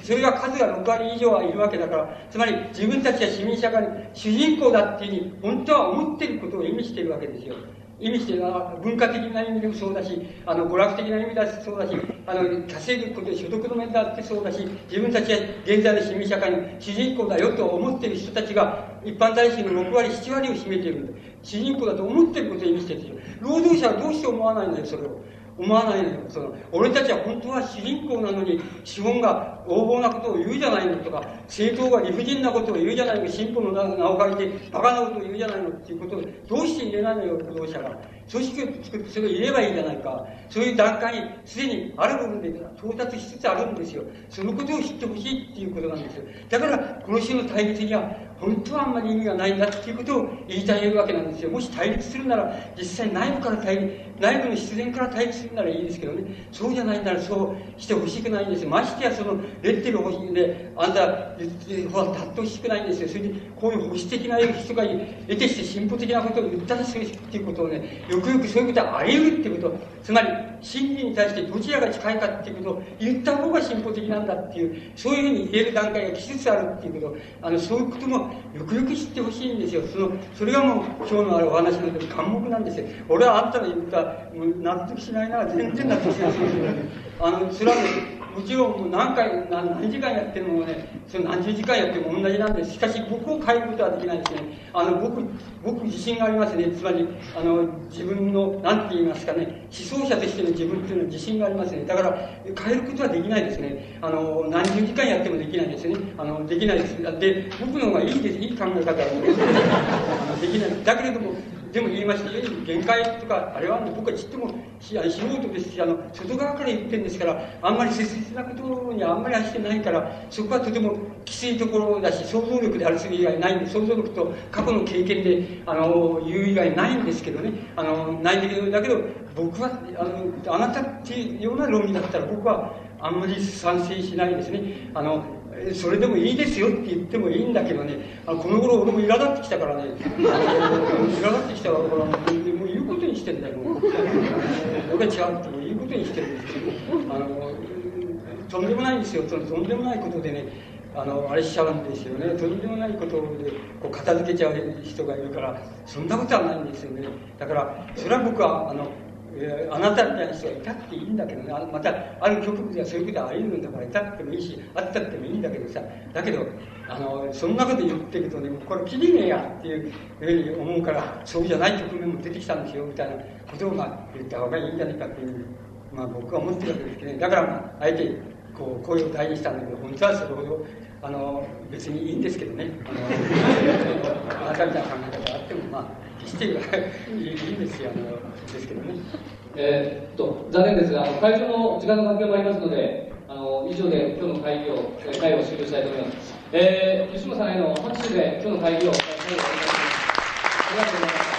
それが数が6割以上はいるわけだから、つまり自分たちは市民社会の主人公だっていうふうに本当は思っていることを意味しているわけですよ。意味しては文化的な意味でもそうだし、あの、娯楽的な意味だしそうだし、あの、稼ぐことで、所得の面だってそうだし、自分たちは現在の市民社会の主人公だよと思っている人たちが、一般大衆の6割、7割を占めている。主人公だと思っていることを意味している労働者はどうして思わないんだよ、それを。思わないの。その、俺たちは本当は主人公なのに、資本が横暴なことを言うじゃないのとか、政党が理不尽なことを言うじゃないの、進歩の名を借りて、バカなことを言うじゃないのっていうことを、どうして言えないのよ、労働者が。組織を作ってそれを言えばいいじゃないか。そういう段階にすでにある部分で到達しつつあるんですよ。そのことを知ってほしいっていうことなんですよ。だから、この種の対立には、本当はあんまり意味がないんだっていうことを言いたいわけなんですよ。もし対立するなら、実際内部から対立、内部の必然から対立するならいいですけどね。そうじゃないならそうしてほしくないんですよ。ましてやその、レッテル欲しいんで、あんた、ほら、立ってほしくないんですよ。それで、こういう保守的な人が得てして進歩的なことを言ったらするっていうことをね、よよくそういうことはあり得るってこと、つまり、真理に対してどちらが近いかっていうことを言った方が進歩的なんだっていう、そういうふうに言える段階が来つつあるっていうこと、あの、そういうこともよくよく知ってほしいんですよ。その、それがもう今日のあるお話の関目なんですよ。俺はあんたの言った、もう納得しないなら、全然納得しない。あの、それは、もちろんもう何回何、時間やってもね、その何十時間やっても同じなんです。しかし僕を変えることはできないですね。あの、僕、僕自信がありますね。つまり、あの、自分の、なんて言いますかね、思想者としての自分っていうのは自信がありますね。だから、変えることはできないですね。あの、何十時間やってもできないですね。あの、できないです。で、僕の方がいいです。いい考え方あのできない。だけれども、でも言いましたように限界とか、あれは、ね、僕はちっとも素人ですし、あの、外側から言ってるんですから、あんまり切実なことにあんまり走ってないから、そこはとてもきついところだし、想像力であるする以外ないんで、想像力と過去の経験で、あの、言う以外ないんですけどね、あの、ないんだけど、だけど、僕は、あの、あなたっていうような論理だったら、僕はあんまり賛成しないですね。あの、それでもいいですよって言ってもいいんだけどね、あこの頃俺も苛立ってきたからね、苛立ってきたから、もう言うことにしてんだよ、もう。俺は違うって言うことにしてるんですよ。あの、とんでもないんですよ、とんでもないことでね、あの、あれしちゃうんですよね。とんでもないことで、こう、片付けちゃう人がいるから、そんなことはないんですよね。だから、それは僕は、あの、えー、あなたみたいな人がいたっていいんだけどね、また、ある局ではそういうことはあり得るんだから、いたってもいいし、あったってもいいんだけどさ、だけど、あの、そんなこと言ってるとね、これ、きりねえやっていうふうに思うから、そうじゃない局面も出てきたんですよ、みたいなことを、まあ、言った方がいいんじゃないかっていう、まあ、僕は思ってるわけですけどね、だから、まあ、あえて、こう、声を大にしたんだけど、本当はそれほど、あの、別にいいんですけどね、あの、あなたみたいな考え方があっても、まあ、シテはいいですよ、あの、ですけどね。えっと、残念ですが、会場の時間の関係もありますので、あの、以上で今日の会議を、会を終了したいと思います。えー、吉本さんへの拍手で今日の会議を、ありがとうございます。